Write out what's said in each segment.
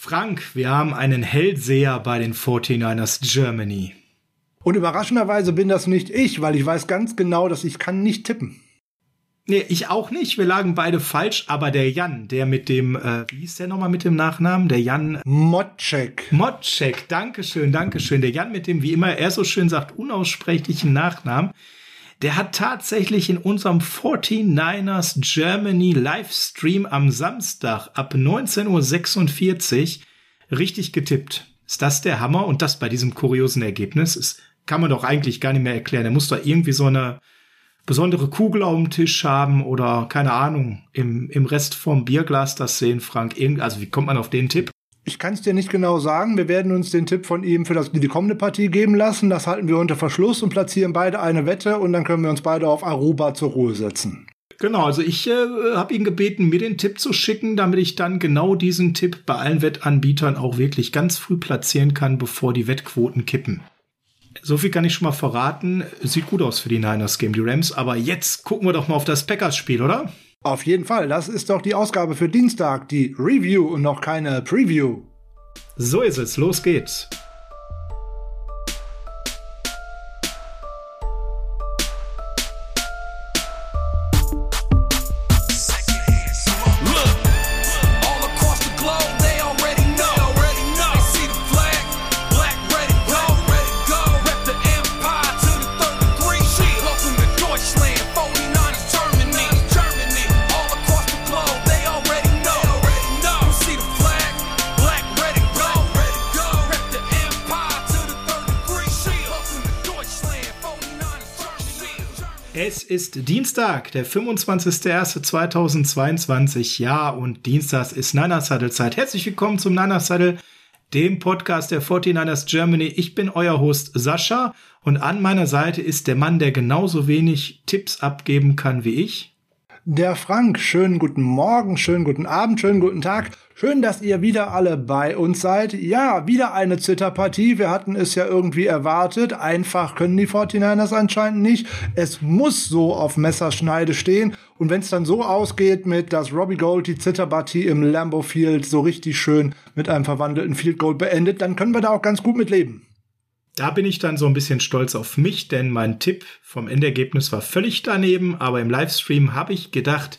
Frank, wir haben einen Hellseher bei den 49ers Germany. Und überraschenderweise bin das nicht ich, weil ich weiß ganz genau, dass ich kann nicht tippen. Nee, ich auch nicht. Wir lagen beide falsch, aber der Jan, der mit dem, äh, wie hieß der nochmal mit dem Nachnamen? Der Jan. Motschek. Motschek, Dankeschön, Dankeschön. Der Jan mit dem, wie immer er so schön sagt, unaussprechlichen Nachnamen. Der hat tatsächlich in unserem 49ers Germany Livestream am Samstag ab 19.46 Uhr richtig getippt. Ist das der Hammer? Und das bei diesem kuriosen Ergebnis? Das kann man doch eigentlich gar nicht mehr erklären. Er muss doch irgendwie so eine besondere Kugel auf dem Tisch haben oder keine Ahnung, im, im Rest vom Bierglas das sehen, Frank. Irgend, also wie kommt man auf den Tipp? Ich kann es dir nicht genau sagen. Wir werden uns den Tipp von ihm für das, die kommende Partie geben lassen. Das halten wir unter Verschluss und platzieren beide eine Wette und dann können wir uns beide auf Aruba zur Ruhe setzen. Genau, also ich äh, habe ihn gebeten, mir den Tipp zu schicken, damit ich dann genau diesen Tipp bei allen Wettanbietern auch wirklich ganz früh platzieren kann, bevor die Wettquoten kippen. So viel kann ich schon mal verraten. Sieht gut aus für die Niners gegen die Rams. Aber jetzt gucken wir doch mal auf das Packers-Spiel, oder? Auf jeden Fall. Das ist doch die Ausgabe für Dienstag, die Review und noch keine Preview. So ist es. Los geht's. Ist Dienstag, der 25.01.2022. Ja, und Dienstags ist Niner Saddle Zeit. Herzlich willkommen zum Niner Saddle, dem Podcast der 49ers Germany. Ich bin euer Host Sascha und an meiner Seite ist der Mann, der genauso wenig Tipps abgeben kann wie ich. Der Frank, schönen guten Morgen, schönen guten Abend, schönen guten Tag. Schön, dass ihr wieder alle bei uns seid. Ja, wieder eine Zitterpartie. Wir hatten es ja irgendwie erwartet. Einfach können die 49ers anscheinend nicht. Es muss so auf Messerschneide stehen. Und wenn es dann so ausgeht mit, dass Robbie Gold die Zitterpartie im Lambeau Field so richtig schön mit einem verwandelten Field Goal beendet, dann können wir da auch ganz gut mit leben. Da bin ich dann so ein bisschen stolz auf mich, denn mein Tipp vom Endergebnis war völlig daneben, aber im Livestream habe ich gedacht,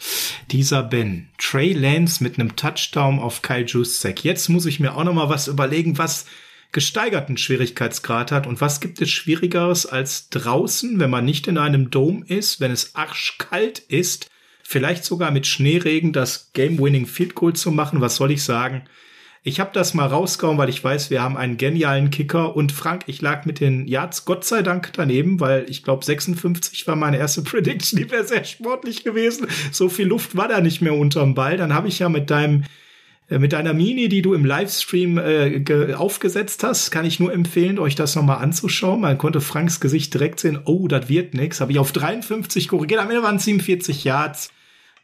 dieser Ben, Trey Lance mit einem Touchdown auf Kyle Juszczyk. Jetzt muss ich mir auch noch mal was überlegen, was gesteigerten Schwierigkeitsgrad hat und was gibt es schwierigeres als draußen, wenn man nicht in einem Dom ist, wenn es arschkalt ist, vielleicht sogar mit Schneeregen das Game-Winning Field Goal zu machen, was soll ich sagen? Ich habe das mal rausgehauen, weil ich weiß, wir haben einen genialen Kicker. Und Frank, ich lag mit den Yards Gott sei Dank daneben, weil ich glaube 56 war meine erste Prediction. Die wäre sehr sportlich gewesen. So viel Luft war da nicht mehr unterm Ball. Dann habe ich ja mit deinem äh, mit deiner Mini, die du im Livestream äh, aufgesetzt hast, kann ich nur empfehlen, euch das nochmal anzuschauen. Man konnte Franks Gesicht direkt sehen, oh, das wird nix. Habe ich auf 53 korrigiert, am Ende waren es 47 Yards.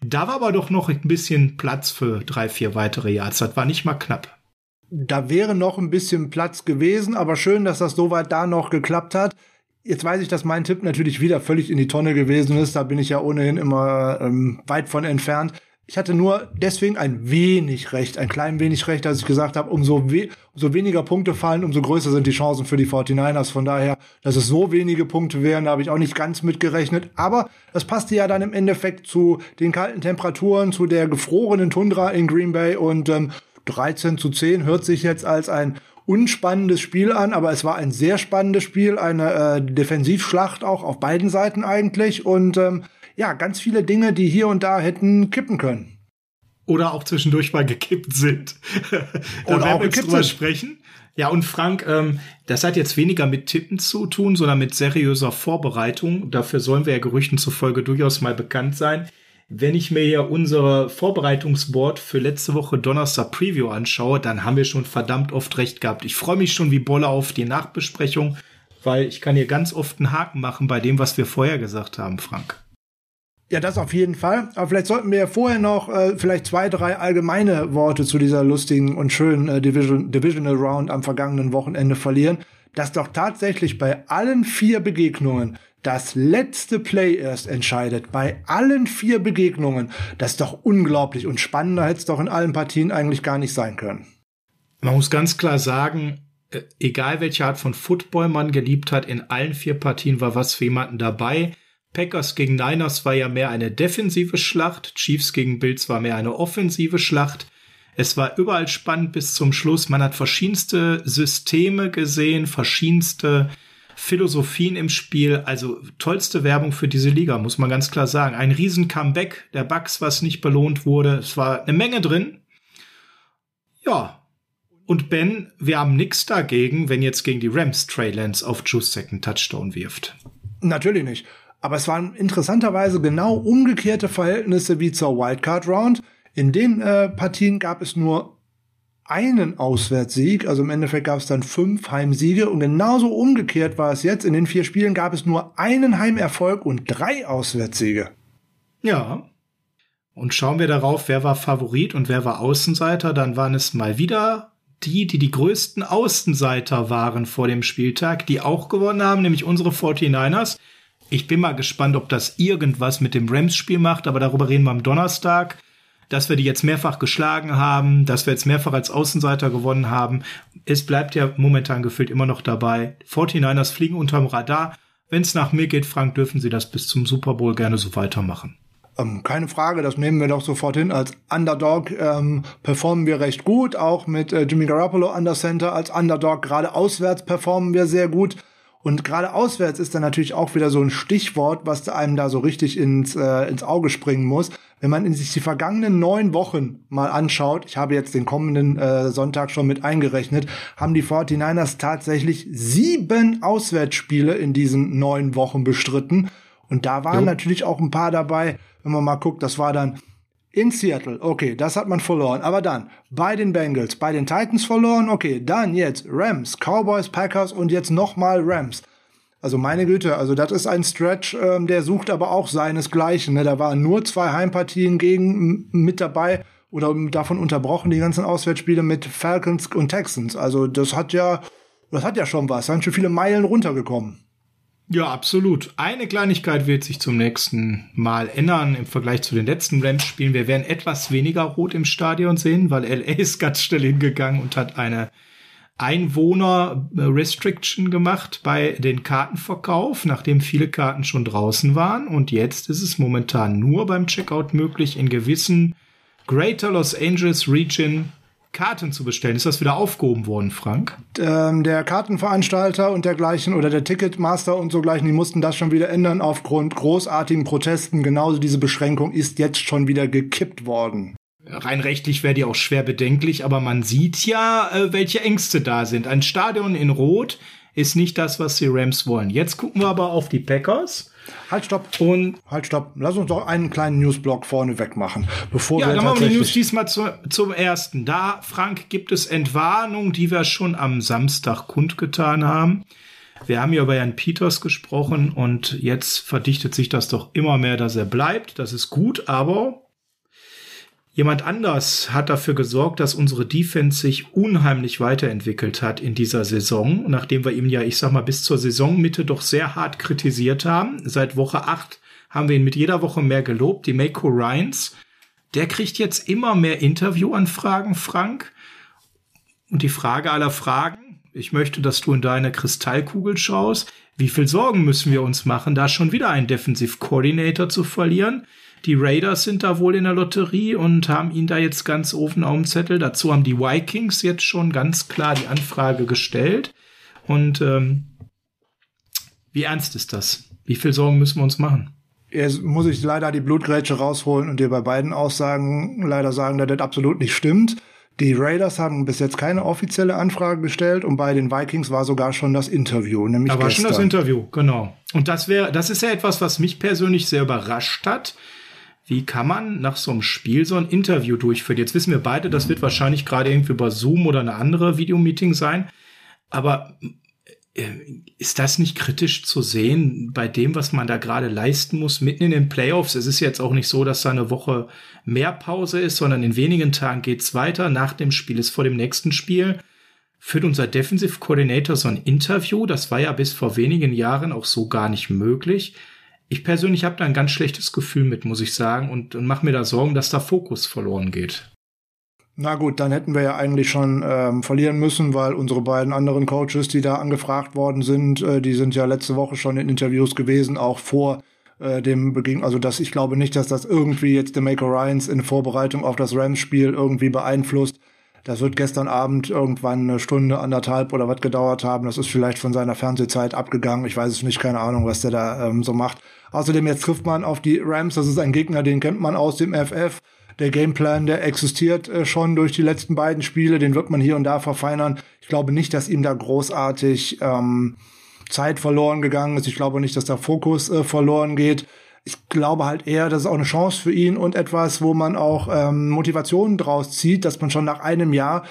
Da war aber doch noch ein bisschen Platz für drei, vier weitere Yards. Das war nicht mal knapp. Da wäre noch ein bisschen Platz gewesen, aber schön, dass das soweit da noch geklappt hat. Jetzt weiß ich, dass mein Tipp natürlich wieder völlig in die Tonne gewesen ist. Da bin ich ja ohnehin immer ähm, weit von entfernt. Ich hatte nur deswegen ein wenig recht, ein klein wenig recht, als ich gesagt habe, umso, we umso weniger Punkte fallen, umso größer sind die Chancen für die 49ers. Von daher, dass es so wenige Punkte wären, da habe ich auch nicht ganz mitgerechnet. Aber das passte ja dann im Endeffekt zu den kalten Temperaturen, zu der gefrorenen Tundra in Green Bay und ähm, 13 zu 10 hört sich jetzt als ein unspannendes Spiel an, aber es war ein sehr spannendes Spiel, eine äh, Defensivschlacht auch auf beiden Seiten eigentlich und ähm, ja, ganz viele Dinge, die hier und da hätten kippen können. Oder auch zwischendurch mal gekippt sind. da werden wir jetzt drüber sind. sprechen. Ja, und Frank, ähm, das hat jetzt weniger mit Tippen zu tun, sondern mit seriöser Vorbereitung. Dafür sollen wir ja Gerüchten zufolge durchaus mal bekannt sein. Wenn ich mir hier unsere Vorbereitungsboard für letzte Woche Donnerstag Preview anschaue, dann haben wir schon verdammt oft recht gehabt. Ich freue mich schon wie Bolle auf die Nachbesprechung, weil ich kann hier ganz oft einen Haken machen bei dem, was wir vorher gesagt haben, Frank. Ja, das auf jeden Fall. Aber vielleicht sollten wir vorher noch äh, vielleicht zwei, drei allgemeine Worte zu dieser lustigen und schönen äh, Division, Divisional Round am vergangenen Wochenende verlieren. Dass doch tatsächlich bei allen vier Begegnungen das letzte Play erst entscheidet. Bei allen vier Begegnungen. Das ist doch unglaublich und spannender hätte es doch in allen Partien eigentlich gar nicht sein können. Man muss ganz klar sagen, äh, egal welche Art von Football man geliebt hat, in allen vier Partien war was für jemanden dabei. Packers gegen Niners war ja mehr eine defensive Schlacht, Chiefs gegen Bills war mehr eine offensive Schlacht. Es war überall spannend bis zum Schluss. Man hat verschiedenste Systeme gesehen, verschiedenste Philosophien im Spiel. Also tollste Werbung für diese Liga, muss man ganz klar sagen. Ein riesen Comeback der Bucks, was nicht belohnt wurde. Es war eine Menge drin. Ja. Und Ben, wir haben nichts dagegen, wenn jetzt gegen die Rams Trey Lance auf Juice Second Touchdown wirft. Natürlich nicht. Aber es waren interessanterweise genau umgekehrte Verhältnisse wie zur Wildcard Round. In den äh, Partien gab es nur einen Auswärtssieg, also im Endeffekt gab es dann fünf Heimsiege und genauso umgekehrt war es jetzt. In den vier Spielen gab es nur einen Heimerfolg und drei Auswärtssiege. Ja. Und schauen wir darauf, wer war Favorit und wer war Außenseiter, dann waren es mal wieder die, die die größten Außenseiter waren vor dem Spieltag, die auch gewonnen haben, nämlich unsere 49ers. Ich bin mal gespannt, ob das irgendwas mit dem Rams-Spiel macht, aber darüber reden wir am Donnerstag dass wir die jetzt mehrfach geschlagen haben, dass wir jetzt mehrfach als Außenseiter gewonnen haben. Es bleibt ja momentan gefühlt immer noch dabei. 49ers fliegen unterm Radar. Wenn es nach mir geht, Frank, dürfen sie das bis zum Super Bowl gerne so weitermachen. Ähm, keine Frage, das nehmen wir doch sofort hin. Als Underdog ähm, performen wir recht gut, auch mit äh, Jimmy Garoppolo an der Center. Als Underdog gerade auswärts performen wir sehr gut. Und gerade auswärts ist dann natürlich auch wieder so ein Stichwort, was einem da so richtig ins, äh, ins Auge springen muss. Wenn man sich die vergangenen neun Wochen mal anschaut, ich habe jetzt den kommenden äh, Sonntag schon mit eingerechnet, haben die 49ers tatsächlich sieben Auswärtsspiele in diesen neun Wochen bestritten. Und da waren jo. natürlich auch ein paar dabei, wenn man mal guckt, das war dann in Seattle, okay, das hat man verloren. Aber dann bei den Bengals, bei den Titans verloren, okay, dann jetzt Rams, Cowboys, Packers und jetzt nochmal Rams. Also meine Güte, also das ist ein Stretch, ähm, der sucht aber auch seinesgleichen. Ne? Da waren nur zwei Heimpartien gegen mit dabei oder davon unterbrochen die ganzen Auswärtsspiele mit Falcons und Texans. Also das hat ja, das hat ja schon was. Da sind schon viele Meilen runtergekommen. Ja, absolut. Eine Kleinigkeit wird sich zum nächsten Mal ändern im Vergleich zu den letzten Rams-Spielen. Wir werden etwas weniger rot im Stadion sehen, weil LA ist ganz schnell hingegangen und hat eine Einwohner-Restriction gemacht bei den Kartenverkauf, nachdem viele Karten schon draußen waren. Und jetzt ist es momentan nur beim Checkout möglich, in gewissen Greater Los Angeles Region Karten zu bestellen. Ist das wieder aufgehoben worden, Frank? Ähm, der Kartenveranstalter und dergleichen oder der Ticketmaster und so gleichen, die mussten das schon wieder ändern aufgrund großartigen Protesten. Genauso diese Beschränkung ist jetzt schon wieder gekippt worden. Rein rechtlich wäre die auch schwer bedenklich, aber man sieht ja, äh, welche Ängste da sind. Ein Stadion in Rot ist nicht das, was die Rams wollen. Jetzt gucken wir aber auf die Packers. Halt, stopp. Und halt, stopp. Lass uns doch einen kleinen Newsblock vorne wegmachen, bevor ja, wir dann machen wir die News diesmal zu, zum ersten. Da, Frank, gibt es Entwarnung, die wir schon am Samstag kundgetan haben. Wir haben ja über Jan Peters gesprochen und jetzt verdichtet sich das doch immer mehr, dass er bleibt. Das ist gut, aber Jemand anders hat dafür gesorgt, dass unsere Defense sich unheimlich weiterentwickelt hat in dieser Saison, nachdem wir ihn ja, ich sag mal, bis zur Saisonmitte doch sehr hart kritisiert haben. Seit Woche 8 haben wir ihn mit jeder Woche mehr gelobt. Die Mako Ryans, der kriegt jetzt immer mehr Interviewanfragen, Frank. Und die Frage aller Fragen, ich möchte, dass du in deine Kristallkugel schaust. Wie viel Sorgen müssen wir uns machen, da schon wieder einen Defensive Coordinator zu verlieren? Die Raiders sind da wohl in der Lotterie und haben ihn da jetzt ganz offen auf dem Zettel. Dazu haben die Vikings jetzt schon ganz klar die Anfrage gestellt. Und ähm, wie ernst ist das? Wie viel Sorgen müssen wir uns machen? Jetzt muss ich leider die Blutgrätsche rausholen und dir bei beiden Aussagen leider sagen, dass das absolut nicht stimmt. Die Raiders haben bis jetzt keine offizielle Anfrage gestellt und bei den Vikings war sogar schon das Interview, nämlich da war gestern. schon das Interview, genau. Und das wäre, das ist ja etwas, was mich persönlich sehr überrascht hat, wie kann man nach so einem Spiel so ein Interview durchführen? Jetzt wissen wir beide, das wird wahrscheinlich gerade irgendwie über Zoom oder eine andere Videomeeting sein. Aber äh, ist das nicht kritisch zu sehen bei dem, was man da gerade leisten muss, mitten in den Playoffs? Es ist jetzt auch nicht so, dass da eine Woche mehr Pause ist, sondern in wenigen Tagen geht's weiter. Nach dem Spiel ist vor dem nächsten Spiel. Führt unser Defensive Coordinator so ein Interview? Das war ja bis vor wenigen Jahren auch so gar nicht möglich ich persönlich habe da ein ganz schlechtes Gefühl mit, muss ich sagen, und, und mache mir da Sorgen, dass da Fokus verloren geht. Na gut, dann hätten wir ja eigentlich schon ähm, verlieren müssen, weil unsere beiden anderen Coaches, die da angefragt worden sind, äh, die sind ja letzte Woche schon in Interviews gewesen, auch vor äh, dem Beginn. Also dass ich glaube nicht, dass das irgendwie jetzt der Maker Ryans in Vorbereitung auf das Rams-Spiel irgendwie beeinflusst. Das wird gestern Abend irgendwann eine Stunde, anderthalb oder was gedauert haben. Das ist vielleicht von seiner Fernsehzeit abgegangen. Ich weiß es nicht, keine Ahnung, was der da ähm, so macht. Außerdem jetzt trifft man auf die Rams. Das ist ein Gegner, den kennt man aus dem FF der Gameplan, der existiert äh, schon durch die letzten beiden Spiele, den wird man hier und da verfeinern. Ich glaube nicht, dass ihm da großartig ähm, Zeit verloren gegangen ist. Ich glaube nicht, dass der Fokus äh, verloren geht. Ich glaube halt eher, das ist auch eine Chance für ihn und etwas, wo man auch ähm, Motivationen draus zieht, dass man schon nach einem Jahr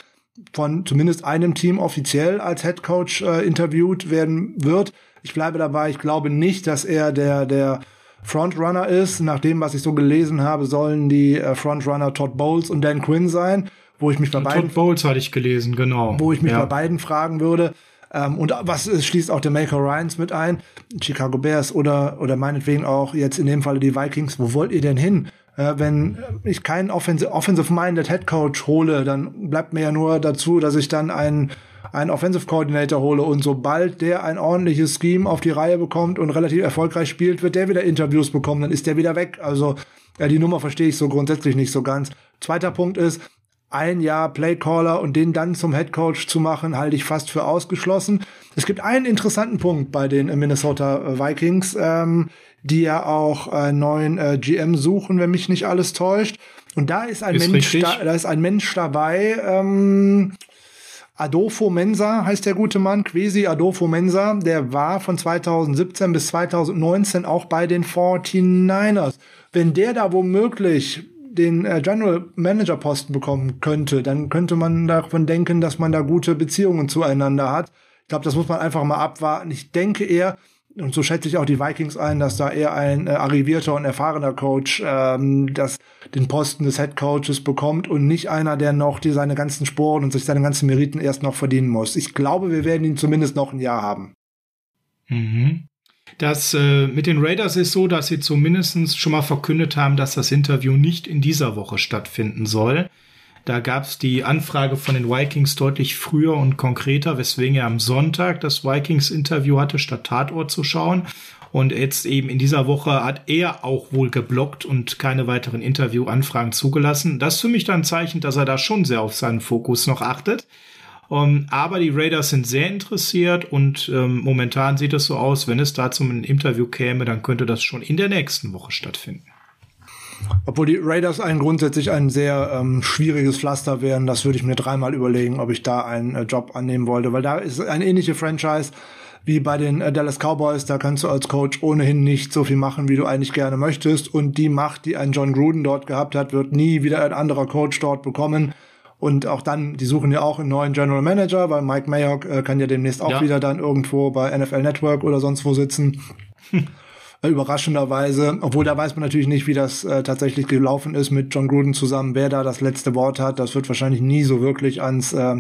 von zumindest einem Team offiziell als Head Coach äh, interviewt werden wird. Ich bleibe dabei, ich glaube nicht, dass er der, der Frontrunner ist. Nach dem, was ich so gelesen habe, sollen die äh, Frontrunner Todd Bowles und Dan Quinn sein, wo ich mich bei beiden Todd Bowles hatte ich gelesen, genau. Wo ich mich ja. bei beiden fragen würde. Ähm, und was ist, schließt auch der Maker Ryans mit ein? Chicago Bears oder oder meinetwegen auch jetzt in dem Falle die Vikings. Wo wollt ihr denn hin? Äh, wenn ich keinen Offensive, Offensive Minded Head Coach hole, dann bleibt mir ja nur dazu, dass ich dann einen einen Offensive Coordinator hole und sobald der ein ordentliches Scheme auf die Reihe bekommt und relativ erfolgreich spielt, wird der wieder Interviews bekommen, dann ist der wieder weg. Also ja, die Nummer verstehe ich so grundsätzlich nicht so ganz. Zweiter Punkt ist, ein Jahr Playcaller und den dann zum Head Coach zu machen, halte ich fast für ausgeschlossen. Es gibt einen interessanten Punkt bei den Minnesota Vikings, ähm, die ja auch äh, neuen äh, GM suchen, wenn mich nicht alles täuscht. Und da ist ein ist Mensch, da, da, ist ein Mensch dabei. Ähm, Adolfo Mensa heißt der gute Mann, Quesi Adolfo Mensa, der war von 2017 bis 2019 auch bei den 49ers. Wenn der da womöglich den äh, General Manager Posten bekommen könnte, dann könnte man davon denken, dass man da gute Beziehungen zueinander hat. Ich glaube, das muss man einfach mal abwarten. Ich denke eher, und so schätze ich auch die Vikings ein, dass da eher ein äh, arrivierter und erfahrener Coach ähm, das, den Posten des Head Coaches bekommt und nicht einer, der noch die, seine ganzen Sporen und sich seine ganzen Meriten erst noch verdienen muss. Ich glaube, wir werden ihn zumindest noch ein Jahr haben. Mhm. Das äh, mit den Raiders ist so, dass sie zumindest schon mal verkündet haben, dass das Interview nicht in dieser Woche stattfinden soll. Da gab es die Anfrage von den Vikings deutlich früher und konkreter, weswegen er am Sonntag das Vikings-Interview hatte, statt Tatort zu schauen. Und jetzt eben in dieser Woche hat er auch wohl geblockt und keine weiteren Interviewanfragen zugelassen. Das ist für mich dann ein Zeichen, dass er da schon sehr auf seinen Fokus noch achtet. Um, ähm, aber die Raiders sind sehr interessiert und ähm, momentan sieht es so aus, wenn es da zum Interview käme, dann könnte das schon in der nächsten Woche stattfinden. Obwohl die Raiders ein grundsätzlich ein sehr ähm, schwieriges Pflaster wären, das würde ich mir dreimal überlegen, ob ich da einen äh, Job annehmen wollte, weil da ist eine ähnliche Franchise wie bei den äh, Dallas Cowboys, da kannst du als Coach ohnehin nicht so viel machen, wie du eigentlich gerne möchtest und die Macht, die ein John Gruden dort gehabt hat, wird nie wieder ein anderer Coach dort bekommen. Und auch dann, die suchen ja auch einen neuen General Manager, weil Mike Mayock äh, kann ja demnächst auch ja. wieder dann irgendwo bei NFL Network oder sonst wo sitzen. Äh, überraschenderweise, obwohl da weiß man natürlich nicht, wie das äh, tatsächlich gelaufen ist mit John Gruden zusammen, wer da das letzte Wort hat. Das wird wahrscheinlich nie so wirklich ans äh,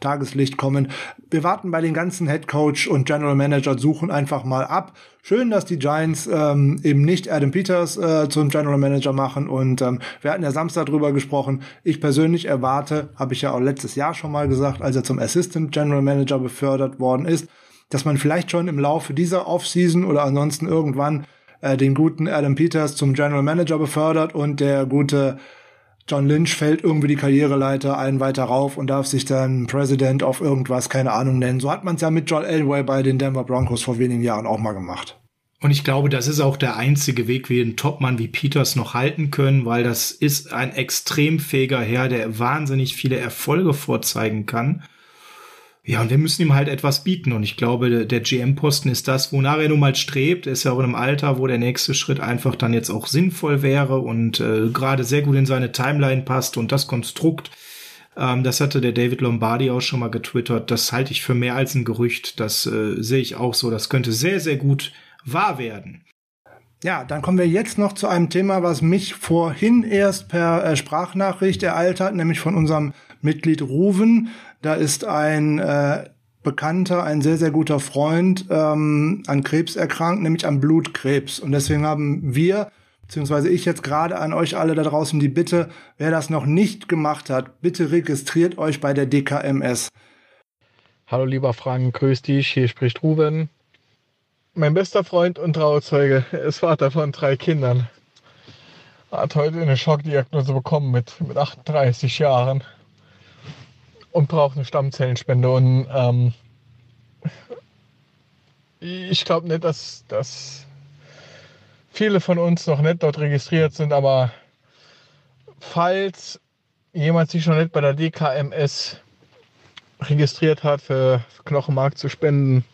Tageslicht kommen. Wir warten bei den ganzen Head Coach und General Manager suchen einfach mal ab. Schön, dass die Giants ähm, eben nicht Adam Peters äh, zum General Manager machen und ähm, wir hatten ja Samstag drüber gesprochen. Ich persönlich erwarte, habe ich ja auch letztes Jahr schon mal gesagt, als er zum Assistant General Manager befördert worden ist, dass man vielleicht schon im Laufe dieser Offseason oder ansonsten irgendwann äh, den guten Adam Peters zum General Manager befördert und der gute John Lynch fällt irgendwie die Karriereleiter einen weiter rauf und darf sich dann President of irgendwas, keine Ahnung nennen. So hat man es ja mit John Elway bei den Denver Broncos vor wenigen Jahren auch mal gemacht. Und ich glaube, das ist auch der einzige Weg, wie einen Topmann wie Peters noch halten können, weil das ist ein extrem fähiger Herr, der wahnsinnig viele Erfolge vorzeigen kann. Ja, und wir müssen ihm halt etwas bieten. Und ich glaube, der GM-Posten ist das, wonach er nun mal strebt. Er ist ja auch in einem Alter, wo der nächste Schritt einfach dann jetzt auch sinnvoll wäre und äh, gerade sehr gut in seine Timeline passt und das Konstrukt. Ähm, das hatte der David Lombardi auch schon mal getwittert. Das halte ich für mehr als ein Gerücht. Das äh, sehe ich auch so. Das könnte sehr, sehr gut wahr werden. Ja, dann kommen wir jetzt noch zu einem Thema, was mich vorhin erst per äh, Sprachnachricht ereilt hat, nämlich von unserem Mitglied Ruven. Da ist ein äh, Bekannter, ein sehr, sehr guter Freund ähm, an Krebs erkrankt, nämlich an Blutkrebs. Und deswegen haben wir beziehungsweise ich jetzt gerade an euch alle da draußen die Bitte, wer das noch nicht gemacht hat, bitte registriert euch bei der DKMS. Hallo lieber Frank, grüß dich, hier spricht Ruben. Mein bester Freund und Trauzeuge ist Vater von drei Kindern. Hat heute eine Schockdiagnose bekommen mit, mit 38 Jahren und braucht eine Stammzellenspende. Und ähm, ich glaube nicht, dass, dass viele von uns noch nicht dort registriert sind, aber falls jemand sich noch nicht bei der DKMS registriert hat, für Knochenmark zu spenden,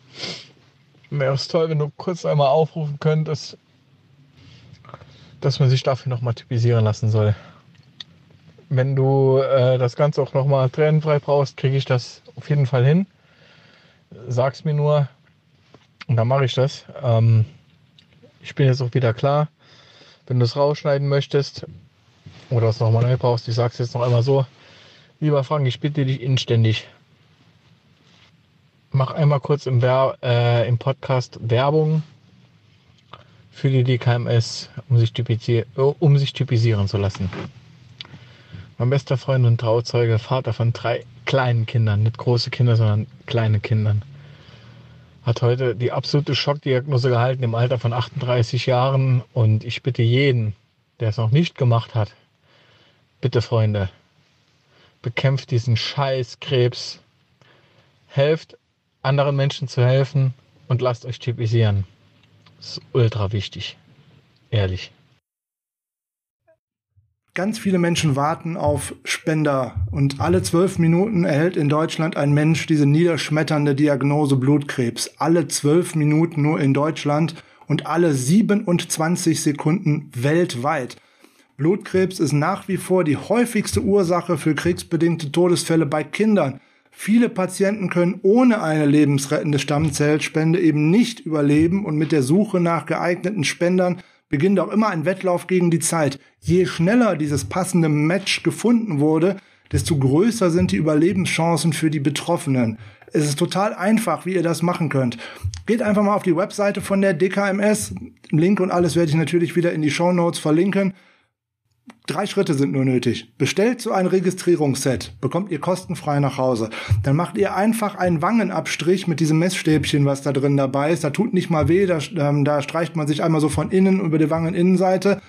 wäre es toll, wenn du kurz einmal aufrufen könntest, dass man sich dafür nochmal typisieren lassen soll. Wenn du äh, das Ganze auch nochmal tränenfrei brauchst, kriege ich das auf jeden Fall hin. Sag's mir nur und dann mache ich das. Ähm, ich bin jetzt auch wieder klar. Wenn du es rausschneiden möchtest oder es nochmal neu brauchst, ich sag's jetzt noch einmal so. Lieber Frank, ich bitte dich inständig. Mach einmal kurz im, Ver äh, im Podcast Werbung für die DKMS, um sich, um sich typisieren zu lassen. Mein bester Freund und Trauzeuge, Vater von drei kleinen Kindern, nicht große Kinder, sondern kleine Kindern hat heute die absolute Schockdiagnose gehalten im Alter von 38 Jahren. Und ich bitte jeden, der es noch nicht gemacht hat, bitte Freunde, bekämpft diesen Scheißkrebs, helft anderen Menschen zu helfen und lasst euch typisieren. Das ist ultra wichtig. Ehrlich. Ganz viele Menschen warten auf Spender und alle zwölf Minuten erhält in Deutschland ein Mensch diese niederschmetternde Diagnose Blutkrebs. Alle zwölf Minuten nur in Deutschland und alle 27 Sekunden weltweit. Blutkrebs ist nach wie vor die häufigste Ursache für kriegsbedingte Todesfälle bei Kindern. Viele Patienten können ohne eine lebensrettende Stammzellspende eben nicht überleben und mit der Suche nach geeigneten Spendern beginnt auch immer ein Wettlauf gegen die Zeit. Je schneller dieses passende Match gefunden wurde, desto größer sind die Überlebenschancen für die Betroffenen. Es ist total einfach, wie ihr das machen könnt. Geht einfach mal auf die Webseite von der DKMS. Link und alles werde ich natürlich wieder in die Show Notes verlinken. Drei Schritte sind nur nötig. Bestellt so ein Registrierungsset, bekommt ihr kostenfrei nach Hause. Dann macht ihr einfach einen Wangenabstrich mit diesem Messstäbchen, was da drin dabei ist. Da tut nicht mal weh, da, ähm, da streicht man sich einmal so von innen über die Wangeninnenseite.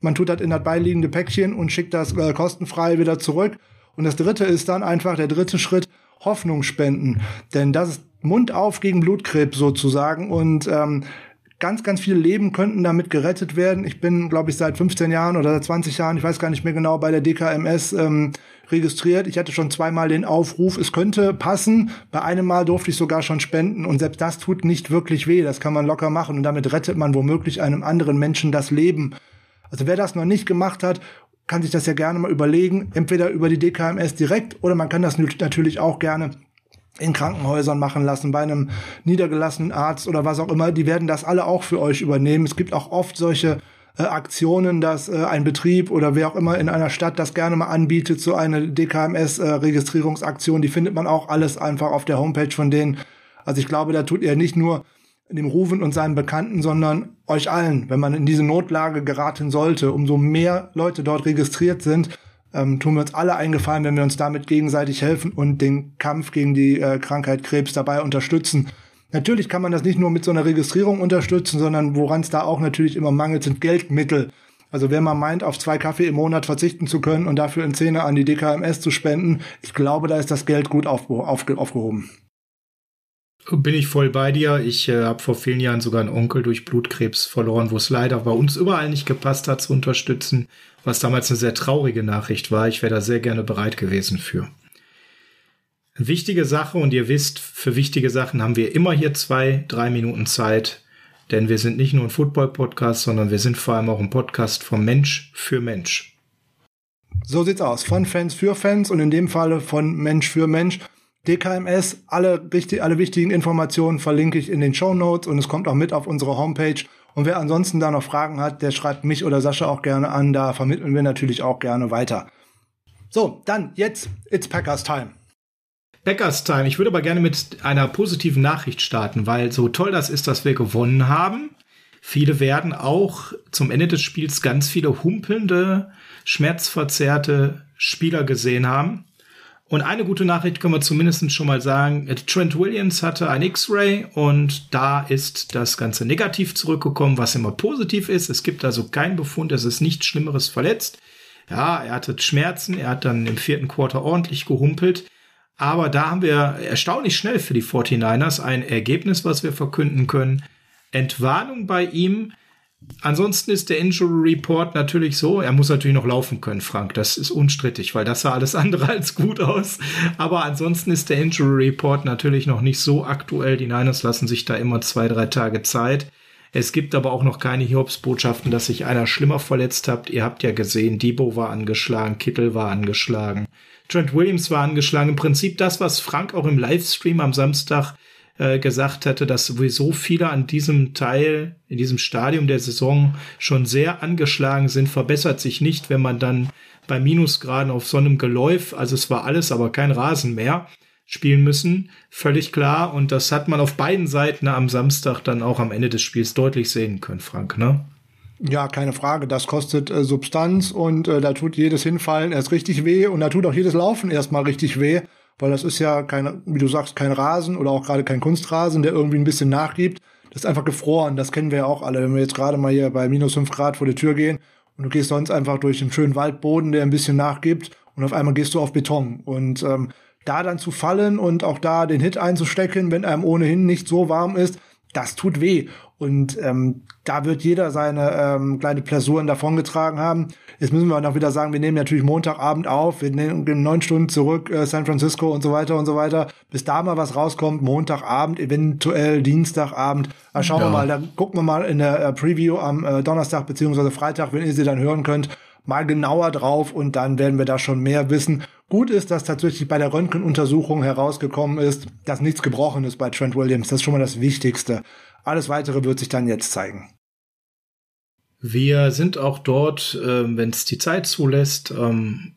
Man tut das in das beiliegende Päckchen und schickt das äh, kostenfrei wieder zurück. Und das dritte ist dann einfach der dritte Schritt, Hoffnung spenden. Denn das ist Mund auf gegen Blutkrebs sozusagen. Und ähm, ganz, ganz viele Leben könnten damit gerettet werden. Ich bin, glaube ich, seit 15 Jahren oder seit 20 Jahren, ich weiß gar nicht mehr genau, bei der DKMS ähm, registriert. Ich hatte schon zweimal den Aufruf, es könnte passen. Bei einem Mal durfte ich sogar schon spenden und selbst das tut nicht wirklich weh. Das kann man locker machen und damit rettet man womöglich einem anderen Menschen das Leben. Also wer das noch nicht gemacht hat, kann sich das ja gerne mal überlegen, entweder über die DKMS direkt oder man kann das natürlich auch gerne in Krankenhäusern machen lassen, bei einem niedergelassenen Arzt oder was auch immer, die werden das alle auch für euch übernehmen. Es gibt auch oft solche äh, Aktionen, dass äh, ein Betrieb oder wer auch immer in einer Stadt das gerne mal anbietet, so eine DKMS-Registrierungsaktion, äh, die findet man auch alles einfach auf der Homepage von denen. Also ich glaube, da tut ihr nicht nur dem Rufen und seinen Bekannten, sondern euch allen, wenn man in diese Notlage geraten sollte, umso mehr Leute dort registriert sind, ähm, tun wir uns alle eingefallen, wenn wir uns damit gegenseitig helfen und den Kampf gegen die äh, Krankheit Krebs dabei unterstützen. Natürlich kann man das nicht nur mit so einer Registrierung unterstützen, sondern woran es da auch natürlich immer mangelt, sind Geldmittel. Also wenn man meint, auf zwei Kaffee im Monat verzichten zu können und dafür in Zähne an die DKMS zu spenden, ich glaube, da ist das Geld gut aufge aufge aufgehoben. Bin ich voll bei dir. Ich äh, habe vor vielen Jahren sogar einen Onkel durch Blutkrebs verloren, wo es leider bei uns überall nicht gepasst hat zu unterstützen, was damals eine sehr traurige Nachricht war. Ich wäre da sehr gerne bereit gewesen für. Wichtige Sache und ihr wisst, für wichtige Sachen haben wir immer hier zwei, drei Minuten Zeit, denn wir sind nicht nur ein Football-Podcast, sondern wir sind vor allem auch ein Podcast vom Mensch für Mensch. So sieht's aus. Von Fans für Fans und in dem Falle von Mensch für Mensch. DKMS, alle, alle wichtigen Informationen verlinke ich in den Show Notes und es kommt auch mit auf unsere Homepage. Und wer ansonsten da noch Fragen hat, der schreibt mich oder Sascha auch gerne an. Da vermitteln wir natürlich auch gerne weiter. So, dann jetzt, it's Packers Time. Packers Time. Ich würde aber gerne mit einer positiven Nachricht starten, weil so toll das ist, dass wir gewonnen haben, Viele werden auch zum Ende des Spiels ganz viele humpelnde, schmerzverzerrte Spieler gesehen haben. Und eine gute Nachricht können wir zumindest schon mal sagen. Trent Williams hatte ein X-Ray und da ist das Ganze negativ zurückgekommen, was immer positiv ist. Es gibt also keinen Befund, es ist nichts Schlimmeres verletzt. Ja, er hatte Schmerzen, er hat dann im vierten Quarter ordentlich gehumpelt. Aber da haben wir erstaunlich schnell für die 49ers ein Ergebnis, was wir verkünden können. Entwarnung bei ihm. Ansonsten ist der Injury Report natürlich so, er muss natürlich noch laufen können, Frank. Das ist unstrittig, weil das sah alles andere als gut aus. Aber ansonsten ist der Injury Report natürlich noch nicht so aktuell. Die Niners lassen sich da immer zwei, drei Tage Zeit. Es gibt aber auch noch keine Hiobsbotschaften, dass sich einer schlimmer verletzt hat. Ihr habt ja gesehen, Debo war angeschlagen, Kittel war angeschlagen. Trent Williams war angeschlagen. Im Prinzip das, was Frank auch im Livestream am Samstag äh, gesagt hatte, dass sowieso viele an diesem Teil, in diesem Stadium der Saison schon sehr angeschlagen sind, verbessert sich nicht, wenn man dann bei Minusgraden auf so einem Geläuf, also es war alles, aber kein Rasen mehr, spielen müssen. Völlig klar. Und das hat man auf beiden Seiten am Samstag dann auch am Ende des Spiels deutlich sehen können, Frank, ne? Ja, keine Frage. Das kostet äh, Substanz und äh, da tut jedes Hinfallen erst richtig weh und da tut auch jedes Laufen erstmal richtig weh, weil das ist ja kein, wie du sagst, kein Rasen oder auch gerade kein Kunstrasen, der irgendwie ein bisschen nachgibt. Das ist einfach gefroren. Das kennen wir ja auch alle. Wenn wir jetzt gerade mal hier bei minus fünf Grad vor der Tür gehen und du gehst sonst einfach durch den schönen Waldboden, der ein bisschen nachgibt und auf einmal gehst du auf Beton. Und ähm, da dann zu fallen und auch da den Hit einzustecken, wenn einem ohnehin nicht so warm ist, das tut weh. Und ähm, da wird jeder seine ähm, kleine Plasuren davongetragen haben. Jetzt müssen wir noch wieder sagen, wir nehmen natürlich Montagabend auf, wir nehmen neun Stunden zurück, äh, San Francisco und so weiter und so weiter. Bis da mal was rauskommt, Montagabend, eventuell Dienstagabend. Da schauen ja. wir mal, da gucken wir mal in der äh, Preview am äh, Donnerstag beziehungsweise Freitag, wenn ihr sie dann hören könnt, mal genauer drauf und dann werden wir da schon mehr wissen. Gut ist, dass tatsächlich bei der Röntgenuntersuchung herausgekommen ist, dass nichts gebrochen ist bei Trent Williams. Das ist schon mal das Wichtigste. Alles weitere wird sich dann jetzt zeigen. Wir sind auch dort, äh, wenn es die Zeit zulässt, ähm,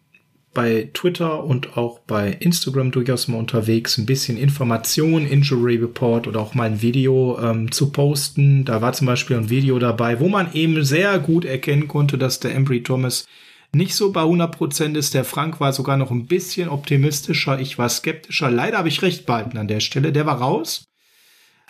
bei Twitter und auch bei Instagram durchaus mal unterwegs, ein bisschen Information, Injury Report oder auch mal ein Video ähm, zu posten. Da war zum Beispiel ein Video dabei, wo man eben sehr gut erkennen konnte, dass der Embry Thomas nicht so bei 100% ist. Der Frank war sogar noch ein bisschen optimistischer. Ich war skeptischer. Leider habe ich recht behalten an der Stelle. Der war raus.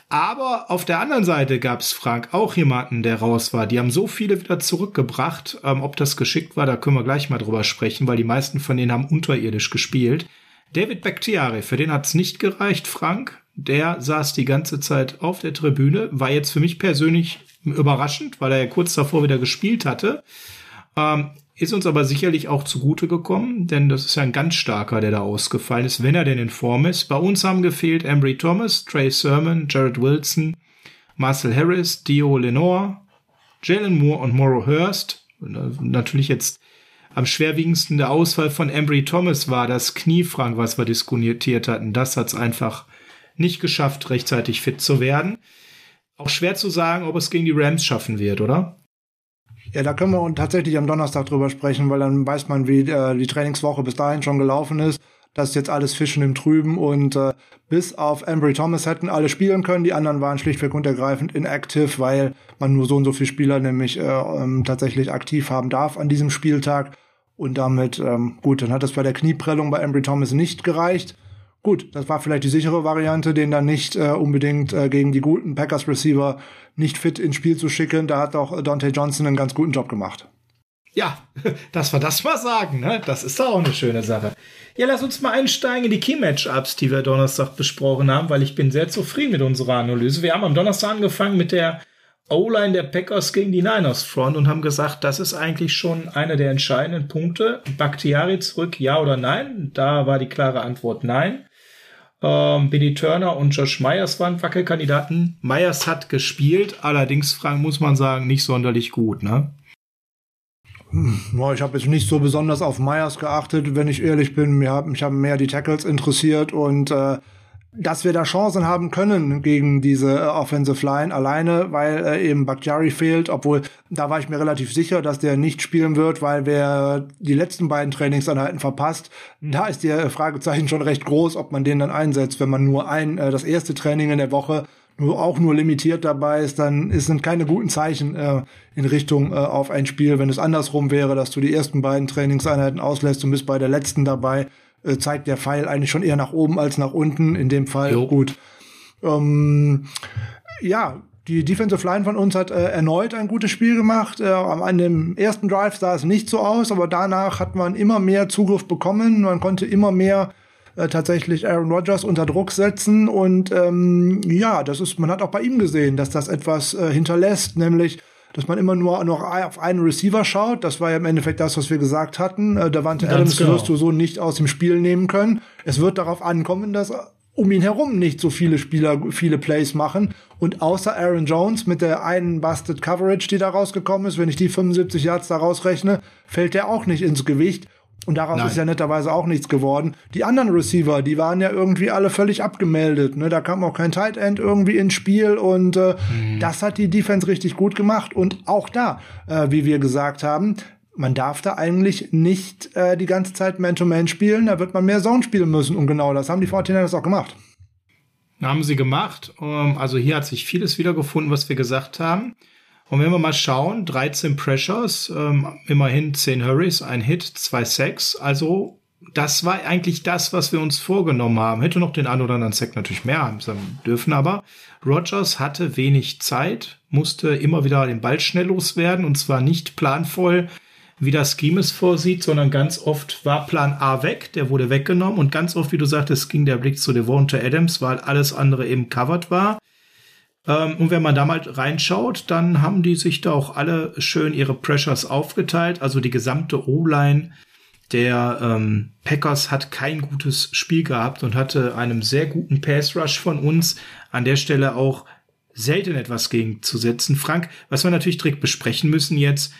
Aber auf der anderen Seite gab es, Frank, auch jemanden, der raus war. Die haben so viele wieder zurückgebracht. Ähm, ob das geschickt war, da können wir gleich mal drüber sprechen, weil die meisten von denen haben unterirdisch gespielt. David Bakhtiari, für den hat's nicht gereicht, Frank. Der saß die ganze Zeit auf der Tribüne. War jetzt für mich persönlich überraschend, weil er ja kurz davor wieder gespielt hatte. Ähm, ist uns aber sicherlich auch zugute gekommen, denn das ist ja ein ganz starker, der da ausgefallen ist, wenn er denn in Form ist. Bei uns haben gefehlt Embry Thomas, Trey Sermon, Jared Wilson, Marcel Harris, Dio Lenore, Jalen Moore und Morrow Hurst. Natürlich jetzt am schwerwiegendsten der Ausfall von Embry Thomas war das Kniefrank, was wir diskutiert hatten. Das hat es einfach nicht geschafft, rechtzeitig fit zu werden. Auch schwer zu sagen, ob es gegen die Rams schaffen wird, oder? Ja, da können wir tatsächlich am Donnerstag drüber sprechen, weil dann weiß man, wie äh, die Trainingswoche bis dahin schon gelaufen ist. Das ist jetzt alles Fischen im Trüben und äh, bis auf Embry Thomas hätten alle spielen können. Die anderen waren schlichtweg und ergreifend inactive, weil man nur so und so viele Spieler nämlich äh, ähm, tatsächlich aktiv haben darf an diesem Spieltag. Und damit, ähm, gut, dann hat es bei der Knieprellung bei Embry Thomas nicht gereicht. Gut, das war vielleicht die sichere Variante, den dann nicht äh, unbedingt äh, gegen die guten Packers Receiver nicht fit ins Spiel zu schicken. Da hat auch Dante Johnson einen ganz guten Job gemacht. Ja, dass wir das mal sagen, ne? Das ist auch eine schöne Sache. Ja, lass uns mal einsteigen in die Key-Matchups, die wir Donnerstag besprochen haben, weil ich bin sehr zufrieden mit unserer Analyse. Wir haben am Donnerstag angefangen mit der O-Line der Packers gegen die Niners Front und haben gesagt, das ist eigentlich schon einer der entscheidenden Punkte. Bakhtiari zurück, ja oder nein? Da war die klare Antwort nein. Ähm, Billy Turner und Josh Myers waren Wackelkandidaten. Myers hat gespielt, allerdings, Frank, muss man sagen, nicht sonderlich gut, ne? Hm, ich habe jetzt nicht so besonders auf Myers geachtet, wenn ich ehrlich bin. Mich haben, mich haben mehr die Tackles interessiert und äh, dass wir da Chancen haben können gegen diese äh, Offensive Line alleine, weil äh, eben Bakhtiari fehlt, obwohl da war ich mir relativ sicher, dass der nicht spielen wird, weil wer die letzten beiden Trainingseinheiten verpasst, da ist der Fragezeichen schon recht groß, ob man den dann einsetzt, wenn man nur ein äh, das erste Training in der Woche nur auch nur limitiert dabei ist, dann sind keine guten Zeichen äh, in Richtung äh, auf ein Spiel. Wenn es andersrum wäre, dass du die ersten beiden Trainingseinheiten auslässt und bist bei der letzten dabei, äh, zeigt der Pfeil eigentlich schon eher nach oben als nach unten. In dem Fall jo. gut. Ähm, ja, die Defensive Line von uns hat äh, erneut ein gutes Spiel gemacht. Äh, an dem ersten Drive sah es nicht so aus, aber danach hat man immer mehr Zugriff bekommen. Man konnte immer mehr äh, tatsächlich Aaron Rodgers unter Druck setzen. Und ähm, ja, das ist, man hat auch bei ihm gesehen, dass das etwas äh, hinterlässt, nämlich dass man immer nur noch auf einen Receiver schaut. Das war ja im Endeffekt das, was wir gesagt hatten. Äh, Davante Adams genau. wirst du so nicht aus dem Spiel nehmen können. Es wird darauf ankommen, dass um ihn herum nicht so viele Spieler viele Plays machen. Und außer Aaron Jones mit der einen Busted Coverage, die da rausgekommen ist, wenn ich die 75 Yards da rausrechne, fällt der auch nicht ins Gewicht. Und daraus Nein. ist ja netterweise auch nichts geworden. Die anderen Receiver, die waren ja irgendwie alle völlig abgemeldet. Ne? Da kam auch kein Tight End irgendwie ins Spiel und äh, mhm. das hat die Defense richtig gut gemacht. Und auch da, äh, wie wir gesagt haben, man darf da eigentlich nicht äh, die ganze Zeit Man-to-Man spielen, da wird man mehr Zone spielen müssen. Und genau das haben die 49ers auch gemacht. Haben sie gemacht. Ähm, also hier hat sich vieles wiedergefunden, was wir gesagt haben. Und wenn wir mal schauen, 13 Pressures, ähm, immerhin 10 Hurries, ein Hit, zwei Sacks. Also das war eigentlich das, was wir uns vorgenommen haben. Hätte noch den einen oder anderen Sack natürlich mehr haben dürfen, aber Rogers hatte wenig Zeit, musste immer wieder den Ball schnell loswerden und zwar nicht planvoll wie das Scheme es vorsieht, sondern ganz oft war Plan A weg, der wurde weggenommen und ganz oft, wie du sagtest, ging der Blick zu Devonta Adams, weil alles andere eben covered war. Ähm, und wenn man da mal reinschaut, dann haben die sich da auch alle schön ihre Pressures aufgeteilt. Also die gesamte O-Line der ähm, Packers hat kein gutes Spiel gehabt und hatte einem sehr guten Pass Rush von uns an der Stelle auch selten etwas gegenzusetzen. Frank, was wir natürlich direkt besprechen müssen jetzt,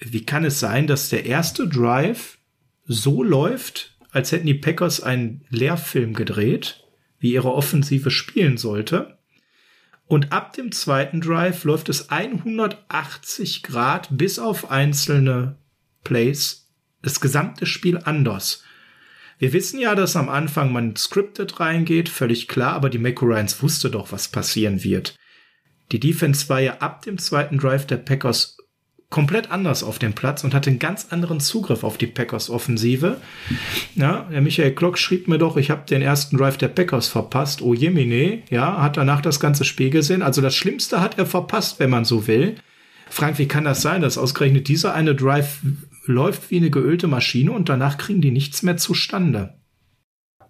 wie kann es sein, dass der erste Drive so läuft, als hätten die Packers einen Lehrfilm gedreht, wie ihre Offensive spielen sollte? Und ab dem zweiten Drive läuft es 180 Grad bis auf einzelne Plays das gesamte Spiel anders. Wir wissen ja, dass am Anfang man scripted reingeht, völlig klar, aber die Mako Ryans wusste doch, was passieren wird. Die Defense war ja ab dem zweiten Drive der Packers komplett anders auf dem Platz und hatte einen ganz anderen Zugriff auf die Packers Offensive. Ja, der Michael Klock schrieb mir doch, ich habe den ersten Drive der Packers verpasst. Oh Jemine, ja, hat danach das ganze Spiel gesehen. Also das Schlimmste hat er verpasst, wenn man so will. Frank, wie kann das sein, dass ausgerechnet dieser eine Drive läuft wie eine geölte Maschine und danach kriegen die nichts mehr zustande?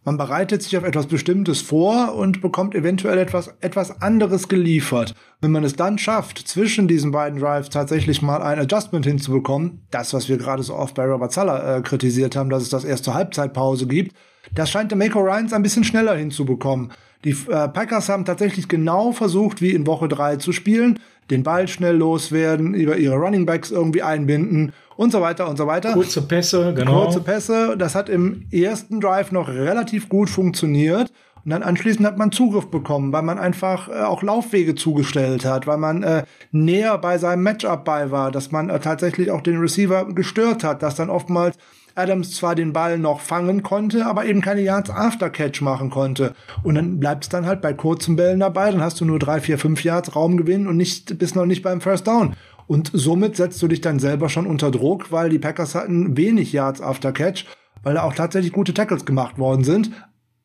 Man bereitet sich auf etwas Bestimmtes vor und bekommt eventuell etwas, etwas anderes geliefert. Wenn man es dann schafft, zwischen diesen beiden Drives tatsächlich mal ein Adjustment hinzubekommen, das, was wir gerade so oft bei Robert Sala äh, kritisiert haben, dass es das erst zur Halbzeitpause gibt, das scheint der Mako Ryans ein bisschen schneller hinzubekommen. Die äh, Packers haben tatsächlich genau versucht, wie in Woche 3 zu spielen, den Ball schnell loswerden, über ihre Running Backs irgendwie einbinden und so weiter und so weiter. Kurze Pässe, genau. Kurze Pässe. Das hat im ersten Drive noch relativ gut funktioniert. Und dann anschließend hat man Zugriff bekommen, weil man einfach äh, auch Laufwege zugestellt hat, weil man äh, näher bei seinem Matchup bei war, dass man äh, tatsächlich auch den Receiver gestört hat, dass dann oftmals Adams zwar den Ball noch fangen konnte, aber eben keine Yards After Catch machen konnte. Und dann bleibt es dann halt bei kurzen Bällen dabei, dann hast du nur drei, vier, fünf Yards Raumgewinn und nicht, bist noch nicht beim First Down. Und somit setzt du dich dann selber schon unter Druck, weil die Packers hatten wenig Yards after Catch, weil da auch tatsächlich gute Tackles gemacht worden sind.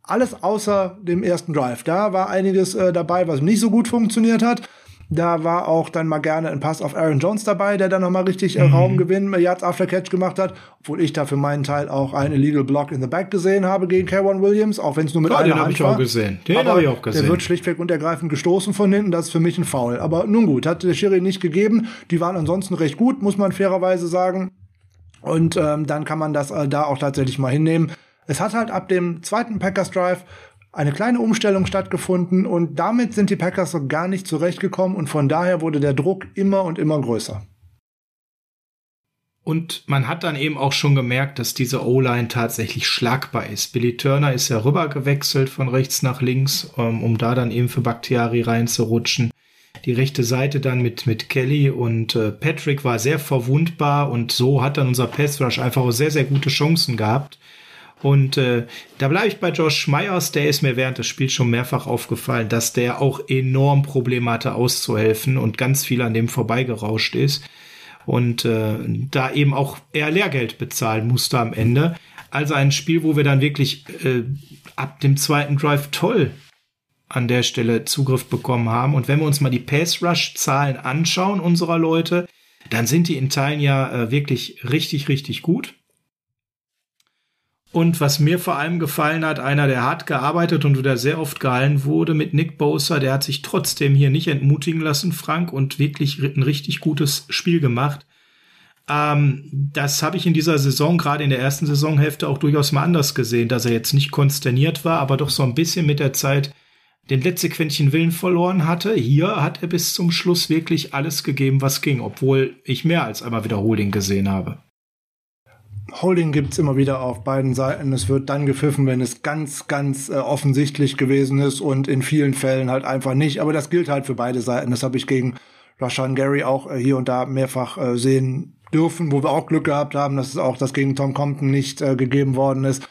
Alles außer dem ersten Drive. Da war einiges äh, dabei, was nicht so gut funktioniert hat. Da war auch dann mal gerne ein Pass auf Aaron Jones dabei, der dann nochmal richtig äh, mhm. Raumgewinn, Yards After Catch gemacht hat. Obwohl ich da für meinen Teil auch einen Illegal Block in the Back gesehen habe gegen K1 Williams, auch wenn es nur mit Klar, einer den Hand ich war. Auch gesehen. Den habe ich auch gesehen. Der wird schlichtweg und ergreifend gestoßen von hinten. Das ist für mich ein Foul. Aber nun gut, hat der Schiri nicht gegeben. Die waren ansonsten recht gut, muss man fairerweise sagen. Und ähm, dann kann man das äh, da auch tatsächlich mal hinnehmen. Es hat halt ab dem zweiten Packers Drive eine kleine Umstellung stattgefunden und damit sind die Packers so gar nicht zurechtgekommen und von daher wurde der Druck immer und immer größer. Und man hat dann eben auch schon gemerkt, dass diese O-Line tatsächlich schlagbar ist. Billy Turner ist ja rüber gewechselt von rechts nach links, ähm, um da dann eben für Bakhtiari reinzurutschen. Die rechte Seite dann mit, mit Kelly und äh, Patrick war sehr verwundbar und so hat dann unser Pass Rush einfach auch sehr, sehr gute Chancen gehabt. Und äh, da bleibe ich bei Josh Myers, der ist mir während des Spiels schon mehrfach aufgefallen, dass der auch enorm Probleme hatte auszuhelfen und ganz viel an dem vorbeigerauscht ist. Und äh, da eben auch eher Lehrgeld bezahlen musste am Ende. Also ein Spiel, wo wir dann wirklich äh, ab dem zweiten Drive toll an der Stelle Zugriff bekommen haben. Und wenn wir uns mal die Pass-Rush-Zahlen anschauen unserer Leute, dann sind die in Teilen ja äh, wirklich richtig, richtig gut. Und was mir vor allem gefallen hat, einer, der hart gearbeitet und wieder sehr oft gehalten wurde mit Nick Bosa, der hat sich trotzdem hier nicht entmutigen lassen, Frank, und wirklich ein richtig gutes Spiel gemacht. Ähm, das habe ich in dieser Saison, gerade in der ersten Saisonhälfte, auch durchaus mal anders gesehen, dass er jetzt nicht konsterniert war, aber doch so ein bisschen mit der Zeit den letzte Quäntchen Willen verloren hatte. Hier hat er bis zum Schluss wirklich alles gegeben, was ging, obwohl ich mehr als einmal Wiederholing gesehen habe. Holding gibt's immer wieder auf beiden Seiten. Es wird dann gepfiffen, wenn es ganz, ganz äh, offensichtlich gewesen ist und in vielen Fällen halt einfach nicht. Aber das gilt halt für beide Seiten. Das habe ich gegen Rashan Gary auch äh, hier und da mehrfach äh, sehen dürfen, wo wir auch Glück gehabt haben, dass es auch das gegen Tom Compton nicht äh, gegeben worden ist.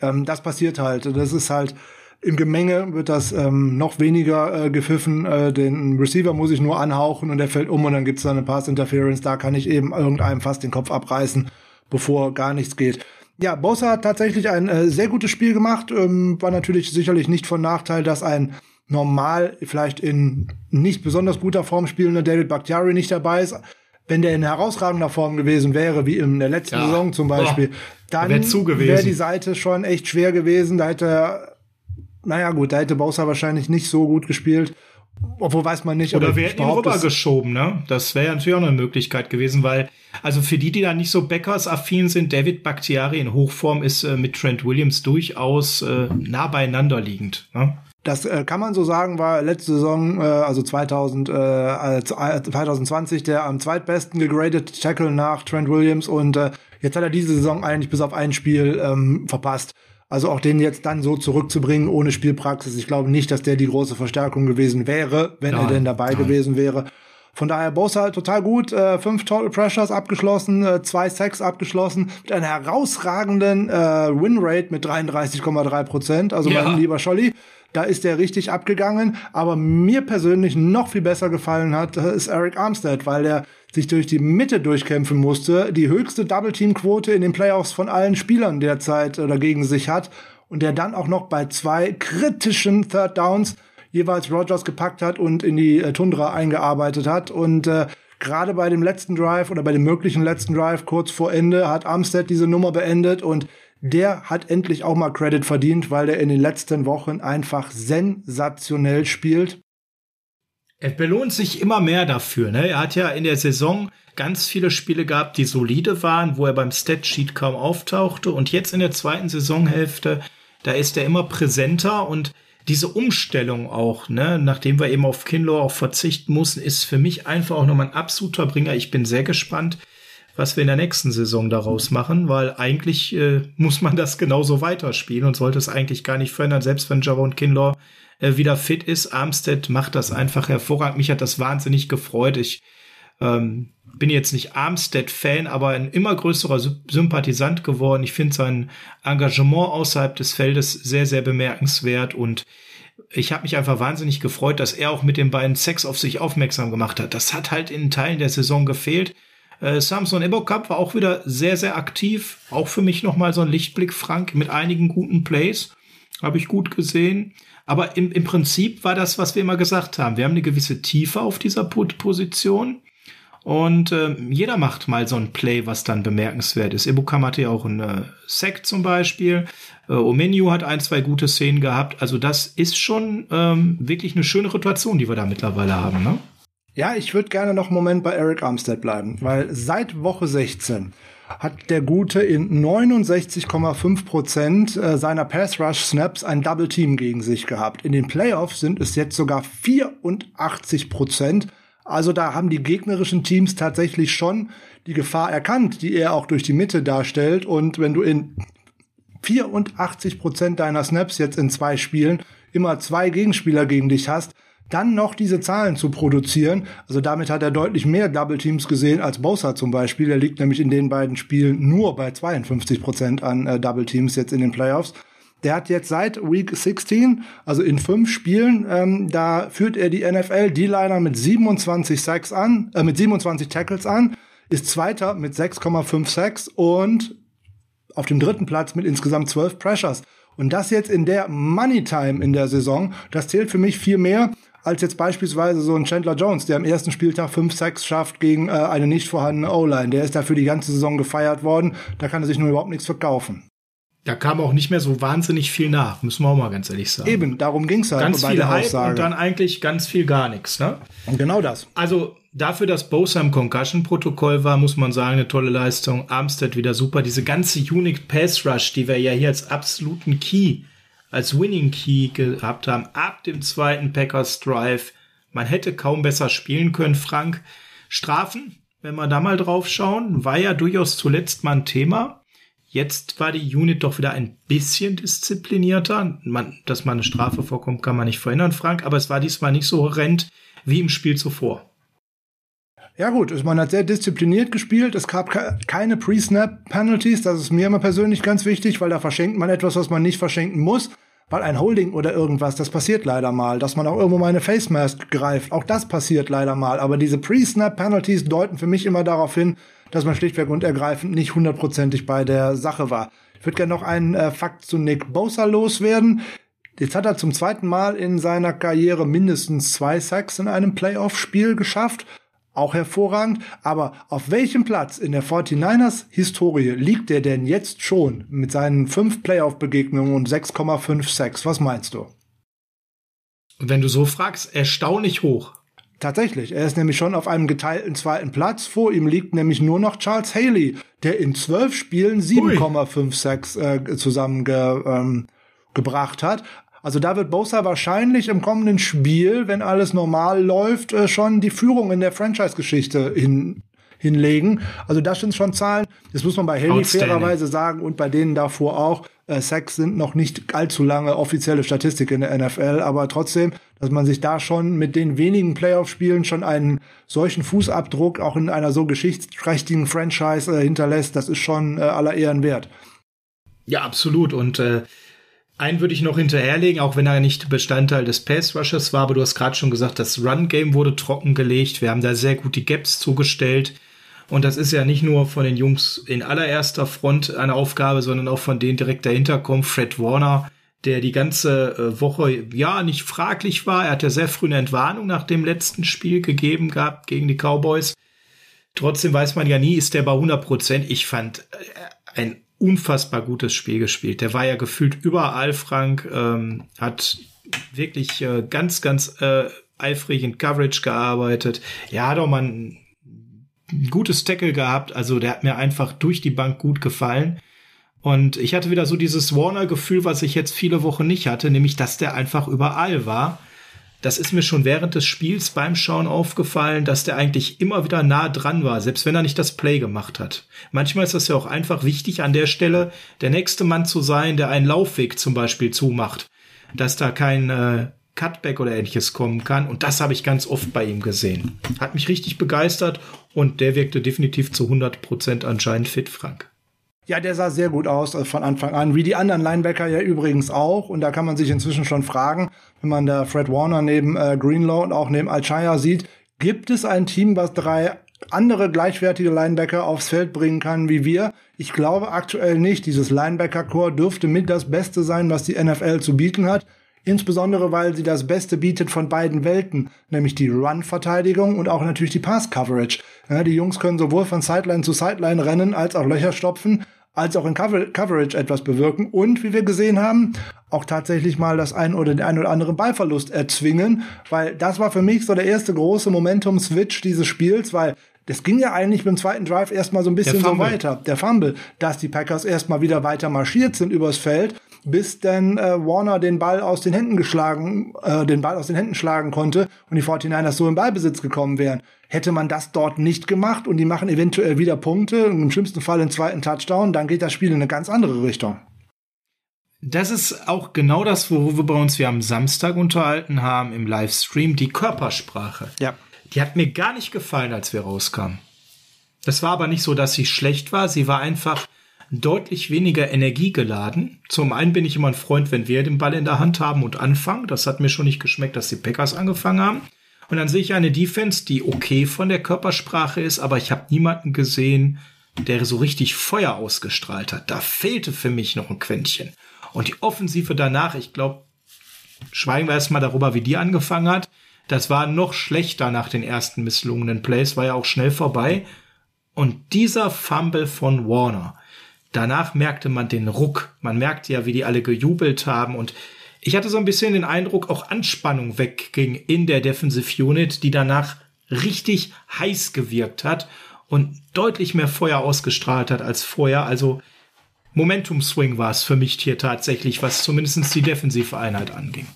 Ähm, das passiert halt. Das ist halt im Gemenge wird das ähm, noch weniger äh, gepfiffen. Äh, den Receiver muss ich nur anhauchen und der fällt um und dann gibt's da eine Pass Interference. Da kann ich eben irgendeinem fast den Kopf abreißen bevor gar nichts geht. Ja, Bosa hat tatsächlich ein äh, sehr gutes Spiel gemacht. Ähm, war natürlich sicherlich nicht von Nachteil, dass ein normal, vielleicht in nicht besonders guter Form spielender David Bakhtiari nicht dabei ist. Wenn der in herausragender Form gewesen wäre, wie in der letzten ja. Saison zum Beispiel, oh, dann wäre die Seite schon echt schwer gewesen. Da hätte, naja gut, da hätte Bosa wahrscheinlich nicht so gut gespielt. Obwohl weiß man nicht. Oder wir hätten ihn rübergeschoben, ne? Das wäre ja natürlich auch eine Möglichkeit gewesen, weil, also für die, die da nicht so Backers-affin sind, David Bakhtiari in Hochform ist äh, mit Trent Williams durchaus äh, nah beieinander liegend. Ne? Das äh, kann man so sagen, war letzte Saison, äh, also 2000, äh, 2020, der am zweitbesten gegradete Tackle nach Trent Williams und äh, jetzt hat er diese Saison eigentlich bis auf ein Spiel ähm, verpasst. Also auch den jetzt dann so zurückzubringen ohne Spielpraxis. Ich glaube nicht, dass der die große Verstärkung gewesen wäre, wenn nein, er denn dabei nein. gewesen wäre. Von daher Bosa total gut, äh, fünf Total Pressures abgeschlossen, äh, zwei Sacks abgeschlossen, mit einer herausragenden äh, Winrate mit 33,3 Prozent. Also ja. mein lieber Scholli, da ist der richtig abgegangen. Aber mir persönlich noch viel besser gefallen hat, äh, ist Eric Armstead, weil der sich durch die Mitte durchkämpfen musste, die höchste Double-Team-Quote in den Playoffs von allen Spielern derzeit oder gegen sich hat und der dann auch noch bei zwei kritischen Third Downs jeweils Rogers gepackt hat und in die äh, Tundra eingearbeitet hat und äh, gerade bei dem letzten Drive oder bei dem möglichen letzten Drive kurz vor Ende hat Armstead diese Nummer beendet und der hat endlich auch mal Credit verdient, weil er in den letzten Wochen einfach sensationell spielt. Er belohnt sich immer mehr dafür. Ne? Er hat ja in der Saison ganz viele Spiele gehabt, die solide waren, wo er beim Statsheet kaum auftauchte. Und jetzt in der zweiten Saisonhälfte, da ist er immer präsenter und diese Umstellung auch, ne, nachdem wir eben auf Kinlaw auch verzichten mussten, ist für mich einfach auch nochmal ein absoluter Bringer. Ich bin sehr gespannt, was wir in der nächsten Saison daraus machen, weil eigentlich äh, muss man das genauso weiterspielen und sollte es eigentlich gar nicht verändern, selbst wenn Javon Kinlaw äh, wieder fit ist. Armstead macht das einfach hervorragend. Mich hat das wahnsinnig gefreut. Ich ähm, bin jetzt nicht Armstead-Fan, aber ein immer größerer Sympathisant geworden. Ich finde sein Engagement außerhalb des Feldes sehr, sehr bemerkenswert und ich habe mich einfach wahnsinnig gefreut, dass er auch mit den beiden Sex auf sich aufmerksam gemacht hat. Das hat halt in Teilen der Saison gefehlt. Äh, Samson Ebokap war auch wieder sehr, sehr aktiv. Auch für mich nochmal so ein Lichtblick, Frank, mit einigen guten Plays. Habe ich gut gesehen. Aber im, im Prinzip war das, was wir immer gesagt haben. Wir haben eine gewisse Tiefe auf dieser Position. Und äh, jeder macht mal so ein Play, was dann bemerkenswert ist. Ebukam hatte ja auch einen äh, Sack zum Beispiel. Äh, Omenu hat ein, zwei gute Szenen gehabt. Also das ist schon ähm, wirklich eine schöne Rotation, die wir da mittlerweile haben. Ne? Ja, ich würde gerne noch einen Moment bei Eric Armstead bleiben, weil seit Woche 16 hat der Gute in 69,5 Prozent äh, seiner Pass Rush Snaps ein Double Team gegen sich gehabt. In den Playoffs sind es jetzt sogar 84 Prozent. Also da haben die gegnerischen Teams tatsächlich schon die Gefahr erkannt, die er auch durch die Mitte darstellt. Und wenn du in 84 Prozent deiner Snaps jetzt in zwei Spielen immer zwei Gegenspieler gegen dich hast, dann noch diese Zahlen zu produzieren. Also damit hat er deutlich mehr Double Teams gesehen als Bosa zum Beispiel. Er liegt nämlich in den beiden Spielen nur bei 52 Prozent an äh, Double Teams jetzt in den Playoffs. Der hat jetzt seit Week 16, also in fünf Spielen, ähm, da führt er die NFL D-Liner mit 27 Sacks an, äh, mit 27 Tackles an, ist Zweiter mit 6,5 Sacks und auf dem dritten Platz mit insgesamt 12 Pressures. Und das jetzt in der Money Time in der Saison, das zählt für mich viel mehr als jetzt beispielsweise so ein Chandler Jones, der am ersten Spieltag 5 Sacks schafft gegen äh, eine nicht vorhandene O-Line. Der ist dafür die ganze Saison gefeiert worden. Da kann er sich nur überhaupt nichts verkaufen. Da kam auch nicht mehr so wahnsinnig viel nach, müssen wir auch mal ganz ehrlich sagen. Eben, darum ging's halt ganz bei viel der Hype Aussage. und dann eigentlich ganz viel gar nichts. Ne? Und genau das. Also dafür, dass Bosa im Concussion-Protokoll war, muss man sagen, eine tolle Leistung. Armstead wieder super. Diese ganze Unique Pass Rush, die wir ja hier als absoluten Key, als Winning Key gehabt haben, ab dem zweiten Packers Drive. Man hätte kaum besser spielen können, Frank. Strafen, wenn wir da mal drauf schauen, war ja durchaus zuletzt mal ein Thema. Jetzt war die Unit doch wieder ein bisschen disziplinierter. Man, dass mal eine Strafe vorkommt, kann man nicht verhindern, Frank, aber es war diesmal nicht so horrend wie im Spiel zuvor. Ja gut, man hat sehr diszipliniert gespielt. Es gab keine Pre-Snap-Penalties. Das ist mir immer persönlich ganz wichtig, weil da verschenkt man etwas, was man nicht verschenken muss. Weil ein Holding oder irgendwas, das passiert leider mal. Dass man auch irgendwo mal eine Face Mask greift, auch das passiert leider mal. Aber diese Pre-Snap-Penalties deuten für mich immer darauf hin, dass man schlichtweg und ergreifend nicht hundertprozentig bei der Sache war. Ich würde gerne noch einen äh, Fakt zu Nick Bosa loswerden. Jetzt hat er zum zweiten Mal in seiner Karriere mindestens zwei Sacks in einem Playoff-Spiel geschafft. Auch hervorragend. Aber auf welchem Platz in der 49ers Historie liegt er denn jetzt schon mit seinen fünf Playoff-Begegnungen und 6,5 Sacks? Was meinst du? Wenn du so fragst, erstaunlich hoch. Tatsächlich, er ist nämlich schon auf einem geteilten zweiten Platz. Vor ihm liegt nämlich nur noch Charles Haley, der in zwölf Spielen 7,5 Sacks äh, zusammengebracht ähm, hat. Also da wird Bosa wahrscheinlich im kommenden Spiel, wenn alles normal läuft, äh, schon die Führung in der Franchise-Geschichte hin, hinlegen. Also das sind schon Zahlen. Das muss man bei Haley fairerweise sagen und bei denen davor auch. Äh, Sacks sind noch nicht allzu lange offizielle Statistik in der NFL, aber trotzdem, dass man sich da schon mit den wenigen Playoff-Spielen schon einen solchen Fußabdruck auch in einer so geschichtsträchtigen Franchise äh, hinterlässt, das ist schon äh, aller Ehren wert. Ja, absolut. Und äh, einen würde ich noch hinterherlegen, auch wenn er nicht Bestandteil des Pass Rushers war, aber du hast gerade schon gesagt, das Run Game wurde trockengelegt. Wir haben da sehr gut die Gaps zugestellt. Und das ist ja nicht nur von den Jungs in allererster Front eine Aufgabe, sondern auch von denen direkt dahinter kommt. Fred Warner, der die ganze äh, Woche ja nicht fraglich war. Er hat ja sehr früh eine Entwarnung nach dem letzten Spiel gegeben gehabt gegen die Cowboys. Trotzdem weiß man ja nie, ist der bei 100 Prozent. Ich fand äh, ein unfassbar gutes Spiel gespielt. Der war ja gefühlt überall, Frank, ähm, hat wirklich äh, ganz, ganz äh, eifrig in Coverage gearbeitet. Ja, hat auch mal ein, ein gutes Tackle gehabt. Also der hat mir einfach durch die Bank gut gefallen. Und ich hatte wieder so dieses Warner-Gefühl, was ich jetzt viele Wochen nicht hatte, nämlich, dass der einfach überall war. Das ist mir schon während des Spiels beim Schauen aufgefallen, dass der eigentlich immer wieder nah dran war, selbst wenn er nicht das Play gemacht hat. Manchmal ist das ja auch einfach wichtig, an der Stelle der nächste Mann zu sein, der einen Laufweg zum Beispiel zumacht, dass da kein äh, Cutback oder ähnliches kommen kann. Und das habe ich ganz oft bei ihm gesehen. Hat mich richtig begeistert und der wirkte definitiv zu 100 Prozent anscheinend fit, Frank. Ja, der sah sehr gut aus äh, von Anfang an, wie die anderen Linebacker ja übrigens auch. Und da kann man sich inzwischen schon fragen, wenn man da Fred Warner neben äh, Greenlaw und auch neben Alshaya sieht, gibt es ein Team, was drei andere gleichwertige Linebacker aufs Feld bringen kann wie wir? Ich glaube aktuell nicht. Dieses Linebacker-Core dürfte mit das Beste sein, was die NFL zu bieten hat. Insbesondere, weil sie das Beste bietet von beiden Welten, nämlich die Run-Verteidigung und auch natürlich die Pass-Coverage. Ja, die Jungs können sowohl von Sideline zu Sideline rennen, als auch Löcher stopfen als auch in Cover Coverage etwas bewirken und, wie wir gesehen haben, auch tatsächlich mal das ein oder den ein oder anderen Ballverlust erzwingen, weil das war für mich so der erste große Momentum-Switch dieses Spiels, weil das ging ja eigentlich beim zweiten Drive erstmal so ein bisschen so weiter, der Fumble, dass die Packers erstmal wieder weiter marschiert sind übers Feld, bis dann äh, Warner den Ball aus den Händen geschlagen, äh, den Ball aus den Händen schlagen konnte und die 49ers so im Ballbesitz gekommen wären. Hätte man das dort nicht gemacht und die machen eventuell wieder Punkte, im schlimmsten Fall den zweiten Touchdown, dann geht das Spiel in eine ganz andere Richtung. Das ist auch genau das, worüber wir uns wir am Samstag unterhalten haben im Livestream, die Körpersprache. Ja. Die hat mir gar nicht gefallen, als wir rauskamen. Das war aber nicht so, dass sie schlecht war. Sie war einfach deutlich weniger energiegeladen. Zum einen bin ich immer ein Freund, wenn wir den Ball in der Hand haben und anfangen. Das hat mir schon nicht geschmeckt, dass die Packers angefangen haben. Und dann sehe ich eine Defense, die okay von der Körpersprache ist, aber ich habe niemanden gesehen, der so richtig Feuer ausgestrahlt hat. Da fehlte für mich noch ein Quäntchen. Und die Offensive danach, ich glaube, schweigen wir erstmal darüber, wie die angefangen hat. Das war noch schlechter nach den ersten misslungenen Plays, war ja auch schnell vorbei. Und dieser Fumble von Warner, danach merkte man den Ruck. Man merkte ja, wie die alle gejubelt haben. Und ich hatte so ein bisschen den Eindruck, auch Anspannung wegging in der Defensive Unit, die danach richtig heiß gewirkt hat und deutlich mehr Feuer ausgestrahlt hat als vorher. Also Momentum Swing war es für mich hier tatsächlich, was zumindest die defensive Einheit anging.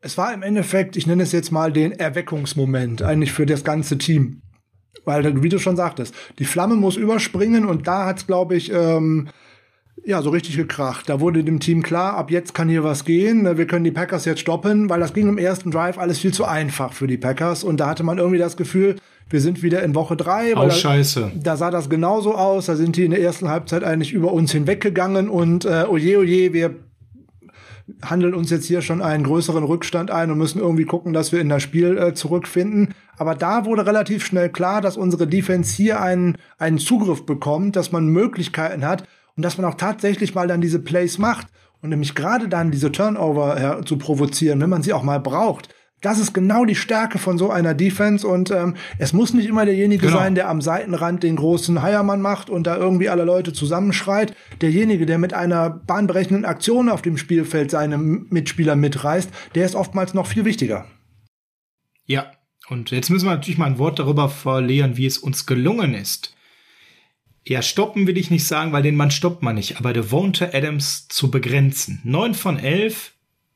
Es war im Endeffekt, ich nenne es jetzt mal den Erweckungsmoment, eigentlich für das ganze Team. Weil, wie du schon sagtest, die Flamme muss überspringen und da hat's, glaube ich, ähm, ja, so richtig gekracht. Da wurde dem Team klar, ab jetzt kann hier was gehen. Wir können die Packers jetzt stoppen, weil das ging im ersten Drive alles viel zu einfach für die Packers. Und da hatte man irgendwie das Gefühl, wir sind wieder in Woche drei. Weil oh, scheiße. Da, da, sah das genauso aus. Da sind die in der ersten Halbzeit eigentlich über uns hinweggegangen und äh, oje, oje, wir handeln uns jetzt hier schon einen größeren Rückstand ein und müssen irgendwie gucken, dass wir in das Spiel äh, zurückfinden. Aber da wurde relativ schnell klar, dass unsere Defense hier einen, einen Zugriff bekommt, dass man Möglichkeiten hat und dass man auch tatsächlich mal dann diese Plays macht und nämlich gerade dann diese Turnover äh, zu provozieren, wenn man sie auch mal braucht. Das ist genau die Stärke von so einer Defense und ähm, es muss nicht immer derjenige genau. sein, der am Seitenrand den großen Heiermann macht und da irgendwie alle Leute zusammenschreit. Derjenige, der mit einer bahnbrechenden Aktion auf dem Spielfeld seine Mitspieler mitreißt, der ist oftmals noch viel wichtiger. Ja, und jetzt müssen wir natürlich mal ein Wort darüber verlieren, wie es uns gelungen ist. Ja, stoppen will ich nicht sagen, weil den Mann stoppt man nicht, aber Devonta Adams zu begrenzen. Neun von elf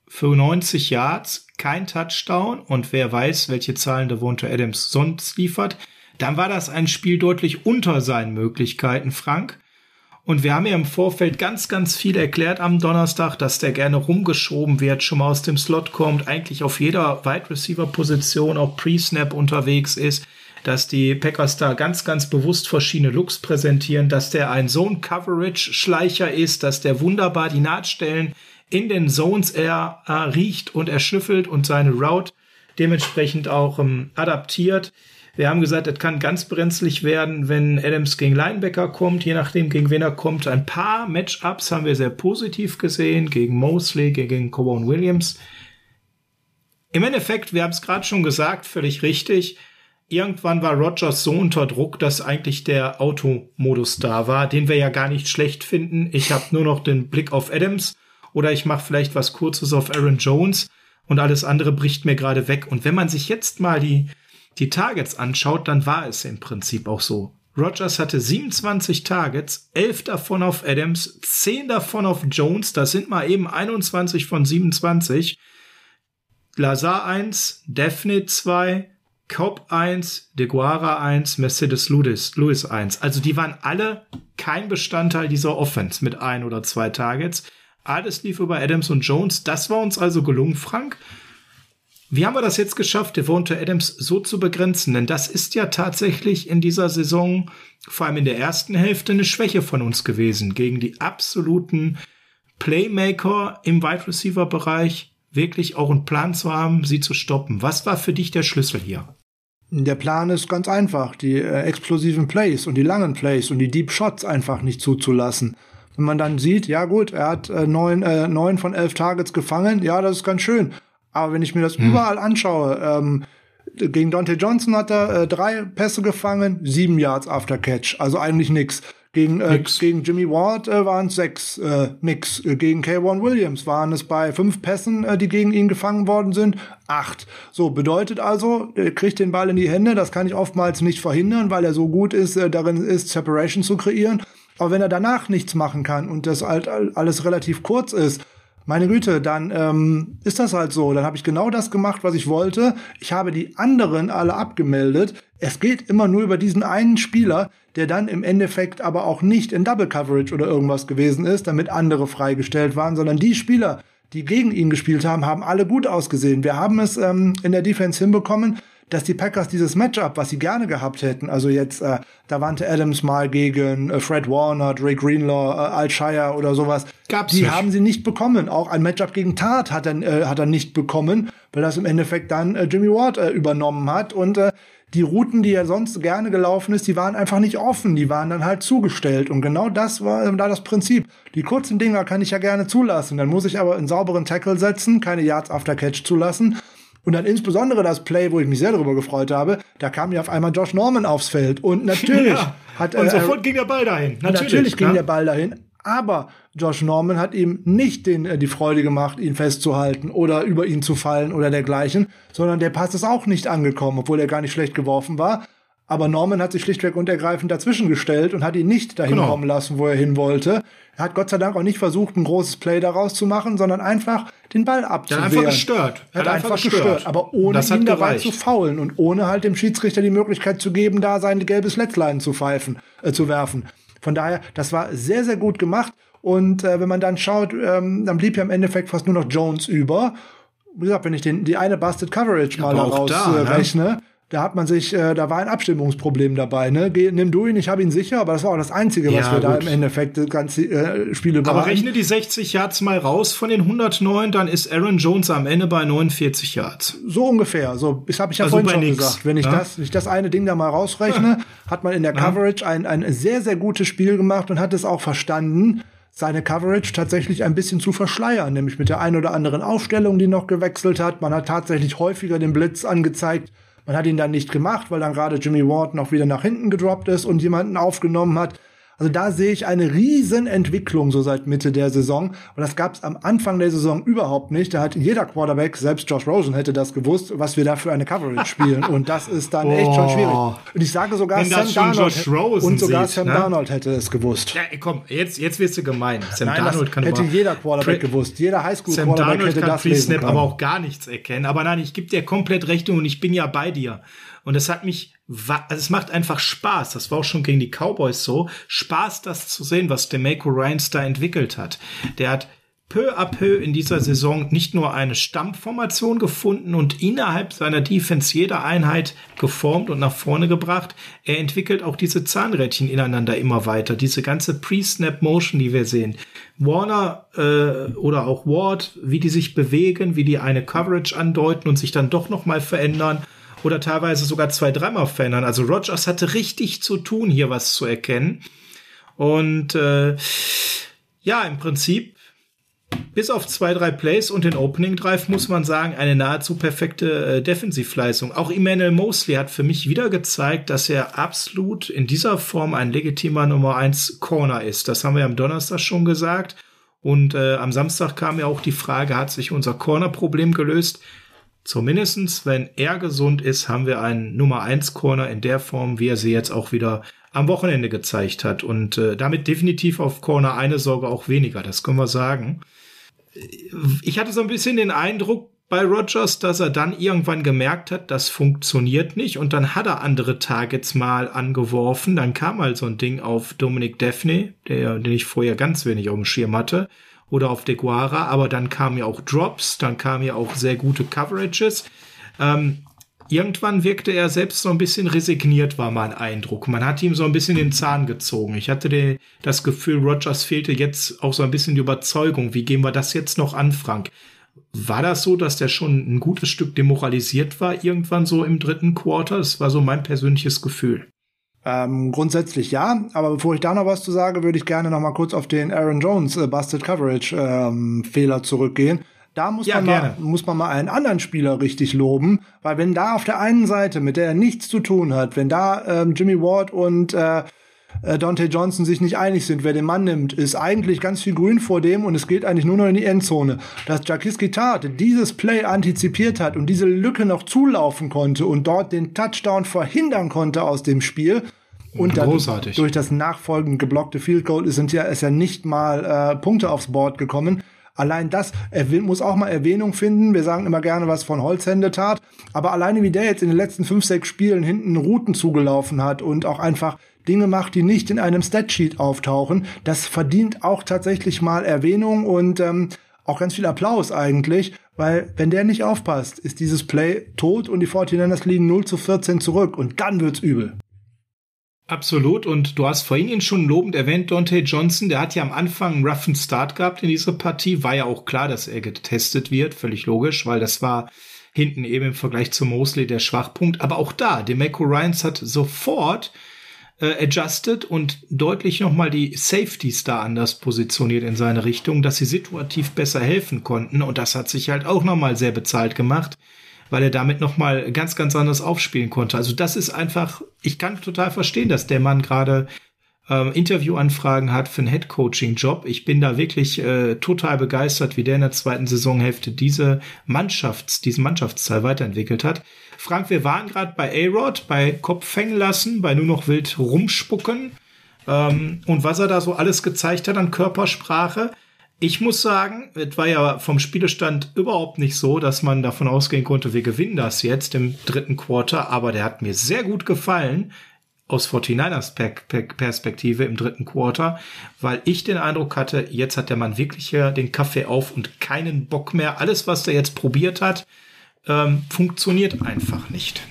für 90 Yards, kein Touchdown und wer weiß, welche Zahlen Devonta Adams sonst liefert, dann war das ein Spiel deutlich unter seinen Möglichkeiten, Frank. Und wir haben ja im Vorfeld ganz, ganz viel erklärt am Donnerstag, dass der gerne rumgeschoben wird, schon mal aus dem Slot kommt, eigentlich auf jeder Wide Receiver Position auch Pre-Snap unterwegs ist, dass die Packers da ganz, ganz bewusst verschiedene Looks präsentieren, dass der ein Zone Coverage Schleicher ist, dass der wunderbar die Nahtstellen in den Zones er äh, riecht und erschnüffelt und seine Route dementsprechend auch ähm, adaptiert. Wir haben gesagt, es kann ganz brenzlig werden, wenn Adams gegen Linebacker kommt, je nachdem, gegen wen er kommt. Ein paar Matchups haben wir sehr positiv gesehen, gegen Mosley, gegen Cowan Williams. Im Endeffekt, wir haben es gerade schon gesagt, völlig richtig. Irgendwann war Rogers so unter Druck, dass eigentlich der Automodus da war, den wir ja gar nicht schlecht finden. Ich habe nur noch den Blick auf Adams oder ich mache vielleicht was Kurzes auf Aaron Jones und alles andere bricht mir gerade weg. Und wenn man sich jetzt mal die, die Targets anschaut, dann war es im Prinzip auch so. Rogers hatte 27 Targets, 11 davon auf Adams, 10 davon auf Jones, das sind mal eben 21 von 27. Lazar 1, Daphne 2, Cobb 1, DeGuara 1, Mercedes Lewis, Lewis 1. Also die waren alle kein Bestandteil dieser Offense mit ein oder zwei Targets. Alles lief über Adams und Jones. Das war uns also gelungen, Frank. Wie haben wir das jetzt geschafft, Devonta Adams so zu begrenzen? Denn das ist ja tatsächlich in dieser Saison, vor allem in der ersten Hälfte, eine Schwäche von uns gewesen. Gegen die absoluten Playmaker im Wide Receiver Bereich wirklich auch einen Plan zu haben, sie zu stoppen. Was war für dich der Schlüssel hier? Der Plan ist ganz einfach, die äh, explosiven Plays und die langen Plays und die Deep Shots einfach nicht zuzulassen. Wenn man dann sieht, ja gut, er hat äh, neun, äh, neun von elf Targets gefangen, ja, das ist ganz schön. Aber wenn ich mir das hm. überall anschaue, ähm, gegen Dante Johnson hat er äh, drei Pässe gefangen, sieben Yards after Catch, also eigentlich nix. Gegen, äh, gegen Jimmy Ward äh, waren es sechs, äh, nix. Äh, gegen K1 Williams waren es bei fünf Pässen, äh, die gegen ihn gefangen worden sind, acht. So, bedeutet also, er kriegt den Ball in die Hände, das kann ich oftmals nicht verhindern, weil er so gut ist, äh, darin ist, Separation zu kreieren. Aber wenn er danach nichts machen kann und das halt alles relativ kurz ist, meine Güte, dann ähm, ist das halt so. Dann habe ich genau das gemacht, was ich wollte. Ich habe die anderen alle abgemeldet. Es geht immer nur über diesen einen Spieler, der dann im Endeffekt aber auch nicht in Double Coverage oder irgendwas gewesen ist, damit andere freigestellt waren, sondern die Spieler, die gegen ihn gespielt haben, haben alle gut ausgesehen. Wir haben es ähm, in der Defense hinbekommen, dass die Packers dieses Matchup, was sie gerne gehabt hätten, also jetzt äh, Davante Adams mal gegen äh, Fred Warner, Drake Greenlaw, äh, Al Shire oder sowas, Gab's die nicht. haben sie nicht bekommen. Auch ein Matchup gegen Tart hat er, äh, hat er nicht bekommen, weil das im Endeffekt dann äh, Jimmy Ward äh, übernommen hat und äh, die Routen, die er sonst gerne gelaufen ist, die waren einfach nicht offen, die waren dann halt zugestellt. Und genau das war äh, da das Prinzip. Die kurzen Dinger kann ich ja gerne zulassen. Dann muss ich aber einen sauberen Tackle setzen, keine Yards after Catch zulassen. Und dann insbesondere das Play, wo ich mich sehr darüber gefreut habe, da kam ja auf einmal Josh Norman aufs Feld. Und natürlich Ja. hat Und äh, sofort ging der Ball dahin. Natürlich, Natürlich, ging ne? der Ball dahin. Aber Josh Norman hat ihm nicht den, äh, die Freude gemacht, ihn festzuhalten oder über ihn zu fallen oder dergleichen, sondern der Pass ist auch nicht angekommen, obwohl er gar nicht schlecht geworfen war. Aber Norman hat sich schlichtweg und ergreifend dazwischen gestellt und hat ihn nicht dahin Genau. kommen lassen, wo er hin wollte. Er hat Gott sei Dank auch nicht versucht, ein großes Play daraus zu machen, sondern einfach den Ball abzuwehren. hat einfach gestört. Er hat einfach gestört, aber ohne hat ihn dabei gereicht. zu faulen und ohne halt dem Schiedsrichter die Möglichkeit zu geben, da sein gelbes Letzlein zu pfeifen, äh, zu werfen. Von daher, das war sehr, sehr gut gemacht. Und äh, wenn man dann schaut, ähm, dann blieb ja im Endeffekt fast nur noch Jones über. Wie gesagt, wenn ich den, die eine Busted Coverage mal daraus da, äh, ne? Da hat man sich, äh, da war ein Abstimmungsproblem dabei. Ne? Geh, nimm du ihn, ich habe ihn sicher, aber das war auch das Einzige, was Ja, wir da gut. im Endeffekt das ganze äh, Spiel über Aber rechne die 60 Yards mal raus von den 109, dann ist Aaron Jones am Ende bei 49 Yards. So ungefähr. So, das habe ich ja Also vorhin schon nix, gesagt. Wenn ich ja? das, wenn ich das eine Ding da mal rausrechne, hat man in der Coverage ein, ein sehr, sehr gutes Spiel gemacht und hat es auch verstanden, seine Coverage tatsächlich ein bisschen zu verschleiern, nämlich mit der ein oder anderen Aufstellung, die noch gewechselt hat. Man hat tatsächlich häufiger den Blitz angezeigt. Man hat ihn dann nicht gemacht, weil dann gerade Jimmy Ward noch wieder nach hinten gedroppt ist und jemanden aufgenommen hat. Also da sehe ich eine riesen Entwicklung so seit Mitte der Saison. Und das gab es am Anfang der Saison überhaupt nicht. Da hat jeder Quarterback, selbst Josh Rosen hätte das gewusst, was wir da für eine Coverage spielen. Und das ist dann echt schon schwierig. Und ich sage sogar, Sam Darnold und sogar sieht, Sam ne? Darnold hätte es gewusst. Ja, komm, jetzt, jetzt wirst du gemein. Sam Nein, Darnold kann hätte jeder Quarterback gewusst. Jeder Highschool-Quarterback Darnold hätte kann das Pre-Snap können. aber auch gar nichts erkennen. Aber nein, ich gebe dir komplett recht und ich bin ja bei dir. Und es hat mich, also es macht einfach Spaß. Das war auch schon gegen die Cowboys so. Spaß, das zu sehen, was Demeco Ryans da entwickelt hat. Der hat peu à peu in dieser Saison nicht nur eine Stammformation gefunden und innerhalb seiner Defense jede Einheit geformt und nach vorne gebracht. Er entwickelt auch diese Zahnrädchen ineinander immer weiter. Diese ganze Pre-Snap-Motion, die wir sehen. Warner äh, oder auch Ward, wie die sich bewegen, wie die eine Coverage andeuten und sich dann doch noch mal verändern oder teilweise sogar zwei, dreimal verändern. Also Rogers hatte richtig zu tun, hier was zu erkennen. Und äh, ja, im Prinzip bis auf zwei, drei Plays und den Opening Drive muss man sagen, eine nahezu perfekte äh, Defensivleistung. Auch Emmanuel Mosley hat für mich wieder gezeigt, dass er absolut in dieser Form ein legitimer Nummer eins Corner ist. Das haben wir am Donnerstag schon gesagt. Und äh, am Samstag kam ja auch die Frage, hat sich unser Corner-Problem gelöst? Zumindestens, wenn er gesund ist, haben wir einen Nummer eins Corner in der Form, wie er sie jetzt auch wieder am Wochenende gezeigt hat. Und äh, damit definitiv auf Corner eine Sorge auch weniger, das können wir sagen ich hatte so ein bisschen den Eindruck bei Rogers, dass er dann irgendwann gemerkt hat, das funktioniert nicht und dann hat er andere Targets mal angeworfen. Dann kam halt so ein Ding auf Dominic Daphne, der, den ich vorher ganz wenig auf dem Schirm hatte, oder auf Deguara, aber dann kamen ja auch Drops, dann kamen ja auch sehr gute Coverages. Ähm, irgendwann wirkte er selbst so ein bisschen resigniert, war mein Eindruck. Man hat ihm so ein bisschen den Zahn gezogen. Ich hatte die, das Gefühl, Rogers fehlte jetzt auch so ein bisschen die Überzeugung. Wie gehen wir das jetzt noch an, Frank? War das so, dass der schon ein gutes Stück demoralisiert war, irgendwann so im dritten Quarter? Das war so mein persönliches Gefühl. Ähm, grundsätzlich ja, aber bevor ich da noch was zu sage, würde ich gerne noch mal kurz auf den Aaron Jones äh, Busted Coverage ähm, Fehler zurückgehen. Da muss, Ja, man mal, muss man mal einen anderen Spieler richtig loben, weil wenn da auf der einen Seite, mit der er nichts zu tun hat, wenn da ähm, Jimmy Ward und äh, äh, Dante Johnson sich nicht einig sind, wer den Mann nimmt, ist eigentlich ganz viel Grün vor dem und es geht eigentlich nur noch in die Endzone. Dass Jakiski Tat dieses Play antizipiert hat und diese Lücke noch zulaufen konnte und dort den Touchdown verhindern konnte aus dem Spiel, und dann Großartig. durch das nachfolgend geblockte Field Goal sind ja, ist ja nicht mal äh, Punkte aufs Board gekommen. Allein das muss auch mal Erwähnung finden. Wir sagen immer gerne was von Holzhändetat. Aber alleine wie der jetzt in den letzten fünf, sechs Spielen hinten Routen zugelaufen hat und auch einfach Dinge macht, die nicht in einem Statsheet auftauchen, das verdient auch tatsächlich mal Erwähnung und ähm, auch ganz viel Applaus eigentlich, weil wenn der nicht aufpasst, ist dieses Play tot und die 49ers liegen 0 zu 14 zurück und dann wird's übel. Absolut. Und du hast vorhin ihn schon lobend erwähnt, Dante Johnson. Der hat ja am Anfang einen roughen Start gehabt in dieser Partie. War ja auch klar, dass er getestet wird. Völlig logisch, weil das war hinten eben im Vergleich zu Mosley der Schwachpunkt. Aber auch da, Demeco Ryans hat sofort äh, adjusted und deutlich nochmal die Safeties da anders positioniert in seine Richtung, dass sie situativ besser helfen konnten. Und das hat sich halt auch nochmal sehr bezahlt gemacht weil er damit nochmal ganz, ganz anders aufspielen konnte. Also das ist einfach, ich kann total verstehen, dass der Mann gerade ähm, Interviewanfragen hat für einen Head-Coaching-Job. Ich bin da wirklich äh, total begeistert, wie der in der zweiten Saisonhälfte diese Mannschafts-, diesen Mannschaftsteil weiterentwickelt hat. Frank, wir waren gerade bei A-Rod, bei Kopf hängen lassen, bei nur noch wild rumspucken. Ähm, und was er da so alles gezeigt hat an Körpersprache, ich muss sagen, es war ja vom Spielestand überhaupt nicht so, dass man davon ausgehen konnte, wir gewinnen das jetzt im dritten Quarter, aber der hat mir sehr gut gefallen aus 49ers Perspektive im dritten Quarter, weil ich den Eindruck hatte, jetzt hat der Mann wirklich den Kaffee auf und keinen Bock mehr. Alles, was er jetzt probiert hat, ähm, funktioniert einfach nicht.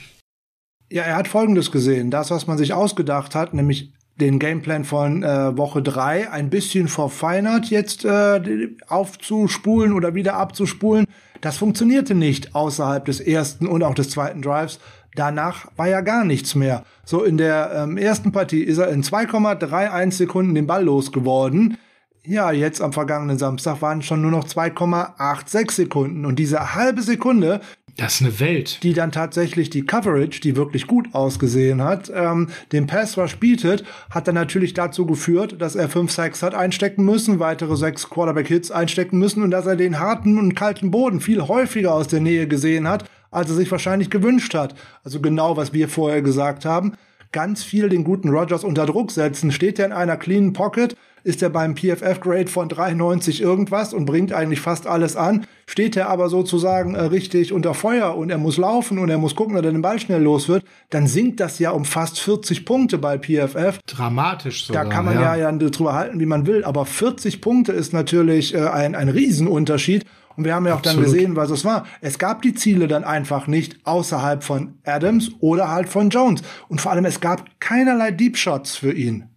Ja, er hat Folgendes gesehen. Das, was man sich ausgedacht hat, nämlich den Gameplan von äh, Woche drei ein bisschen verfeinert jetzt äh, aufzuspulen oder wieder abzuspulen. Das funktionierte nicht außerhalb des ersten und auch des zweiten Drives. Danach war ja gar nichts mehr. So in der ähm, ersten Partie ist er in 2,31 Sekunden den Ball losgeworden. Ja, jetzt am vergangenen Samstag waren schon nur noch 2,86 Sekunden. Und diese halbe Sekunde, das ist eine Welt. Die dann tatsächlich die Coverage, die wirklich gut ausgesehen hat, ähm, den Pass bietet, hat dann natürlich dazu geführt, dass er fünf Sacks hat einstecken müssen, weitere sechs Quarterback-Hits einstecken müssen und dass er den harten und kalten Boden viel häufiger aus der Nähe gesehen hat, als er sich wahrscheinlich gewünscht hat. Also genau, was wir vorher gesagt haben. Ganz viel den guten Rogers unter Druck setzen. Steht er in einer cleanen Pocket, ist er beim PFF-Grade von 93 irgendwas und bringt eigentlich fast alles an. Steht er aber sozusagen äh, richtig unter Feuer und er muss laufen und er muss gucken, dass er den Ball schnell los wird, dann sinkt das ja um fast 40 Punkte bei PFF. Dramatisch sogar. Da kann man ja, ja, ja drüber halten, wie man will. Aber 40 Punkte ist natürlich äh, ein, ein Riesenunterschied. Und wir haben ja auch Absolut. dann gesehen, was es war. Es gab die Ziele dann einfach nicht außerhalb von Adams oder halt von Jones. Und vor allem, es gab keinerlei Deep Shots für ihn.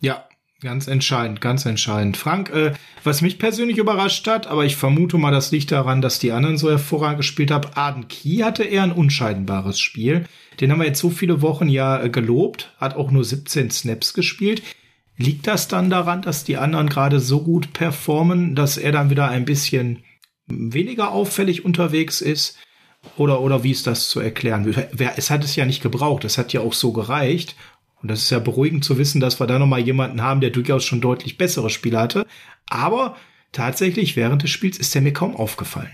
Ja, Ganz entscheidend, ganz entscheidend. Frank, äh, was mich persönlich überrascht hat, aber ich vermute mal, das liegt daran, dass die anderen so hervorragend gespielt haben. Aden Key hatte eher ein unscheinbares Spiel. Den haben wir jetzt so viele Wochen ja äh, gelobt, hat auch nur 17 Snaps gespielt. Liegt das dann daran, dass die anderen gerade so gut performen, dass er dann wieder ein bisschen weniger auffällig unterwegs ist? Oder, oder wie ist das zu erklären? Es hat es ja nicht gebraucht, es hat ja auch so gereicht. Und das ist ja beruhigend zu wissen, dass wir da nochmal jemanden haben, der durchaus schon deutlich bessere Spiele hatte. Aber tatsächlich während des Spiels ist er mir kaum aufgefallen.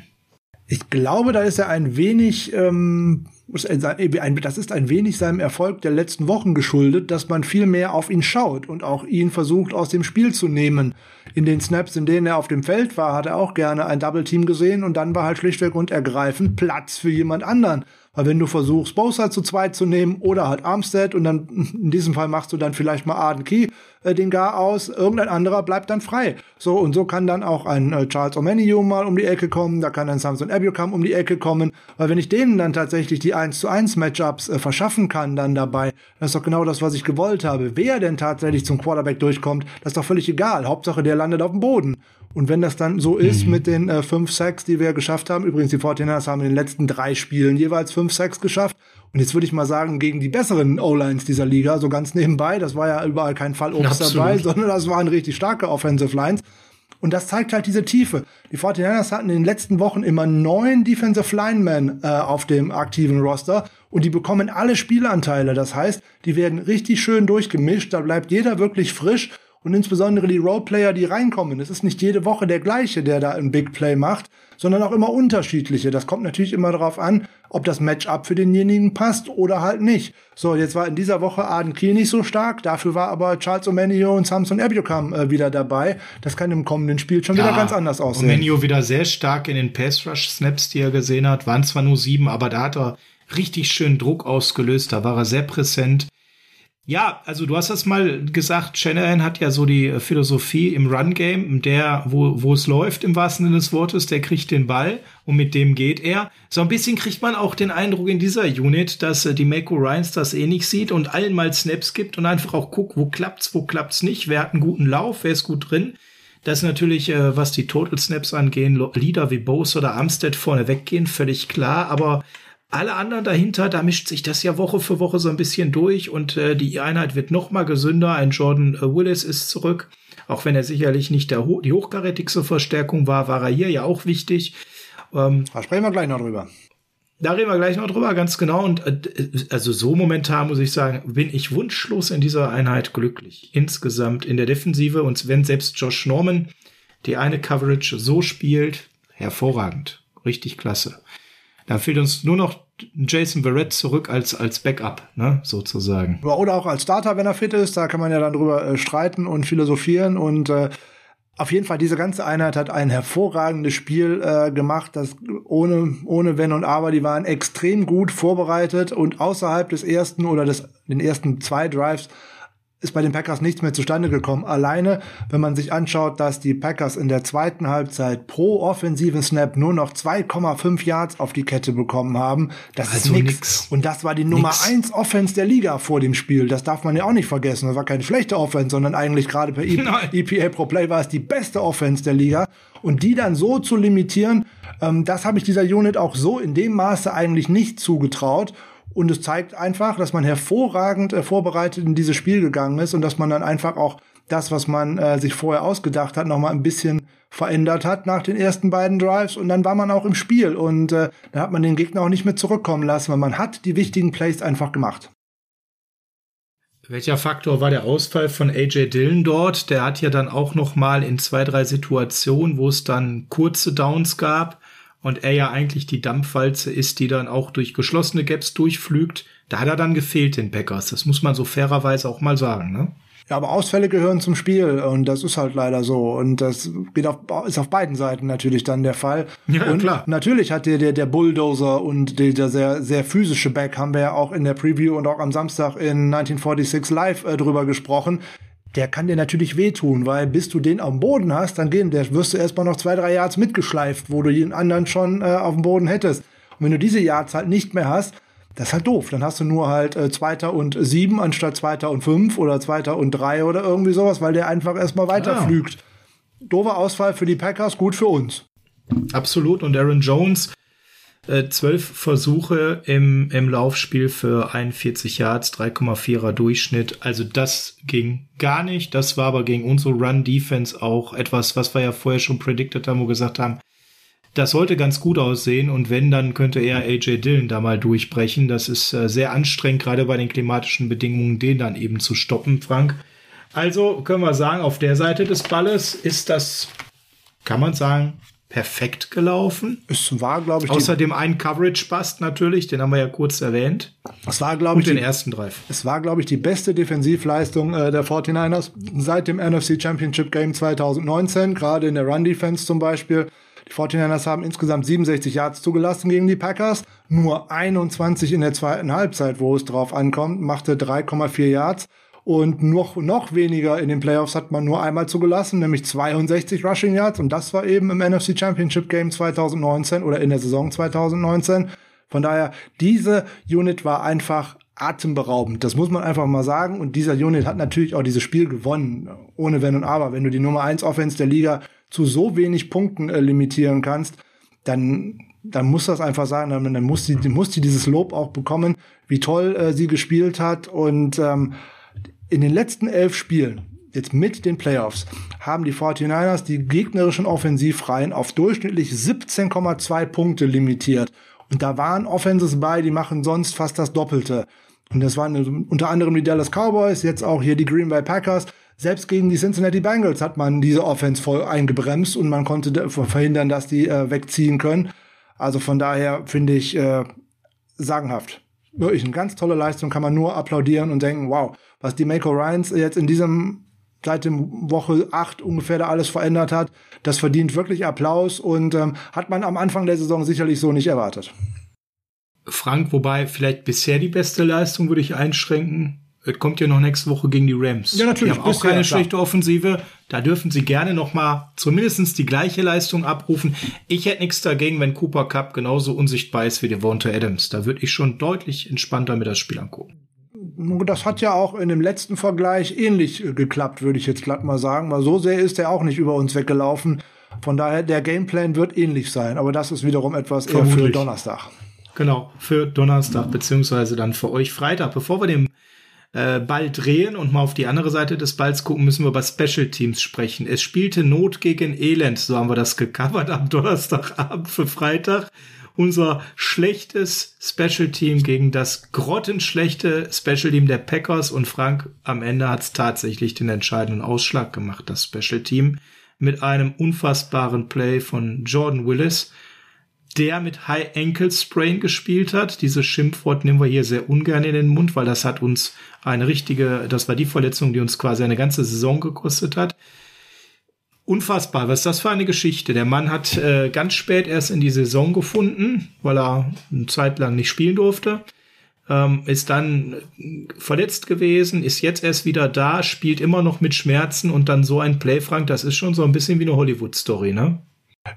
Ich glaube, da ist er ein wenig, ähm, das ist ein wenig seinem Erfolg der letzten Wochen geschuldet, dass man viel mehr auf ihn schaut und auch ihn versucht aus dem Spiel zu nehmen. In den Snaps, in denen er auf dem Feld war, hat er auch gerne ein Double Team gesehen und dann war halt schlichtweg und ergreifend Platz für jemand anderen. Weil wenn du versuchst, Bosa zu zweit zu nehmen oder halt Armstead und dann in diesem Fall machst du dann vielleicht mal Arden Key äh, den Gar aus, irgendein anderer bleibt dann frei. So und so kann dann auch ein äh, Charles Omenihu mal um die Ecke kommen, da kann ein Samson Abucam um die Ecke kommen, weil wenn ich denen dann tatsächlich die 1 zu 1 Matchups äh, verschaffen kann dann dabei, das ist doch genau das, was ich gewollt habe. Wer denn tatsächlich zum Quarterback durchkommt, das ist doch völlig egal. Hauptsache, der landet auf dem Boden. Und wenn das dann so ist mhm. mit den äh, fünf Sacks, die wir geschafft haben, übrigens die 49ers haben in den letzten drei Spielen jeweils fünf Sacks geschafft. Und jetzt würde ich mal sagen, gegen die besseren O-Lines dieser Liga, so ganz nebenbei, das war ja überall kein Fall Obst dabei, sondern das waren richtig starke Offensive Lines. Und das zeigt halt diese Tiefe. Die 49ers hatten in den letzten Wochen immer neun Defensive Linemen äh, auf dem aktiven Roster und die bekommen alle Spielanteile. Das heißt, die werden richtig schön durchgemischt, da bleibt jeder wirklich frisch und insbesondere die Roleplayer, die reinkommen. Es ist nicht jede Woche der gleiche, der da ein Big Play macht, sondern auch immer unterschiedliche. Das kommt natürlich immer darauf an, ob das Matchup für denjenigen passt oder halt nicht. So, jetzt war in dieser Woche Arden Kiel nicht so stark, dafür war aber Charles Omenio und Samson Ebukam äh, wieder dabei. Das kann im kommenden Spiel schon ja, wieder ganz anders aussehen. Omenio wieder sehr stark in den Pass-Rush-Snaps, die er gesehen hat, waren zwar nur sieben, aber da hat er richtig schön Druck ausgelöst, da war er sehr präsent. Ja, also du hast das mal gesagt, Shanahan hat ja so die Philosophie im Run-Game, der, wo, wo es läuft im wahrsten Sinne des Wortes, der kriegt den Ball und mit dem geht er. So ein bisschen kriegt man auch den Eindruck in dieser Unit, dass äh, die Mako Ryans das eh sieht und allen mal Snaps gibt und einfach auch guckt, wo klappt's, wo klappt's nicht, wer hat einen guten Lauf, wer ist gut drin. Das ist natürlich, äh, was die Total Snaps angehen, Leader wie Bose oder Armstead vorne weggehen, völlig klar, aber alle anderen dahinter, da mischt sich das ja Woche für Woche so ein bisschen durch und äh, die Einheit wird noch mal gesünder. Ein Jordan äh, Willis ist zurück, auch wenn er sicherlich nicht der, die hochkarätigste Verstärkung war, war er hier ja auch wichtig. Ähm, da sprechen wir gleich noch drüber. Da reden wir gleich noch drüber, ganz genau. Und äh, also so momentan muss ich sagen, bin ich wunschlos in dieser Einheit glücklich. Insgesamt in der Defensive und wenn selbst Josh Norman die eine Coverage so spielt, hervorragend. Richtig klasse. Da fehlt uns nur noch Jason Barrett zurück als, als Backup, ne, sozusagen. Oder auch als Starter, wenn er fit ist. Da kann man ja dann drüber äh, streiten und philosophieren. Und äh, auf jeden Fall, diese ganze Einheit hat ein hervorragendes Spiel äh, gemacht, das ohne, ohne Wenn und Aber, die waren extrem gut vorbereitet und außerhalb des ersten oder des, den ersten zwei Drives ist bei den Packers nichts mehr zustande gekommen. Alleine, wenn man sich anschaut, dass die Packers in der zweiten Halbzeit pro offensiven Snap nur noch 2,5 Yards auf die Kette bekommen haben, das also ist nix. Und das war die Nummer nix. 1 Offense der Liga vor dem Spiel. Das darf man ja auch nicht vergessen. Das war keine schlechte Offense, sondern eigentlich gerade per EPA Pro Play war es die beste Offense der Liga. Und die dann so zu limitieren, ähm, das habe ich dieser Unit auch so in dem Maße eigentlich nicht zugetraut. Und es zeigt einfach, dass man hervorragend äh, vorbereitet in dieses Spiel gegangen ist und dass man dann einfach auch das, was man äh, sich vorher ausgedacht hat, nochmal ein bisschen verändert hat nach den ersten beiden Drives und dann war man auch im Spiel und äh, da hat man den Gegner auch nicht mehr zurückkommen lassen, weil man hat die wichtigen Plays einfach gemacht. Welcher Faktor war der Ausfall von AJ Dillon dort? Der hat ja dann auch noch mal in zwei, drei Situationen, wo es dann kurze Downs gab, und er ja eigentlich die Dampfwalze ist, die dann auch durch geschlossene Gaps durchflügt, da hat er dann gefehlt, den Packers. Das muss man so fairerweise auch mal sagen, ne? Ja, aber Ausfälle gehören zum Spiel und das ist halt leider so und das geht auf, ist auf beiden Seiten natürlich dann der Fall. Ja, und klar. Natürlich hat der, der, der Bulldozer und der, der sehr, sehr physische Back haben wir ja auch in der Preview und auch am Samstag in 1946 live äh, drüber gesprochen der kann dir natürlich wehtun, weil bis du den am Boden hast, dann gehen, der wirst du erstmal noch zwei, drei Yards mitgeschleift, wo du jeden anderen schon äh, auf dem Boden hättest. Und wenn du diese Yards halt nicht mehr hast, das ist halt doof. Dann hast du nur halt äh, Zweiter und sieben anstatt Zweiter und fünf oder Zweiter und drei oder irgendwie sowas, weil der einfach erstmal weiterflügt. Ja. Doofer Ausfall für die Packers, gut für uns. Absolut. Und Aaron Jones zwölf Versuche im, im Laufspiel für 41 Yards, 3,4er Durchschnitt. Also das ging gar nicht. Das war aber gegen unsere Run-Defense auch etwas, was wir ja vorher schon predicted haben, wo wir gesagt haben, das sollte ganz gut aussehen und wenn, dann könnte eher AJ Dillon da mal durchbrechen. Das ist äh, sehr anstrengend, gerade bei den klimatischen Bedingungen, den dann eben zu stoppen, Frank. Also können wir sagen, auf der Seite des Balles ist das, kann man sagen, perfekt gelaufen. Es war, glaube ich, außerdem ein Coverage Bust natürlich, den haben wir ja kurz erwähnt. Es war, glaube ich, den die, ersten Drive. Es war, glaube ich, die beste Defensivleistung äh, der 49ers seit dem NFC Championship Game 2019, gerade in der Run Defense zum Beispiel. Die 49ers haben insgesamt 67 Yards zugelassen gegen die Packers, nur 21 in der zweiten Halbzeit, wo es drauf ankommt, machte 3,4 Yards. Und noch, noch weniger in den Playoffs hat man nur einmal zugelassen, nämlich 62 Rushing Yards. Und das war eben im NFC Championship Game 2019 oder in der Saison 2019. Von daher, diese Unit war einfach atemberaubend. Das muss man einfach mal sagen. Und dieser Unit hat natürlich auch dieses Spiel gewonnen. Ohne Wenn und Aber. Wenn du die Nummer 1 Offense der Liga zu so wenig Punkten äh, limitieren kannst, dann, dann muss das einfach sagen. Dann, dann muss die, muss die dieses Lob auch bekommen, wie toll äh, sie gespielt hat. Und ähm, in den letzten elf Spielen, jetzt mit den Playoffs, haben die 49ers die gegnerischen Offensivreihen auf durchschnittlich 17,2 Punkte limitiert. Und da waren Offenses bei, die machen sonst fast das Doppelte. Und das waren unter anderem die Dallas Cowboys, jetzt auch hier die Green Bay Packers. selbst gegen die Cincinnati Bengals hat man diese Offense voll eingebremst und man konnte verhindern, dass die äh, wegziehen können. Also von daher finde ich äh, sagenhaft. Wirklich eine ganz tolle Leistung, kann man nur applaudieren und denken, wow, was die Mako Ryans jetzt in diesem seit dem Woche 8 ungefähr da alles verändert hat, das verdient wirklich Applaus und ähm, hat man am Anfang der Saison sicherlich so nicht erwartet. Frank, wobei vielleicht bisher die beste Leistung würde ich einschränken. Es kommt ja noch nächste Woche gegen die Rams. Ja, natürlich. Die haben auch keine klar. schlechte Offensive. Da dürfen sie gerne noch mal zumindest die gleiche Leistung abrufen. Ich hätte nichts dagegen, wenn Cooper Cup genauso unsichtbar ist wie Devonta Adams. Da würde ich schon deutlich entspannter mit das Spiel angucken. Das hat ja auch in dem letzten Vergleich ähnlich geklappt, würde ich jetzt glatt mal sagen. Weil so sehr ist er auch nicht über uns weggelaufen. Von daher, der Gameplan wird ähnlich sein. Aber das ist wiederum etwas eher für Donnerstag. Genau, für Donnerstag, beziehungsweise dann für euch Freitag. Bevor wir den äh, Ball drehen und mal auf die andere Seite des Balls gucken, müssen wir über Special Teams sprechen. Es spielte Not gegen Elend, so haben wir das gecovert am Donnerstagabend für Freitag. Unser schlechtes Special Team gegen das grottenschlechte Special Team der Packers und Frank am Ende hat es tatsächlich den entscheidenden Ausschlag gemacht, das Special Team mit einem unfassbaren Play von Jordan Willis der mit High Ankle Sprain gespielt hat. Dieses Schimpfwort nehmen wir hier sehr ungern in den Mund, weil das hat uns eine richtige, das war die Verletzung, die uns quasi eine ganze Saison gekostet hat. Unfassbar, was ist das für eine Geschichte? Der Mann hat äh, ganz spät erst in die Saison gefunden, weil er eine Zeit lang nicht spielen durfte. Ähm, ist dann verletzt gewesen, ist jetzt erst wieder da, spielt immer noch mit Schmerzen und dann so ein Play, Frank, das ist schon so ein bisschen wie eine Hollywood-Story, ne?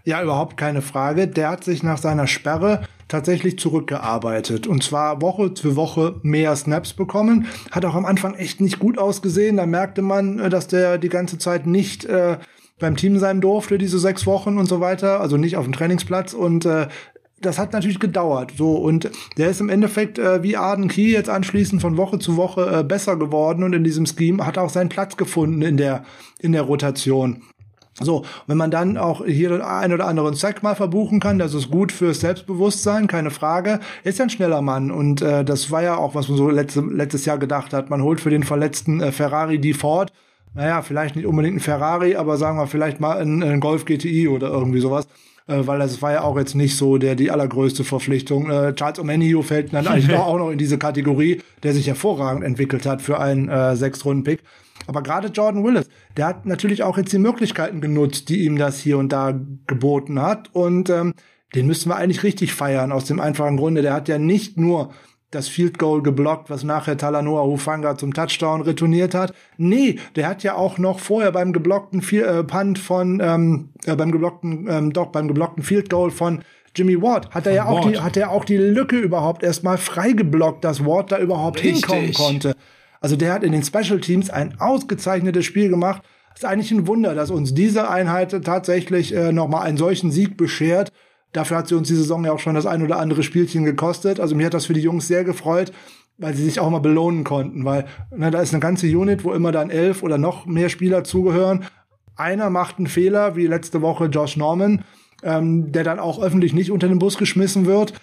Ja, überhaupt keine Frage. Der hat sich nach seiner Sperre tatsächlich zurückgearbeitet. Und zwar Woche für Woche mehr Snaps bekommen. Hat auch am Anfang echt nicht gut ausgesehen. Da merkte man, äh, dass der die ganze Zeit nicht äh, beim Team sein durfte, diese sechs Wochen und so weiter. Also nicht auf dem Trainingsplatz. Und äh, das hat natürlich gedauert. So und der ist im Endeffekt äh, wie Arden Key jetzt anschließend von Woche zu Woche äh, besser geworden und in diesem Scheme hat auch seinen Platz gefunden in der in der Rotation. So, wenn man dann auch hier ein oder anderen Sack mal verbuchen kann, das ist gut fürs Selbstbewusstsein, keine Frage. Ist ein schneller Mann und äh, das war ja auch, was man so letzte, letztes Jahr gedacht hat. Man holt für den verletzten äh, Ferrari die Ford. Naja, vielleicht nicht unbedingt ein Ferrari, aber sagen wir vielleicht mal ein, ein Golf GTI oder irgendwie sowas. Äh, weil das war ja auch jetzt nicht so der die allergrößte Verpflichtung. Äh, Charles O'Manio fällt dann eigentlich auch noch in diese Kategorie, der sich hervorragend entwickelt hat für einen äh, Sechs-Runden-Pick. Aber gerade Jordan Willis, der hat natürlich auch jetzt die Möglichkeiten genutzt, die ihm das hier und da geboten hat. Und ähm, den müssen wir eigentlich richtig feiern, aus dem einfachen Grunde. Der hat ja nicht nur das Field Goal geblockt, was nachher Talanoa Hufanga zum Touchdown retourniert hat. Nee, der hat ja auch noch vorher beim geblockten äh, Punt von, ähm, äh, beim geblockten, ähm, doch, beim geblockten Field Goal von Jimmy Ward hat er ja auch die, hat er auch die Lücke überhaupt erstmal frei geblockt, dass Ward da überhaupt Richtig. hinkommen konnte. Also der hat in den Special Teams ein ausgezeichnetes Spiel gemacht. ist eigentlich ein Wunder, dass uns diese Einheit tatsächlich äh, nochmal einen solchen Sieg beschert. Dafür hat sie uns die Saison ja auch schon das ein oder andere Spielchen gekostet. Also mir hat das für die Jungs sehr gefreut, weil sie sich auch mal belohnen konnten. Weil ne, da ist eine ganze Unit, wo immer dann elf oder noch mehr Spieler zugehören. Einer macht einen Fehler, wie letzte Woche Josh Norman, ähm, der dann auch öffentlich nicht unter den Bus geschmissen wird.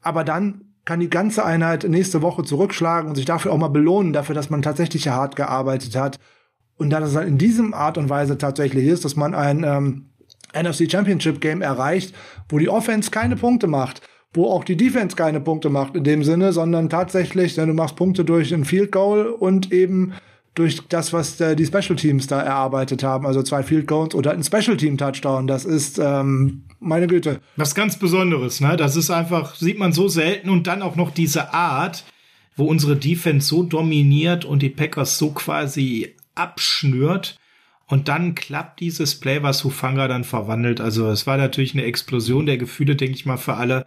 Aber dann kann die ganze Einheit nächste Woche zurückschlagen und sich dafür auch mal belohnen, dafür, dass man tatsächlich hart gearbeitet hat. Und dann es in diesem Art und Weise tatsächlich ist, dass man ein ähm, NFC Championship Game erreicht, wo die Offense keine Punkte macht, wo auch die Defense keine Punkte macht in dem Sinne, sondern tatsächlich, denn du machst Punkte durch ein Field Goal und eben durch das, was äh, die Special Teams da erarbeitet haben, also zwei Field Goals oder ein Special Team Touchdown. Das ist ähm, meine Güte. Was ganz Besonderes, ne? Das ist einfach sieht man so selten und dann auch noch diese Art, wo unsere Defense so dominiert und die Packers so quasi abschnürt. Und dann klappt dieses Play, was Hufanga dann verwandelt. Also es war natürlich eine Explosion der Gefühle, denke ich mal, für alle.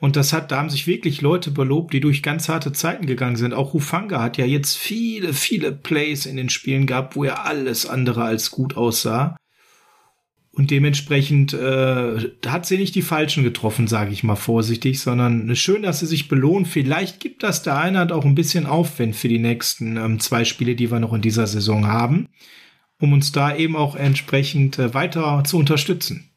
Und das hat, da haben sich wirklich Leute belobt, die durch ganz harte Zeiten gegangen sind. Auch Hufanga hat ja jetzt viele, viele Plays in den Spielen gehabt, wo er alles andere als gut aussah. Und dementsprechend äh, hat sie nicht die Falschen getroffen, sage ich mal vorsichtig, sondern schön, dass sie sich belohnt. Vielleicht gibt das der Einheit auch ein bisschen Aufwand für die nächsten ähm, zwei Spiele, die wir noch in dieser Saison haben, um uns da eben auch entsprechend äh, weiter zu unterstützen.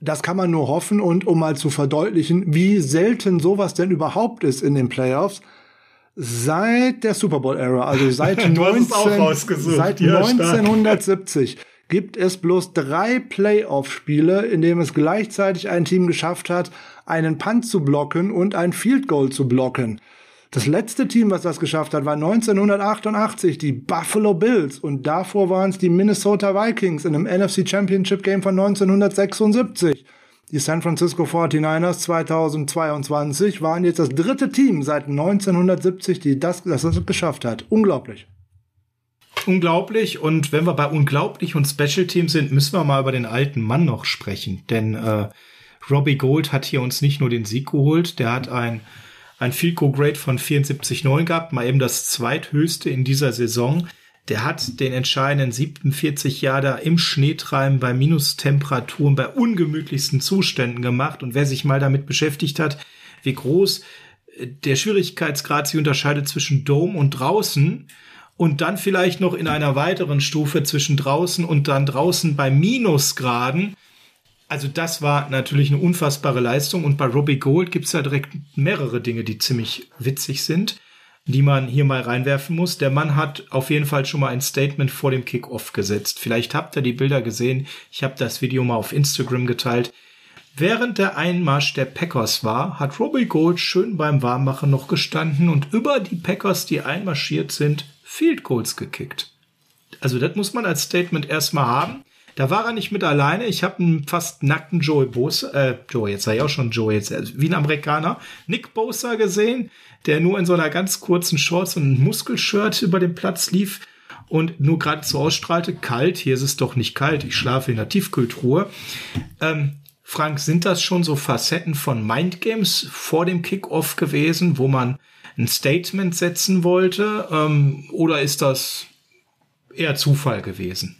Das kann man nur hoffen und um mal zu verdeutlichen, wie selten sowas denn überhaupt ist in den Playoffs. Seit der Super Bowl Era, also seit, Du hast es auch 19, rausgesucht. seit Ja, stark. 1970 gibt es bloß drei Playoff-Spiele, in denen es gleichzeitig ein Team geschafft hat, einen Punt zu blocken und ein Field Goal zu blocken. Das letzte Team, was das geschafft hat, war 1988 die Buffalo Bills und davor waren es die Minnesota Vikings in einem NFC Championship Game von 1976. Die San Francisco 49ers 2022 waren jetzt das dritte Team seit 1970, die das, das das geschafft hat. Unglaublich. Unglaublich. Und wenn wir bei unglaublich und Special Team sind, müssen wir mal über den alten Mann noch sprechen. Denn äh, Robbie Gold hat hier uns nicht nur den Sieg geholt, der hat ein, ein Field Goal Grade von 74,9 gehabt, mal eben das zweithöchste in dieser Saison. Der hat den entscheidenden 47 Jahre im Schneetreiben bei Minustemperaturen, bei ungemütlichsten Zuständen gemacht. Und wer sich mal damit beschäftigt hat, wie groß äh, der Schwierigkeitsgrad sich unterscheidet zwischen Dome und draußen, und dann vielleicht noch in einer weiteren Stufe zwischen draußen und dann draußen bei Minusgraden. Also das war natürlich eine unfassbare Leistung und bei Robbie Gold gibt's ja direkt mehrere Dinge, die ziemlich witzig sind, die man hier mal reinwerfen muss. Der Mann hat auf jeden Fall schon mal ein Statement vor dem Kickoff gesetzt. Vielleicht habt ihr die Bilder gesehen. Ich habe das Video mal auf Instagram geteilt. Während der Einmarsch der Packers war, hat Robbie Gold schön beim Warmmachen noch gestanden und über die Packers, die einmarschiert sind, Field Goals gekickt. Also das muss man als Statement erstmal haben. Da war er nicht mit alleine. Ich habe einen fast nackten Joey Bosa, äh, Joey, jetzt sei ich auch schon Joey, jetzt äh, wie ein Amerikaner, Nick Bosa gesehen, der nur in so einer ganz kurzen Shorts und Muskelshirt über den Platz lief und nur gerade so ausstrahlte, kalt, hier ist es doch nicht kalt, ich schlafe in der Tiefkühltruhe. Ähm, Frank, sind das schon so Facetten von Mindgames vor dem Kickoff gewesen, wo man ein Statement setzen wollte? Ähm, oder ist das eher Zufall gewesen?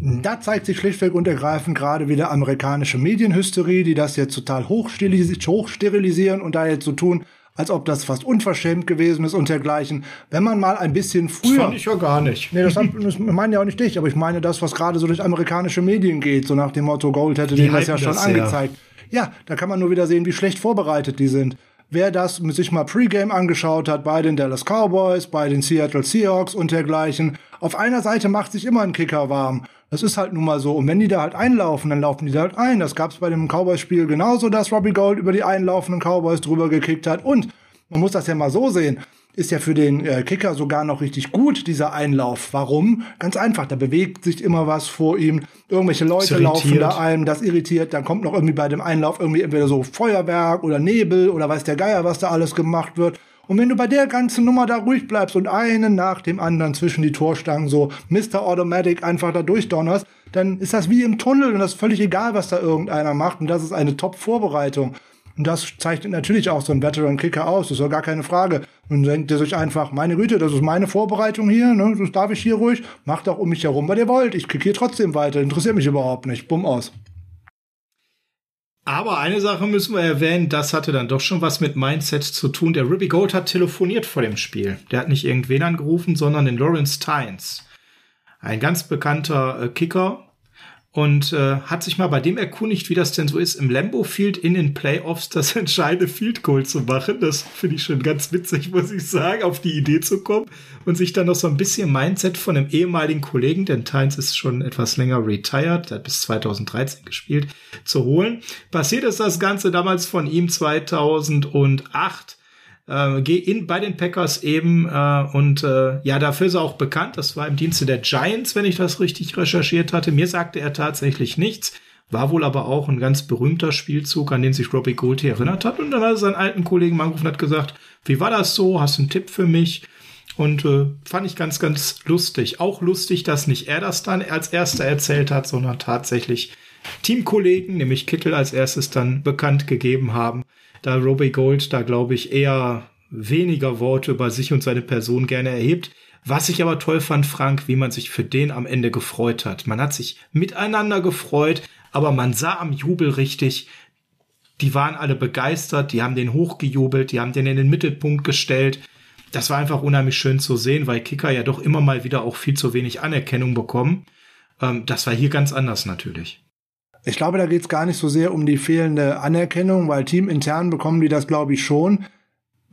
Da zeigt sich schlichtweg und ergreifend gerade wieder amerikanische Medienhysterie, die das jetzt total hochstilis- hochsterilisieren und da jetzt so tun, als ob das fast unverschämt gewesen ist und dergleichen. Wenn man mal ein bisschen früher. Fand ich ja gar nicht. Nee, das, hab, das meine ja auch nicht dich, aber ich meine das, was gerade so durch amerikanische Medien geht, so nach dem Motto Gold hätte Die denen das ja schon das angezeigt. Ja, da kann man nur wieder sehen, wie schlecht vorbereitet die sind. Wer das sich mal Pre-Game angeschaut hat bei den Dallas Cowboys, bei den Seattle Seahawks und dergleichen, auf einer Seite macht sich immer ein Kicker warm. Das ist halt nun mal so. Und wenn die da halt einlaufen, dann laufen die da halt ein. Das gab's bei dem Cowboys-Spiel genauso, dass Robbie Gold über die einlaufenden Cowboys drüber gekickt hat. Und man muss das ja mal so sehen. Ist ja für den äh, Kicker sogar noch richtig gut, dieser Einlauf. Warum? Ganz einfach, da bewegt sich immer was vor ihm. Irgendwelche Leute laufen da ein, das irritiert. Dann kommt noch irgendwie bei dem Einlauf irgendwie entweder so Feuerwerk oder Nebel oder weiß der Geier, was da alles gemacht wird. Und wenn du bei der ganzen Nummer da ruhig bleibst und einen nach dem anderen zwischen die Torstangen so Mr. Automatic einfach da durchdonnerst, dann ist das wie im Tunnel und das ist völlig egal, was da irgendeiner macht. Und das ist eine Top-Vorbereitung. Und das zeichnet natürlich auch so ein Veteran-Kicker aus, das ist ja gar keine Frage. Und dann denkt er sich einfach, meine Güte, das ist meine Vorbereitung hier, ne? das darf ich hier ruhig, macht auch um mich herum, was ihr wollt. Ich krieg hier trotzdem weiter, interessiert mich überhaupt nicht. Bumm aus. Aber eine Sache müssen wir erwähnen, das hatte dann doch schon was mit Mindset zu tun. Der Ruby Gold hat telefoniert vor dem Spiel. Der hat nicht irgendwen angerufen, sondern den Lawrence Tynes. Ein ganz bekannter äh, Kicker. Und äh, hat sich mal bei dem erkundigt, wie das denn so ist, im Lambo Field in den Playoffs das entscheidende Field Goal zu machen. Das finde ich schon ganz witzig, muss ich sagen, auf die Idee zu kommen und sich dann noch so ein bisschen Mindset von einem ehemaligen Kollegen, denn Tynes ist schon etwas länger retired, der hat bis 2013 gespielt, zu holen. Passiert ist das Ganze damals von ihm 2008 äh, geh in bei den Packers eben äh, und äh, ja, dafür ist er auch bekannt. Das war im Dienste der Giants, wenn ich das richtig recherchiert hatte. Mir sagte er tatsächlich nichts. War wohl aber auch ein ganz berühmter Spielzug, an den sich Robbie Gould hier erinnert hat. Und dann hat er seinen alten Kollegen angerufen und hat gesagt, wie war das so? Hast du einen Tipp für mich? Und äh, fand ich ganz, ganz lustig. Auch lustig, dass nicht er das dann als erster erzählt hat, sondern tatsächlich Teamkollegen, nämlich Kittel als erstes dann bekannt gegeben haben. Da Robbie Gold da, glaube ich, eher weniger Worte über sich und seine Person gerne erhebt. Was ich aber toll fand, Frank, wie man sich für den am Ende gefreut hat. Man hat sich miteinander gefreut, aber man sah am Jubel richtig, die waren alle begeistert, die haben den hochgejubelt, die haben den in den Mittelpunkt gestellt. Das war einfach unheimlich schön zu sehen, weil Kicker ja doch immer mal wieder auch viel zu wenig Anerkennung bekommen. Ähm, das war hier ganz anders natürlich. Ich glaube, da geht es gar nicht so sehr um die fehlende Anerkennung, weil teamintern bekommen die das, glaube ich, schon.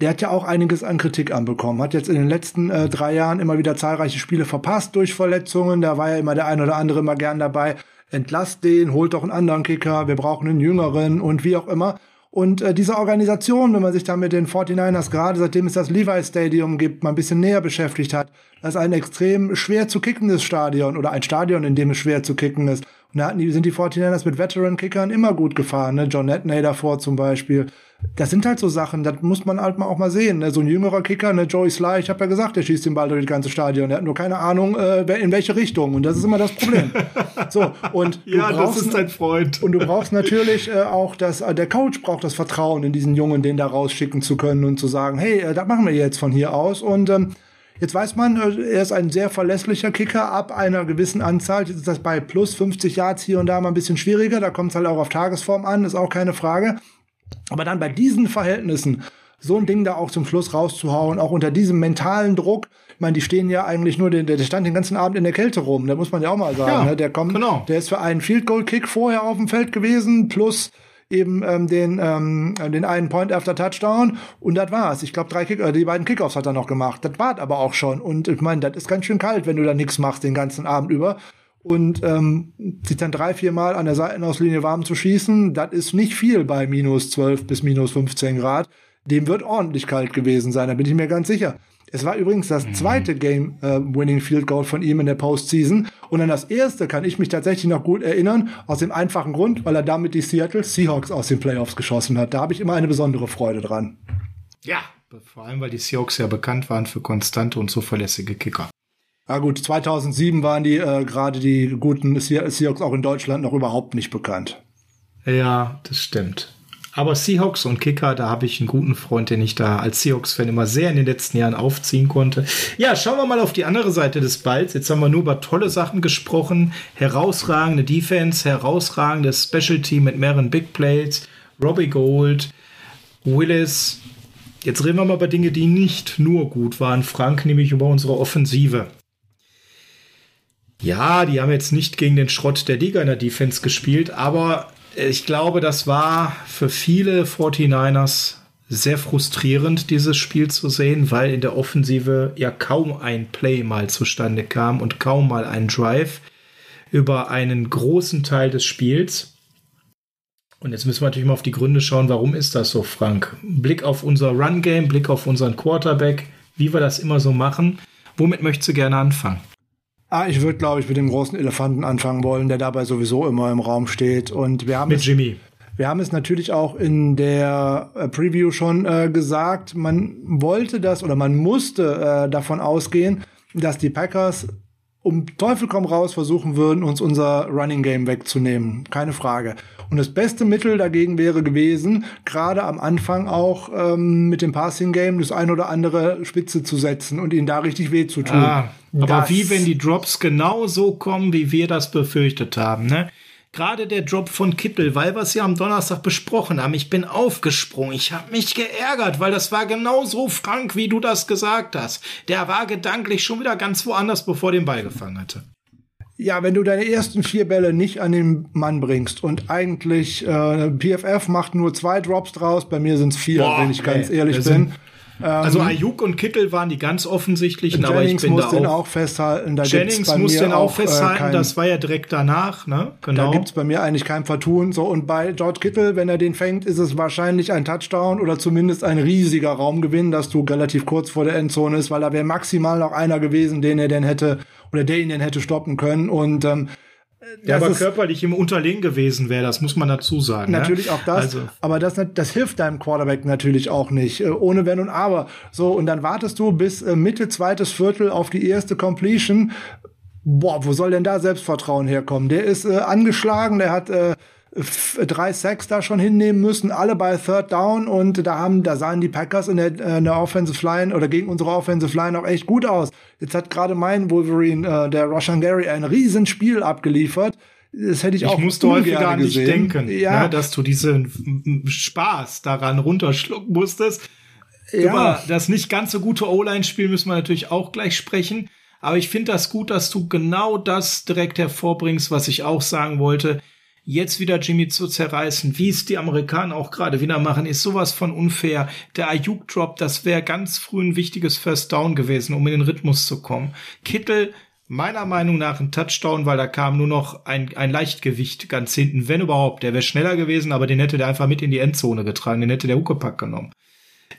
der hat ja auch einiges an Kritik anbekommen. Hat jetzt in den letzten äh, drei Jahren immer wieder zahlreiche Spiele verpasst durch Verletzungen. Da war ja immer der ein oder andere immer gern dabei. Entlasst den, holt doch einen anderen Kicker, wir brauchen einen jüngeren und wie auch immer. Und äh, diese Organisation, wenn man sich da mit den 49ers gerade seitdem es das Levi Stadium gibt, mal ein bisschen näher beschäftigt hat, das ist ein extrem schwer zu kickendes Stadion oder ein Stadion, in dem es schwer zu kicken ist. Und da die, sind die 49ers mit Veteran-Kickern immer gut gefahren, ne? John Netney davor zum Beispiel das sind halt so Sachen, das muss man halt mal auch mal sehen. Ne? So ein jüngerer Kicker, ne, Joey Sly, ich habe ja gesagt, der schießt den Ball durch das ganze Stadion. Der hat nur keine Ahnung, äh, in welche Richtung. Und das ist immer das Problem. so, und du ja, brauchst, das ist dein Freund. Und du brauchst natürlich äh, auch das, äh, der Coach braucht das Vertrauen in diesen Jungen, den da rausschicken zu können und zu sagen, hey, äh, das machen wir jetzt von hier aus. Und ähm, Jetzt weiß man, äh, er ist ein sehr verlässlicher Kicker ab einer gewissen Anzahl. Jetzt ist das bei plus 50 Yards hier und da mal ein bisschen schwieriger. Da kommt es halt auch auf Tagesform an, ist auch keine Frage. Aber dann bei diesen Verhältnissen so ein Ding da auch zum Schluss rauszuhauen, auch unter diesem mentalen Druck. Ich meine, die stehen ja eigentlich nur, der, der stand den ganzen Abend in der Kälte rum, da muss man ja auch mal sagen. Ja, ne? Der kommt, genau. der ist für einen Field Goal Kick vorher auf dem Feld gewesen, plus eben ähm, den, ähm, den einen Point after Touchdown und das war's. Ich glaube, drei Kick äh, die beiden Kickoffs hat er noch gemacht. Das war aber auch schon. Und ich meine, das ist ganz schön kalt, wenn du da nichts machst den ganzen Abend über und ähm, sich dann drei, vier Mal an der Seitenauslinie warm zu schießen, das ist nicht viel bei minus 12 bis minus 15 Grad. Dem wird ordentlich kalt gewesen sein, da bin ich mir ganz sicher. Es war übrigens das mhm. zweite Game-Winning äh, Field Goal von ihm in der Postseason. Und an das erste kann ich mich tatsächlich noch gut erinnern, aus dem einfachen Grund, weil er damit die Seattle Seahawks aus den Playoffs geschossen hat. Da habe ich immer eine besondere Freude dran. Ja, vor allem, weil die Seahawks ja bekannt waren für konstante und zuverlässige Kicker. Ja gut, 2007 waren die äh, gerade die guten Seahawks auch in Deutschland noch überhaupt nicht bekannt. Ja, das stimmt. Aber Seahawks und Kicker, da habe ich einen guten Freund, den ich da als Seahawks-Fan immer sehr in den letzten Jahren aufziehen konnte. Ja, schauen wir mal auf die andere Seite des Balls. Jetzt haben wir nur über tolle Sachen gesprochen. Herausragende Defense, herausragendes Special Team mit mehreren Big Plays, Robbie Gold, Willis. Jetzt reden wir mal über Dinge, die nicht nur gut waren. Frank, nämlich über unsere Offensive. Ja, die haben jetzt nicht gegen den Schrott der Liga in der Defense gespielt, aber ich glaube, das war für viele 49ers sehr frustrierend, dieses Spiel zu sehen, weil in der Offensive ja kaum ein Play mal zustande kam und kaum mal ein Drive über einen großen Teil des Spiels. Und jetzt müssen wir natürlich mal auf die Gründe schauen, warum ist das so, Frank? Blick auf unser Run-Game, Blick auf unseren Quarterback, wie wir das immer so machen. Womit möchtest du gerne anfangen? Ah, ich würde, glaube ich, mit dem großen Elefanten anfangen wollen, der dabei sowieso immer im Raum steht. Und wir haben mit es, Jimmy. Wir haben es natürlich auch in der äh, Preview schon äh, gesagt. Man wollte das oder man musste äh, davon ausgehen, dass die Packers um Teufel komm raus versuchen würden, uns unser Running Game wegzunehmen. Keine Frage. Und das beste Mittel dagegen wäre gewesen, gerade am Anfang auch ähm, mit dem Passing Game das ein oder andere Spitze zu setzen und ihnen da richtig weh zu tun. Ah, aber das, wie wenn die Drops genau so kommen, wie wir das befürchtet haben, ne? Gerade der Drop von Kittel, weil wir es ja am Donnerstag besprochen haben. Ich bin aufgesprungen. Ich habe mich geärgert, weil das war genau so frank, wie du das gesagt hast. Der war gedanklich schon wieder ganz woanders, bevor den Ball gefangen hatte. Ja, wenn du deine ersten vier Bälle nicht an den Mann bringst und eigentlich äh, PFF macht nur zwei Drops draus, bei mir sind es vier, Boah, wenn ich ganz ey, ehrlich bin. Also ähm, Ayuk und Kittel waren die ganz offensichtlichen, Jennings aber ich bin muss da den auch festhalten. Da Jennings muss den auch festhalten, äh, kein, das war ja direkt danach, ne? Genau. Da gibt's bei mir eigentlich kein Vertun. So und bei George Kittle, wenn er den fängt, ist es wahrscheinlich ein Touchdown oder zumindest ein riesiger Raumgewinn, dass du relativ kurz vor der Endzone ist, weil da wäre maximal noch einer gewesen, den er denn hätte oder der ihn denn hätte stoppen können und ähm, der aber körperlich im Unterlegen gewesen wäre, das muss man dazu sagen. Natürlich ja? auch das, also. aber das, das hilft deinem Quarterback natürlich auch nicht, äh, ohne Wenn und Aber. So, und dann wartest du bis äh, Mitte zweites Viertel auf die erste Completion. Boah, wo soll denn da Selbstvertrauen herkommen? Der ist äh, angeschlagen, der hat äh, drei Sacks da schon hinnehmen müssen, alle bei Third Down und da haben, da sahen die Packers in der, äh, in der Offensive Line oder gegen unsere Offensive Line auch echt gut aus. Jetzt hat gerade mein Wolverine, äh, der Roshan Gary, ein Riesen-Spiel abgeliefert. Das hätte ich, ich auch musste häufiger an dich denken, ja. Ne, dass du diesen Spaß daran runterschlucken musstest. Ja. Über das nicht ganz so gute O-Line-Spiel müssen wir natürlich auch gleich sprechen. Aber ich finde das gut, dass du genau das direkt hervorbringst, was ich auch sagen wollte jetzt wieder Jimmy zu zerreißen, wie es die Amerikaner auch gerade wieder machen, ist sowas von unfair. Der Ayuk Drop, das wäre ganz früh ein wichtiges First Down gewesen, um in den Rhythmus zu kommen. Kittel meiner Meinung nach ein Touchdown, weil da kam nur noch ein, ein Leichtgewicht ganz hinten, wenn überhaupt. Der wäre schneller gewesen, aber den hätte der einfach mit in die Endzone getragen, den hätte der Huckepack genommen.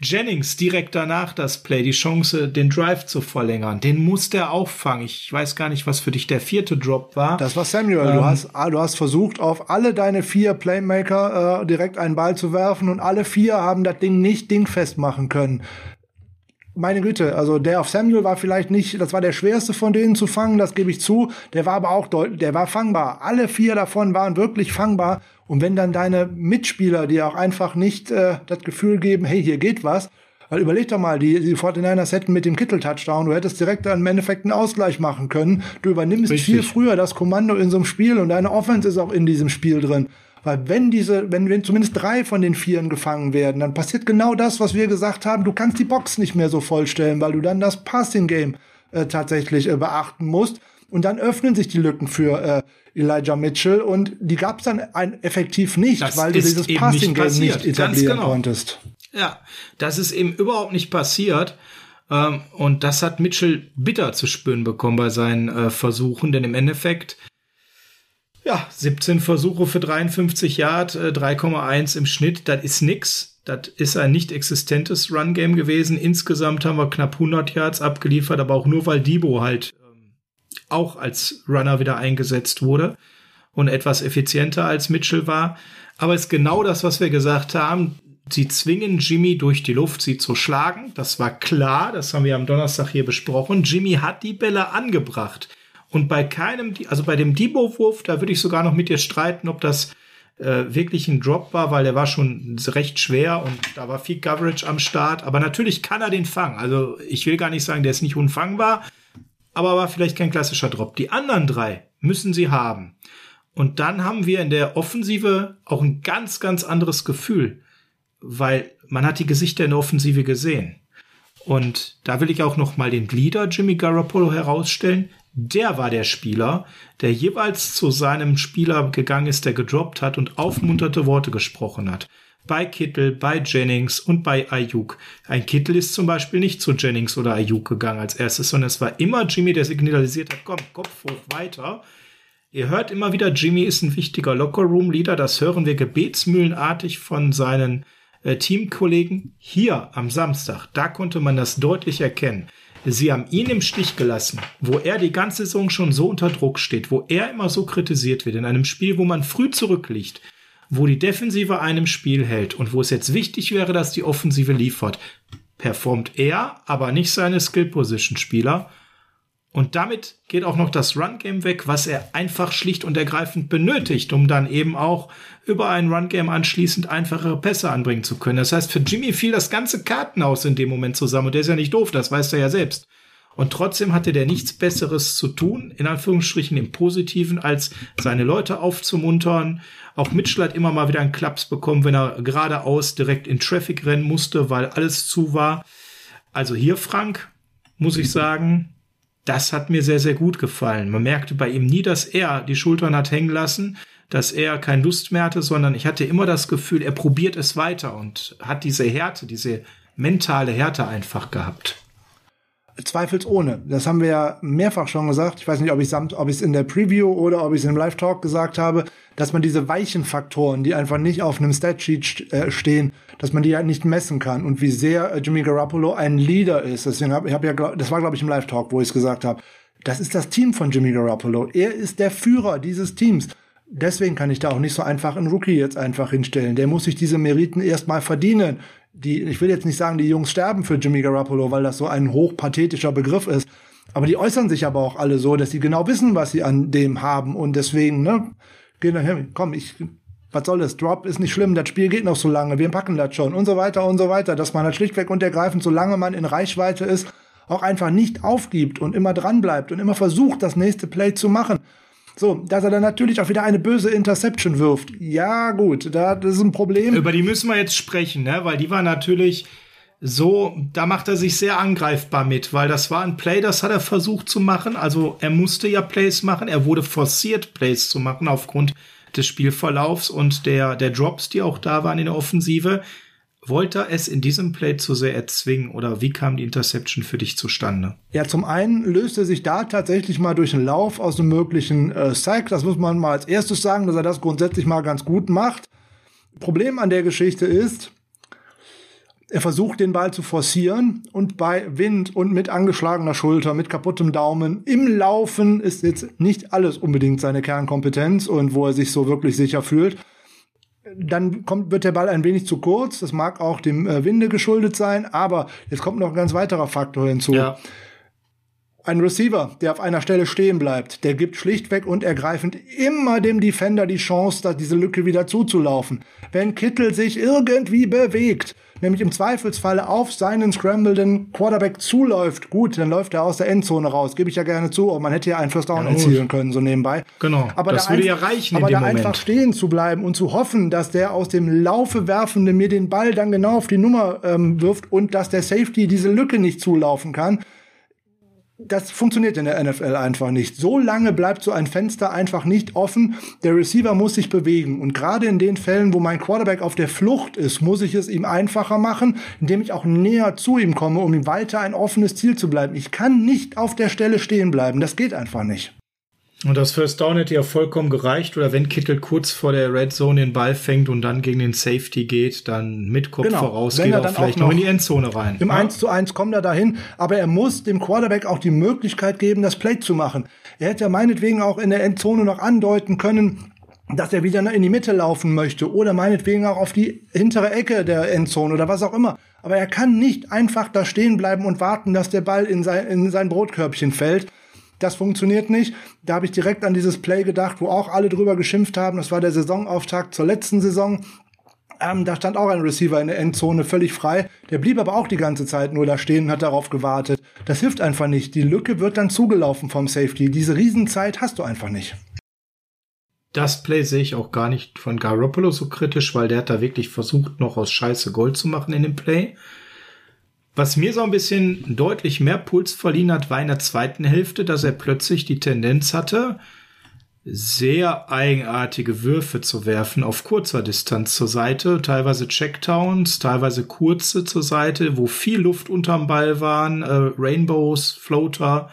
Jennings direkt danach das Play, die Chance, den Drive zu verlängern. Den muss der auffangen. Ich weiß gar nicht, was für dich der vierte Drop war. Das war Samuel. Ähm, du, hast, ah, du hast versucht, auf alle deine vier Playmaker äh, direkt einen Ball zu werfen und alle vier haben das Ding nicht dingfest machen können meine Güte, also der auf Samuel war vielleicht nicht, das war der schwerste von denen zu fangen, das gebe ich zu. Der war aber auch deutlich, der war fangbar. Alle vier davon waren wirklich fangbar. Und wenn dann deine Mitspieler dir auch einfach nicht äh, das Gefühl geben, hey, hier geht was, weil überleg doch mal, die, die 49ers hätten mit dem Kittel-Touchdown, du hättest direkt dann im Endeffekt einen Ausgleich machen können. Du übernimmst Richtig. viel früher das Kommando in so einem Spiel und deine Offense ist auch in diesem Spiel drin. Weil wenn diese, wenn, wenn zumindest drei von den Vieren gefangen werden, dann passiert genau das, was wir gesagt haben. Du kannst die Box nicht mehr so vollstellen, weil du dann das Passing Game äh, tatsächlich äh, beachten musst. Und dann öffnen sich die Lücken für äh, Elijah Mitchell und die gab es dann ein, effektiv nicht, das weil du dieses Passing Game nicht, nicht etablieren genau. konntest. Ja, das ist eben überhaupt nicht passiert. Ähm, und das hat Mitchell bitter zu spüren bekommen bei seinen äh, Versuchen, denn im Endeffekt ja, 17 Versuche für 53 Yard, 3,1 äh, im Schnitt, das ist nix. Das ist ein nicht existentes Run-Game gewesen. Insgesamt haben wir knapp 100 Yards abgeliefert, aber auch nur, weil Debo halt ähm, auch als Runner wieder eingesetzt wurde und etwas effizienter als Mitchell war. Aber es ist genau das, was wir gesagt haben. Sie zwingen Jimmy durch die Luft, sie zu schlagen. Das war klar. Das haben wir am Donnerstag hier besprochen. Jimmy hat die Bälle angebracht. Und bei keinem, also bei dem Debo-Wurf, da würde ich sogar noch mit dir streiten, ob das äh, wirklich ein Drop war, weil der war schon recht schwer und da war viel Coverage am Start. Aber natürlich kann er den fangen. Also ich will gar nicht sagen, der ist nicht unfangbar, aber war vielleicht kein klassischer Drop. Die anderen drei müssen sie haben. Und dann haben wir in der Offensive auch ein ganz, ganz anderes Gefühl, weil man hat die Gesichter in der Offensive gesehen. Und da will ich auch noch mal den Leader Jimmy Garoppolo herausstellen der war der Spieler, der jeweils zu seinem Spieler gegangen ist, der gedroppt hat und aufmunterte Worte gesprochen hat. Bei Kittel, bei Jennings und bei Ayuk. Ein Kittel ist zum Beispiel nicht zu Jennings oder Ayuk gegangen als erstes, sondern es war immer Jimmy, der signalisiert hat, komm, Kopf hoch, weiter. Ihr hört immer wieder, Jimmy ist ein wichtiger Lockerroom-Leader. Das hören wir gebetsmühlenartig von seinen äh, Teamkollegen. Hier am Samstag, da konnte man das deutlich erkennen. Sie haben ihn im Stich gelassen, wo er die ganze Saison schon so unter Druck steht, wo er immer so kritisiert wird, in einem Spiel, wo man früh zurückliegt, wo die Defensive einem Spiel hält und wo es jetzt wichtig wäre, dass die Offensive liefert, performt er, aber nicht seine Skill-Position-Spieler und damit geht auch noch das Run-Game weg, was er einfach schlicht und ergreifend benötigt, um dann eben auch über ein Run-Game anschließend einfachere Pässe anbringen zu können. Das heißt, für Jimmy fiel das ganze Kartenhaus in dem Moment zusammen und der ist ja nicht doof, das weiß er ja selbst. Und trotzdem hatte der nichts Besseres zu tun, in Anführungsstrichen im Positiven, als seine Leute aufzumuntern. Auch Mitchell hat immer mal wieder einen Klaps bekommen, wenn er geradeaus direkt in Traffic rennen musste, weil alles zu war. Also hier, Frank, muss ich sagen, das hat mir sehr, sehr gut gefallen. Man merkte bei ihm nie, dass er die Schultern hat hängen lassen, dass er keine Lust mehr hatte, sondern ich hatte immer das Gefühl, er probiert es weiter und hat diese Härte, diese mentale Härte einfach gehabt. Zweifelsohne. Das haben wir ja mehrfach schon gesagt. Ich weiß nicht, ob ich es in der Preview oder ob ich es im Live-Talk gesagt habe, dass man diese weichen Faktoren, die einfach nicht auf einem Statsheet äh, stehen, dass man die halt nicht messen kann und wie sehr äh, Jimmy Garoppolo ein Leader ist. Deswegen habe ich hab ja, das war glaube ich im Live-Talk, wo ich es gesagt habe. Das ist das Team von Jimmy Garoppolo. Er ist der Führer dieses Teams. Deswegen kann ich da auch nicht so einfach einen Rookie jetzt einfach hinstellen. Der muss sich diese Meriten erstmal verdienen die, ich will jetzt nicht sagen, die Jungs sterben für Jimmy Garoppolo, weil das so ein hochpathetischer Begriff ist. Aber die äußern sich aber auch alle so, dass sie genau wissen, was sie an dem haben. Und deswegen, ne, gehen dahin, komm, ich, was soll das? Drop ist nicht schlimm, das Spiel geht noch so lange, wir packen das schon und so weiter und so weiter. Dass man halt schlichtweg und ergreifend, solange man in Reichweite ist, auch einfach nicht aufgibt und immer dran bleibt und immer versucht, das nächste Play zu machen. So, dass er dann natürlich auch wieder eine böse Interception wirft. Ja, gut, da, das ist ein Problem. Über die müssen wir jetzt sprechen, ne? Weil die war natürlich so, da macht er sich sehr angreifbar mit, weil das war ein Play, das hat er versucht zu machen. Also er musste ja Plays machen, er wurde forciert, Plays zu machen aufgrund des Spielverlaufs und der, der Drops, die auch da waren in der Offensive. Wollte er es in diesem Play zu sehr erzwingen oder wie kam die Interception für dich zustande? Ja, zum einen löste sich da tatsächlich mal durch einen Lauf aus einem möglichen äh, Sack. Das muss man mal als erstes sagen, dass er das grundsätzlich mal ganz gut macht. Problem an der Geschichte ist, er versucht den Ball zu forcieren und bei Wind und mit angeschlagener Schulter, mit kaputtem Daumen im Laufen ist jetzt nicht alles unbedingt seine Kernkompetenz und wo er sich so wirklich sicher fühlt. Dann kommt, wird der Ball ein wenig zu kurz. Das mag auch dem äh, Winde geschuldet sein, aber jetzt kommt noch ein ganz weiterer Faktor hinzu. Ja. Ein Receiver, der auf einer Stelle stehen bleibt, der gibt schlichtweg und ergreifend immer dem Defender die Chance, da diese Lücke wieder zuzulaufen. Wenn Kittel sich irgendwie bewegt, nämlich im Zweifelsfalle auf seinen scrambleden Quarterback zuläuft, gut, dann läuft er aus der Endzone raus. Gebe ich ja gerne zu, aber man hätte ja einen First Down ja, erzielen können, so nebenbei. Genau, aber das da würde ja reichen Aber da Moment. einfach stehen zu bleiben und zu hoffen, dass der aus dem Laufe werfende mir den Ball dann genau auf die Nummer ähm, wirft und dass der Safety diese Lücke nicht zulaufen kann, das funktioniert in der NFL einfach nicht. So lange bleibt so ein Fenster einfach nicht offen. Der Receiver muss sich bewegen. Und gerade in den Fällen, wo mein Quarterback auf der Flucht ist, muss ich es ihm einfacher machen, indem ich auch näher zu ihm komme, um ihm weiter ein offenes Ziel zu bleiben. Ich kann nicht auf der Stelle stehen bleiben. Das geht einfach nicht. Und das First Down hätte ja vollkommen gereicht. Oder wenn Kittel kurz vor der Red Zone den Ball fängt und dann gegen den Safety geht, dann mit Kopf genau. voraus geht er auch vielleicht noch in die Endzone rein. Im ja? 1 zu 1 kommt er dahin, aber er muss dem Quarterback auch die Möglichkeit geben, das Play zu machen. Er hätte ja meinetwegen auch in der Endzone noch andeuten können, dass er wieder in die Mitte laufen möchte oder meinetwegen auch auf die hintere Ecke der Endzone oder was auch immer. Aber er kann nicht einfach da stehen bleiben und warten, dass der Ball in sein, in sein Brotkörbchen fällt das funktioniert nicht. Da habe ich direkt an dieses Play gedacht, wo auch alle drüber geschimpft haben. Das war der Saisonauftakt zur letzten Saison. Ähm, da stand auch ein Receiver in der Endzone völlig frei. Der blieb aber auch die ganze Zeit nur da stehen und hat darauf gewartet. Das hilft einfach nicht. Die Lücke wird dann zugelaufen vom Safety. Diese Riesenzeit hast du einfach nicht. Das Play sehe ich auch gar nicht von Garoppolo so kritisch, weil der hat da wirklich versucht, noch aus Scheiße Gold zu machen in dem Play. Was mir so ein bisschen deutlich mehr Puls verliehen hat, war in der zweiten Hälfte, dass er plötzlich die Tendenz hatte, sehr eigenartige Würfe zu werfen auf kurzer Distanz zur Seite, teilweise Checktowns, teilweise kurze zur Seite, wo viel Luft unterm Ball waren, äh, Rainbows, Floater.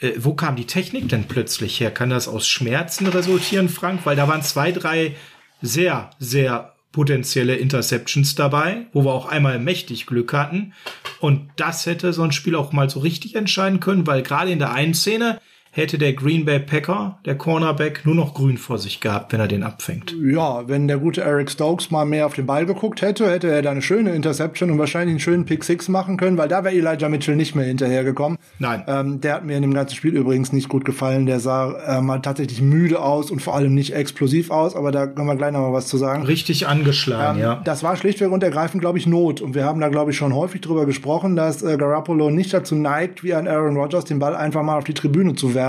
Äh, wo kam die Technik denn plötzlich her? Kann das aus Schmerzen resultieren, Frank? Weil da waren zwei, drei sehr, sehr potenzielle Interceptions dabei, wo wir auch einmal mächtig Glück hatten. Und das hätte so ein Spiel auch mal so richtig entscheiden können, weil gerade in der einen Szene hätte der Green Bay Packer, der Cornerback, nur noch grün vor sich gehabt, wenn er den abfängt. Ja, wenn der gute Eric Stokes mal mehr auf den Ball geguckt hätte, hätte er da eine schöne Interception und wahrscheinlich einen schönen Pick Six machen können, weil da wäre Elijah Mitchell nicht mehr hinterhergekommen. Nein. Ähm, der hat mir in dem ganzen Spiel übrigens nicht gut gefallen. Der sah äh, mal tatsächlich müde aus und vor allem nicht explosiv aus, aber da können wir gleich noch mal was zu sagen. Richtig angeschlagen, ähm, ja. Das war schlichtweg und ergreifend, glaube ich, Not. Und wir haben da, glaube ich, schon häufig drüber gesprochen, dass äh, Garoppolo nicht dazu neigt, wie ein Aaron Rodgers den Ball einfach mal auf die Tribüne zu werfen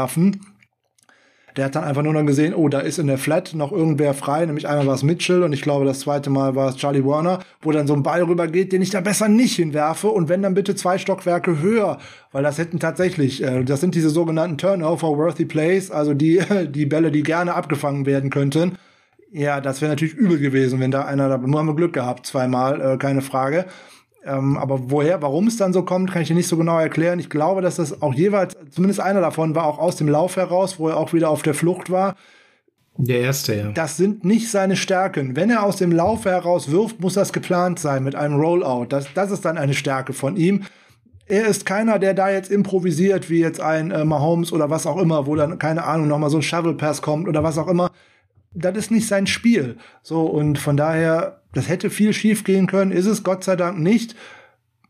der hat dann einfach nur noch gesehen, oh, da ist in der Flat noch irgendwer frei, nämlich einmal war es Mitchell und ich glaube, das zweite Mal war es Charlie Warner, wo dann so ein Ball rübergeht, den ich da besser nicht hinwerfe und wenn dann bitte zwei Stockwerke höher, weil das hätten tatsächlich, äh, das sind diese sogenannten Turnover-worthy Plays, also die, die Bälle, die gerne abgefangen werden könnten. Ja, das wäre natürlich übel gewesen, wenn da einer da, nur haben wir Glück gehabt, zweimal, äh, keine Frage. Ähm, aber woher, warum es dann so kommt, kann ich dir nicht so genau erklären. Ich glaube, dass das auch jeweils, zumindest einer davon war auch aus dem Lauf heraus, wo er auch wieder auf der Flucht war. Der erste, ja. Das sind nicht seine Stärken. Wenn er aus dem Lauf heraus wirft, muss das geplant sein mit einem Rollout. Das, das ist dann eine Stärke von ihm. Er ist keiner, der da jetzt improvisiert, wie jetzt ein äh, Mahomes oder was auch immer, wo dann, keine Ahnung, nochmal so ein Shovel Pass kommt oder was auch immer. Das ist nicht sein Spiel. So, und von daher das hätte viel schief gehen können, ist es Gott sei Dank nicht.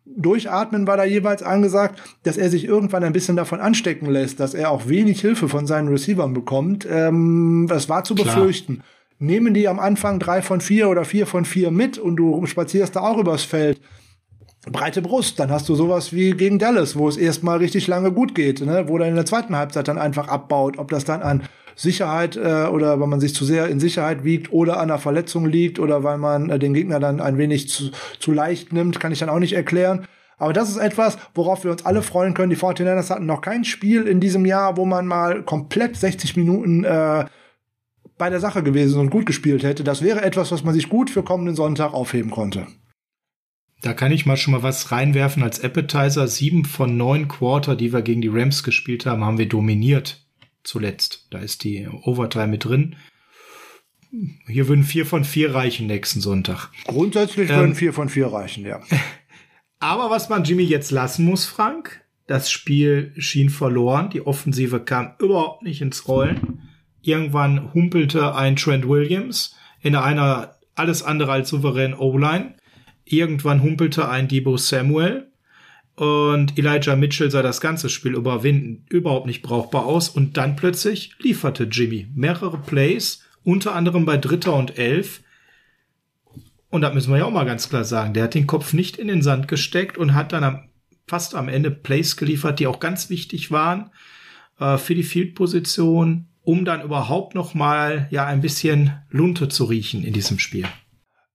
Durchatmen war da jeweils angesagt, dass er sich irgendwann ein bisschen davon anstecken lässt, dass er auch wenig Hilfe von seinen Receivern bekommt. Ähm, das war zu Klar. befürchten. Nehmen die am Anfang drei von vier oder vier von vier mit und du spazierst da auch übers Feld. Breite Brust, dann hast du sowas wie gegen Dallas, wo es erstmal richtig lange gut geht, ne? wo dann in der zweiten Halbzeit dann einfach abbaut. Ob das dann an Sicherheit äh, oder weil man sich zu sehr in Sicherheit wiegt oder an einer Verletzung liegt oder weil man äh, den Gegner dann ein wenig zu, zu leicht nimmt, kann ich dann auch nicht erklären. Aber das ist etwas, worauf wir uns alle freuen können. Die 49ers hatten noch kein Spiel in diesem Jahr, wo man mal komplett 60 Minuten äh, bei der Sache gewesen und gut gespielt hätte. Das wäre etwas, was man sich gut für kommenden Sonntag aufheben konnte. Da kann ich mal schon mal was reinwerfen als Appetizer. Sieben von neun Quarter, die wir gegen die Rams gespielt haben, haben wir dominiert. Zuletzt. Da ist die Overtime mit drin. Hier würden vier von vier reichen nächsten Sonntag. Grundsätzlich ähm, würden vier von vier reichen, ja. Aber was man Jimmy jetzt lassen muss, Frank, das Spiel schien verloren. Die Offensive kam überhaupt nicht ins Rollen. Irgendwann humpelte ein Trent Williams in einer alles andere als souveränen O-Line. Irgendwann humpelte ein Debo Samuel und Elijah Mitchell sah das ganze Spiel überwinden, überhaupt nicht brauchbar aus und dann plötzlich lieferte Jimmy mehrere Plays, unter anderem bei Dritter und Elf. Und da müssen wir ja auch mal ganz klar sagen, der hat den Kopf nicht in den Sand gesteckt und hat dann am, fast am Ende Plays geliefert, die auch ganz wichtig waren äh, für die Field-Position, um dann überhaupt noch mal ja ein bisschen Lunte zu riechen in diesem Spiel.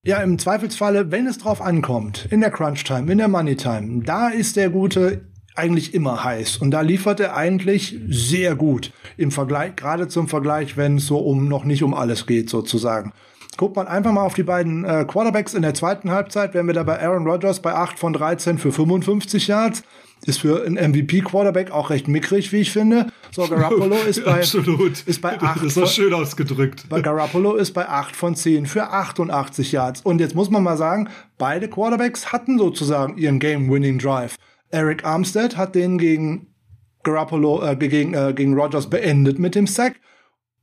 Ja, im Zweifelsfalle, wenn es drauf ankommt, in der Crunch-Time, in der Money-Time, da ist der Gute eigentlich immer heiß. Und da liefert er eigentlich sehr gut im Vergleich, gerade zum Vergleich, wenn es so um noch nicht um alles geht, sozusagen. Guckt man einfach mal auf die beiden äh, Quarterbacks in der zweiten Halbzeit, wären wir da bei Aaron Rodgers bei 8 von 13 für 55 Yards ist für einen MVP-Quarterback auch recht mickrig, wie ich finde. So, Garoppolo ist bei, Absolut. ist bei 8. Das ist schön ausgedrückt. Bei Garoppolo ist bei 8 von 10 für 88 Yards. Und jetzt muss man mal sagen, beide Quarterbacks hatten sozusagen ihren Game-Winning Drive. Eric Armstead hat den gegen Garoppolo, äh, gegen, äh, gegen Rogers beendet mit dem Sack.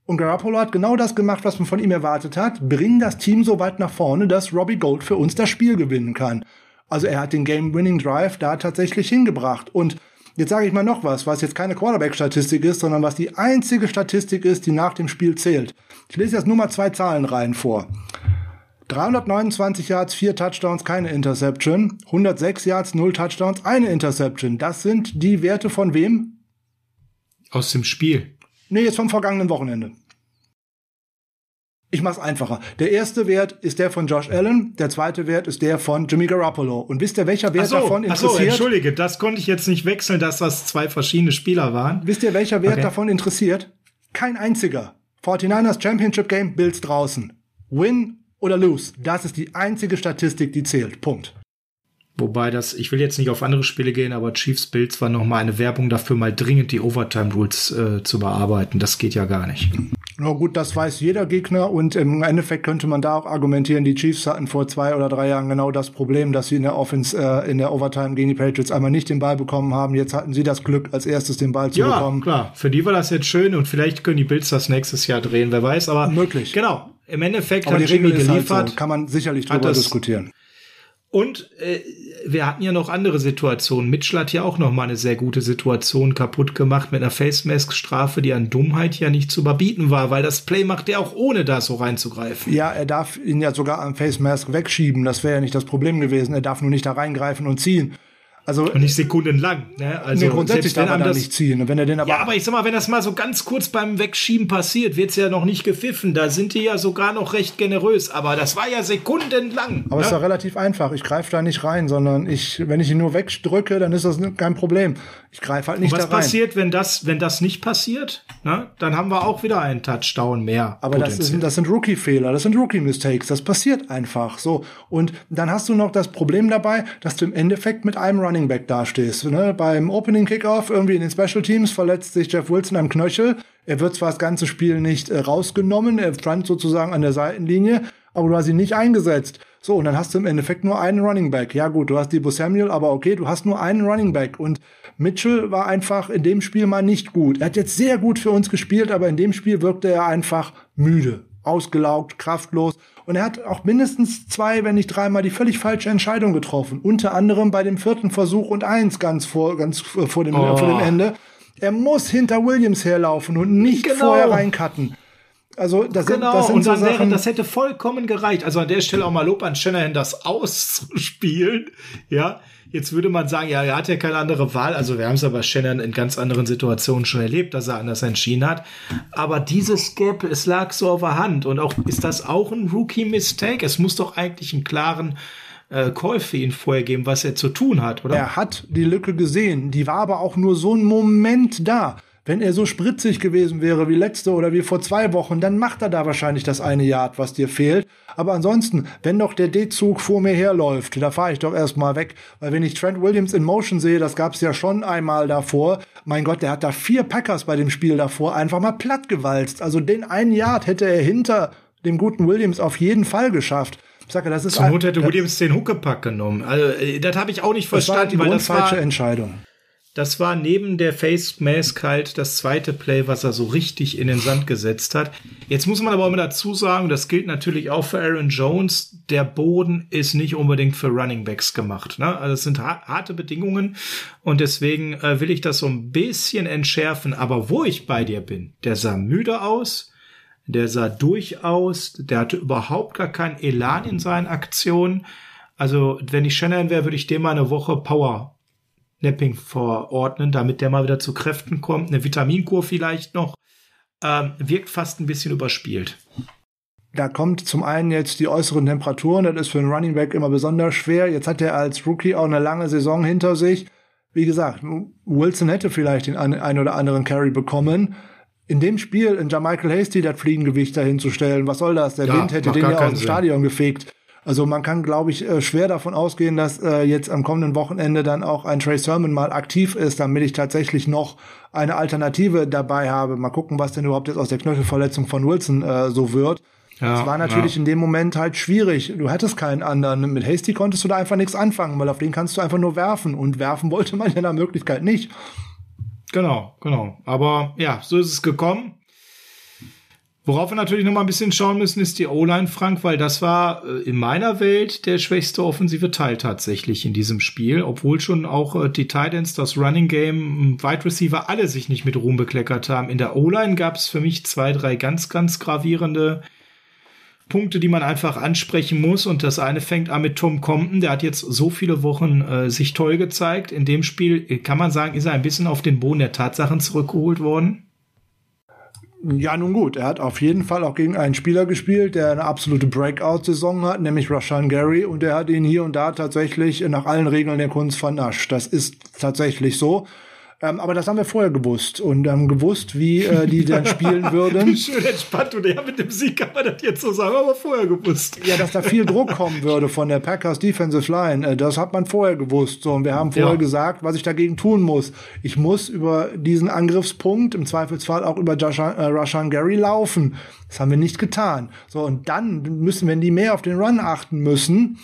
Und Garoppolo hat genau das gemacht, was man von ihm erwartet hat. Bring das Team so weit nach vorne, dass Robbie Gold für uns das Spiel gewinnen kann. Also er hat den Game-Winning-Drive da tatsächlich hingebracht. Und jetzt sage ich mal noch was, was jetzt keine Quarterback-Statistik ist, sondern was die einzige Statistik ist, die nach dem Spiel zählt. Ich lese jetzt nur mal zwei Zahlen rein vor. 329 Yards, 4 Touchdowns, keine Interception. 106 Yards, 0 Touchdowns, eine Interception. Das sind die Werte von wem? Aus dem Spiel. Nee, jetzt vom vergangenen Wochenende. Ich mach's einfacher. Der erste Wert ist der von Josh Allen, der zweite Wert ist der von Jimmy Garoppolo. Und wisst ihr, welcher Wert so, davon interessiert? Ach so, entschuldige, das konnte ich jetzt nicht wechseln, dass das zwei verschiedene Spieler waren. Wisst ihr, welcher Wert okay. davon interessiert? Kein einziger. 49ers Championship Game, Bills draußen. Win oder lose. Das ist die einzige Statistik, die zählt. Punkt. Wobei das, ich will jetzt nicht auf andere Spiele gehen, aber Chiefs Bills war noch mal eine Werbung dafür, mal dringend die Overtime Rules äh, zu bearbeiten. Das geht ja gar nicht. Na gut, das weiß jeder Gegner und im Endeffekt könnte man da auch argumentieren, die Chiefs hatten vor zwei oder drei Jahren genau das Problem, dass sie in der Offense, äh, in der Overtime gegen die Patriots einmal nicht den Ball bekommen haben. Jetzt hatten sie das Glück, als erstes den Ball zu ja, bekommen. Ja, klar. Für die war das jetzt schön und vielleicht können die Bills das nächstes Jahr drehen, wer weiß, aber. Möglich. Genau. Im Endeffekt aber hat Jimmy geliefert. Halt so. Kann man sicherlich drüber diskutieren. Und äh, wir hatten ja noch andere Situationen. Mitchell hat ja auch noch mal eine sehr gute Situation kaputt gemacht mit einer Face Mask Strafe, die an Dummheit ja nicht zu überbieten war, weil das Play macht er auch ohne da so reinzugreifen. Ja, er darf ihn ja sogar am Face Mask wegschieben. Das wäre ja nicht das Problem gewesen. Er darf nur nicht da reingreifen und ziehen. Also, und nicht sekundenlang. Ne? Also nee, grundsätzlich darf er da nicht ziehen. Und wenn er den aber ja, aber ich sag mal, wenn das mal so ganz kurz beim Wegschieben passiert, wird's ja noch nicht gepfiffen. Da sind die ja sogar noch recht generös. Aber das war ja sekundenlang. Aber es ne? ist ja relativ einfach. Ich greife da nicht rein, sondern ich, wenn ich ihn nur wegdrücke, dann ist das kein Problem. Ich greife halt nicht und was da rein. Passiert, wenn das, wenn das nicht passiert? Ne? Dann haben wir auch wieder einen Touchdown mehr. Aber das, ist, das sind Rookie-Fehler, das sind Rookie-Mistakes. Das passiert einfach so. Und dann hast du noch das Problem dabei, dass du im Endeffekt mit einem Running Back dastehst. Ne? Beim Opening Kickoff irgendwie in den Special Teams verletzt sich Jeff Wilson am Knöchel. Er wird zwar das ganze Spiel nicht äh, rausgenommen, er stand sozusagen an der Seitenlinie, aber du hast ihn nicht eingesetzt. So, und dann hast du im Endeffekt nur einen Running Back. Ja gut, du hast Debo Samuel, aber okay, du hast nur einen Running Back. Und Mitchell war einfach in dem Spiel mal nicht gut. Er hat jetzt sehr gut für uns gespielt, aber in dem Spiel wirkte er einfach müde, ausgelaugt, kraftlos. Und er hat auch mindestens zwei, wenn nicht dreimal die völlig falsche Entscheidung getroffen. Unter anderem bei dem vierten Versuch und eins ganz vor, ganz vor dem, oh. vor dem Ende. Er muss hinter Williams herlaufen und nicht genau. vorher reincutten. Also das genau, sind, das sind und so dann Sachen, wäre, das hätte vollkommen gereicht. Also an der Stelle auch mal Lob an Shanahan, das auszuspielen. Ja, jetzt würde man sagen, ja, er hat ja keine andere Wahl. Also wir haben es aber Shanahan in ganz anderen Situationen schon erlebt, dass er anders entschieden hat. Aber dieses Gap, es lag so auf der Hand. Und auch, ist das auch ein Rookie-Mistake? Es muss doch eigentlich einen klaren äh, Call für ihn vorher geben, was er zu tun hat, oder? Er hat die Lücke gesehen. Die war aber auch nur so ein Moment da Wenn er so spritzig gewesen wäre wie letzte oder wie vor zwei Wochen, dann macht er da wahrscheinlich das eine Yard, was dir fehlt. Aber ansonsten, wenn doch der D-Zug vor mir herläuft, da fahre ich doch erstmal weg. Weil wenn ich Trent Williams in Motion sehe, das gab es ja schon einmal davor. Mein Gott, der hat da vier Packers bei dem Spiel davor einfach mal plattgewalzt. Also den einen Yard hätte er hinter dem guten Williams auf jeden Fall geschafft. Ich sage, das ist Zur Not hätte Williams den Huckepack genommen. Also, äh, das habe ich auch nicht verstanden, das war die weil das falsche Entscheidung. Das war neben der Face Mask halt das zweite Play, was er so richtig in den Sand gesetzt hat. Jetzt muss man aber mal dazu sagen, das gilt natürlich auch für Aaron Jones. Der Boden ist nicht unbedingt für Running Backs gemacht. Ne? Also es sind harte Bedingungen und deswegen äh, will ich das so ein bisschen entschärfen. Aber wo ich bei dir bin, der sah müde aus, der sah durchaus, der hatte überhaupt gar keinen Elan in seinen Aktionen. Also wenn ich Shannon wäre, würde ich dem mal eine Woche Power Napping verordnen, damit der mal wieder zu Kräften kommt. Eine Vitaminkur vielleicht noch. Ähm, wirkt fast ein bisschen überspielt. Da kommt zum einen jetzt die äußeren Temperaturen, das ist für einen Running Back immer besonders schwer. Jetzt hat er als Rookie auch eine lange Saison hinter sich. Wie gesagt, Wilson hätte vielleicht den einen oder anderen Carry bekommen. In dem Spiel in Jamichael Hasty das Fliegengewicht dahinzustellen, was soll das? Der ja, Wind hätte den ja aus dem. Stadion gefegt. Also man kann, glaube ich, äh, schwer davon ausgehen, dass äh, jetzt am kommenden Wochenende dann auch ein Trey Sermon mal aktiv ist, damit ich tatsächlich noch eine Alternative dabei habe. Mal gucken, was denn überhaupt jetzt aus der Knöchelverletzung von Wilson äh, so wird. Ja, das war natürlich ja. in dem Moment halt schwierig. Du hattest keinen anderen. Mit Hasty konntest du da einfach nichts anfangen, weil auf den kannst du einfach nur werfen. Und werfen wollte man ja nach Möglichkeit nicht. Genau, genau. Aber ja, so ist es gekommen. Worauf wir natürlich noch mal ein bisschen schauen müssen, ist die O-Line, Frank, weil das war äh, in meiner Welt der schwächste offensive Teil tatsächlich in diesem Spiel, obwohl schon auch äh, die Titans, das Running Game, Wide Receiver alle sich nicht mit Ruhm bekleckert haben. In der O-Line gab es für mich zwei, drei ganz, ganz gravierende Punkte, die man einfach ansprechen muss. Und das eine fängt an mit Tom Compton. Der hat jetzt so viele Wochen äh, sich toll gezeigt. In dem Spiel kann man sagen, ist er ein bisschen auf den Boden der Tatsachen zurückgeholt worden. Ja, nun gut, er hat auf jeden Fall auch gegen einen Spieler gespielt, der eine absolute Breakout-Saison hat, nämlich Rashan Gary, und er hat ihn hier und da tatsächlich nach allen Regeln der Kunst vernascht. Das ist tatsächlich so. Ähm, aber das haben wir vorher gewusst und haben gewusst, wie äh, die dann spielen würden. Schön entspannt und ja, mit dem Sieg kann man das jetzt so sagen, aber vorher gewusst. Ja, dass da viel Druck kommen würde von der Packers Defensive Line, äh, das hat man vorher gewusst. So, und wir haben vorher ja. gesagt, was ich dagegen tun muss. Ich muss über diesen Angriffspunkt, im Zweifelsfall auch über Jashan, äh, Rashan Gary laufen. Das haben wir nicht getan. So, und dann müssen, wenn die mehr auf den Run achten müssen,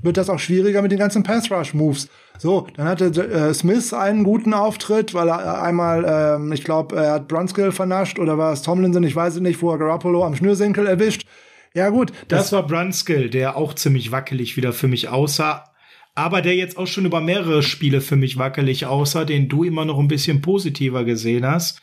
wird das auch schwieriger mit den ganzen Pass Rush Moves. So, dann hatte äh, Smith einen guten Auftritt, weil er einmal, äh, ich glaube, er hat Brunskill vernascht oder war es Tomlinson, ich weiß es nicht, wo er Garoppolo am Schnürsenkel erwischt. Ja gut. Das, das war Brunskill, der auch ziemlich wackelig wieder für mich aussah. Aber der jetzt auch schon über mehrere Spiele für mich wackelig aussah, den du immer noch ein bisschen positiver gesehen hast.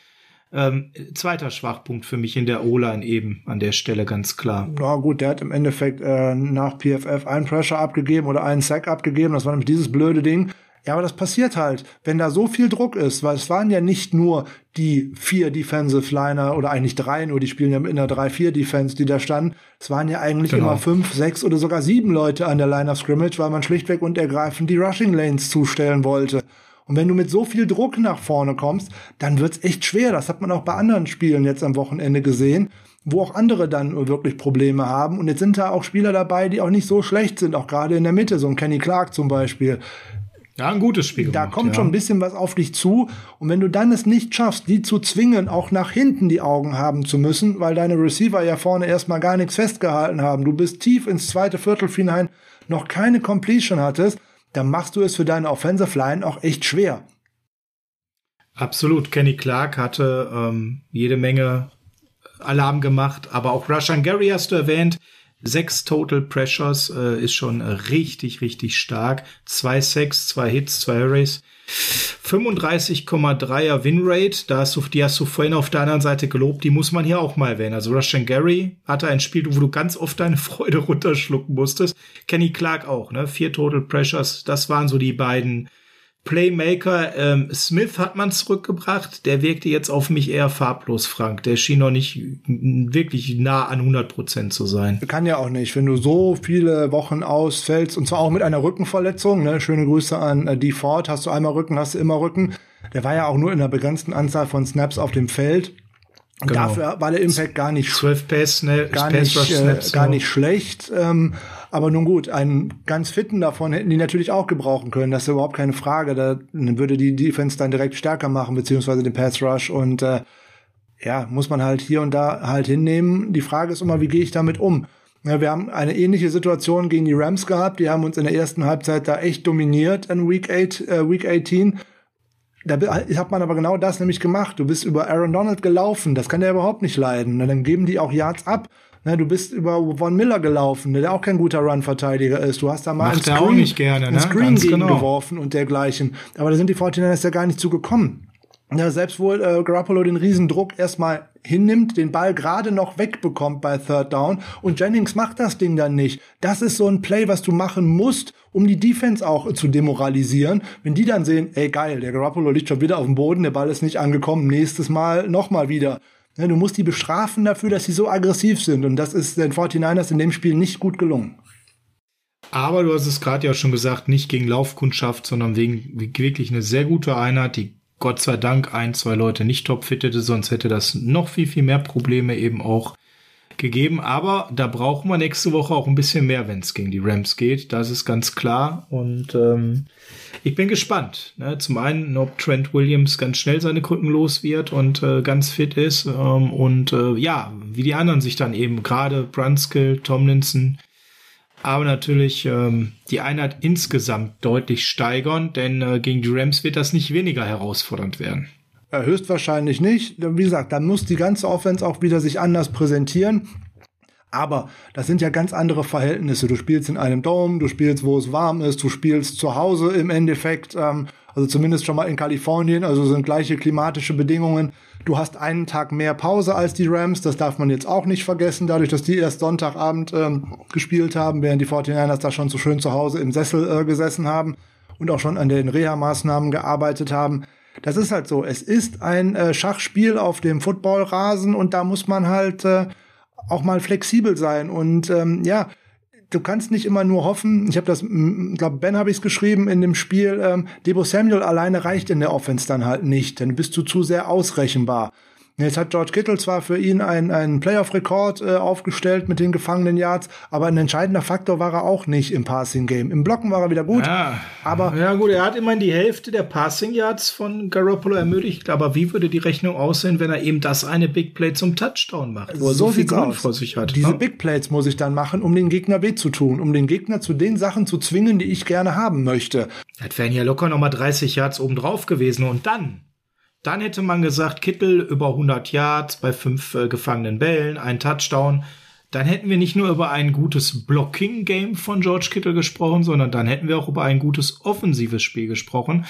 Ähm, zweiter Schwachpunkt für mich in der O-Line eben an der Stelle ganz klar. Na gut, der hat im Endeffekt äh, nach PFF einen Pressure abgegeben oder einen Sack abgegeben. Das war nämlich dieses blöde Ding. Ja, aber das passiert halt, wenn da so viel Druck ist, weil es waren ja nicht nur die vier Defensive Liner oder eigentlich drei, nur die spielen ja in der 3-4-Defense, die da standen. Es waren ja eigentlich genau. immer fünf, sechs oder sogar sieben Leute an der Line of Scrimmage, weil man schlichtweg und ergreifend die Rushing Lanes zustellen wollte. Und wenn du mit so viel Druck nach vorne kommst, dann wird's echt schwer. Das hat man auch bei anderen Spielen jetzt am Wochenende gesehen, wo auch andere dann wirklich Probleme haben. Und jetzt sind da auch Spieler dabei, die auch nicht so schlecht sind, auch gerade in der Mitte, so ein Kenny Clark zum Beispiel. Ja, ein gutes Spiel. Da kommt ja. schon ein bisschen was auf dich zu. Und wenn du dann es nicht schaffst, die zu zwingen, auch nach hinten die Augen haben zu müssen, weil deine Receiver ja vorne erstmal gar nichts festgehalten haben, du bist tief ins zweite Viertel hinein, noch keine Completion hattest, dann machst du es für deine Offensive Line auch echt schwer. Absolut. Kenny Clark hatte ähm, jede Menge Alarm gemacht, aber auch Rushan Gary hast du erwähnt. Sechs Total Pressures äh, ist schon richtig, richtig stark. Zwei Sacks, zwei Hits, zwei Hurries. 35,3er Winrate, da hast du, die hast du vorhin auf der anderen Seite gelobt, die muss man hier auch mal erwähnen. Also Russian Gary hatte ein Spiel, wo du ganz oft deine Freude runterschlucken musstest. Kenny Clark auch, ne? Vier Total Pressures, das waren so die beiden Playmaker ähm, Smith hat man zurückgebracht. Der wirkte jetzt auf mich eher farblos, Frank. Der schien noch nicht wirklich nah an 100 Prozent zu sein. Kann ja auch nicht, wenn du so viele Wochen ausfällst und zwar auch mit einer Rückenverletzung. Ne? Schöne Grüße an äh, D. Ford. Hast du einmal Rücken, hast du immer Rücken. Der war ja auch nur in einer begrenzten Anzahl von Snaps auf dem Feld. Genau. dafür war der Impact gar nicht, 12 Pass, ne, gar, Pass nicht äh, gar nicht schlecht. Ähm, aber nun gut, einen ganz fitten davon hätten die natürlich auch gebrauchen können. Das ist überhaupt keine Frage. Da würde die Defense dann direkt stärker machen, beziehungsweise den Pass Rush. Und äh, ja, muss man halt hier und da halt hinnehmen. Die Frage ist immer, wie gehe ich damit um? Ja, wir haben eine ähnliche Situation gegen die Rams gehabt. Die haben uns in der ersten Halbzeit da echt dominiert in Week, 8, äh, Week 18. Da hat man aber genau das nämlich gemacht. Du bist über Aaron Donald gelaufen. Das kann der überhaupt nicht leiden. Und dann geben die auch Yards ab. Ne, du bist über Von Miller gelaufen, der auch kein guter Run-Verteidiger ist. Du hast da mal Macht einen Screen, nicht gerne, ne? Screen gegen genau. geworfen und dergleichen. Aber da sind die 49ers ja gar nicht zugekommen. Ja, selbst wohl äh, Garoppolo den Riesendruck erstmal hinnimmt, den Ball gerade noch wegbekommt bei Third Down und Jennings macht das Ding dann nicht. Das ist so ein Play, was du machen musst, um die Defense auch zu demoralisieren. Wenn die dann sehen, ey geil, der Garoppolo liegt schon wieder auf dem Boden, der Ball ist nicht angekommen, nächstes Mal nochmal wieder. Ja, du musst die bestrafen dafür, dass sie so aggressiv sind und das ist den 49ers in dem Spiel nicht gut gelungen. Aber du hast es gerade ja schon gesagt, nicht gegen Laufkundschaft, sondern wegen wirklich eine sehr gute Einheit, die Gott sei Dank ein, zwei Leute nicht topfittete, sonst hätte das noch viel, viel mehr Probleme eben auch gegeben. Aber da brauchen wir nächste Woche auch ein bisschen mehr, wenn es gegen die Rams geht. Das ist ganz klar. Und ähm, ich bin gespannt. Ne? Zum einen, ob Trent Williams ganz schnell seine Krücken los wird und äh, ganz fit ist. Ähm, und äh, ja, wie die anderen sich dann eben, gerade Brunskill, Tomlinson, aber natürlich ähm, die Einheit insgesamt deutlich steigern, denn äh, gegen die Rams wird das nicht weniger herausfordernd werden. Ja, höchstwahrscheinlich nicht. Wie gesagt, dann muss die ganze Offense auch wieder sich anders präsentieren. Aber das sind ja ganz andere Verhältnisse. Du spielst in einem Dome, du spielst, wo es warm ist, du spielst zu Hause im Endeffekt, ähm, also zumindest schon mal in Kalifornien, also sind gleiche klimatische Bedingungen. Du hast einen Tag mehr Pause als die Rams, das darf man jetzt auch nicht vergessen, dadurch, dass die erst Sonntagabend ähm, gespielt haben, während die 49ers da schon so schön zu Hause im Sessel äh, gesessen haben und auch schon an den Reha-Maßnahmen gearbeitet haben. Das ist halt so. Es ist ein äh, Schachspiel auf dem Footballrasen und da muss man halt äh, auch mal flexibel sein. Und ähm, ja, du kannst nicht immer nur hoffen, ich habe das, ich glaube, Ben habe ich es geschrieben in dem Spiel, ähm, Debo Samuel alleine reicht in der Offense dann halt nicht, dann bist du zu sehr ausrechenbar. Jetzt hat George Kittle zwar für ihn einen, einen Playoff-Rekord äh, aufgestellt mit den gefangenen Yards, aber ein entscheidender Faktor war er auch nicht im Passing-Game. Im Blocken war er wieder gut, ja. aber... Ja gut, er hat immerhin die Hälfte der Passing-Yards von Garoppolo ermöglicht, aber wie würde die Rechnung aussehen, wenn er eben das eine Big Play zum Touchdown macht, wo er so, so viel Grund vor sich hat? Diese ne? Big Plays muss ich dann machen, um den Gegner weh zu tun, um den Gegner zu den Sachen zu zwingen, die ich gerne haben möchte. Das wären ja locker nochmal 30 Yards obendrauf gewesen und dann dann hätte man gesagt, Kittel über 100 Yards bei fünf äh, gefangenen Bällen, ein Touchdown. Dann hätten wir nicht nur über ein gutes Blocking-Game von George Kittle gesprochen, sondern dann hätten wir auch über ein gutes offensives Spiel gesprochen,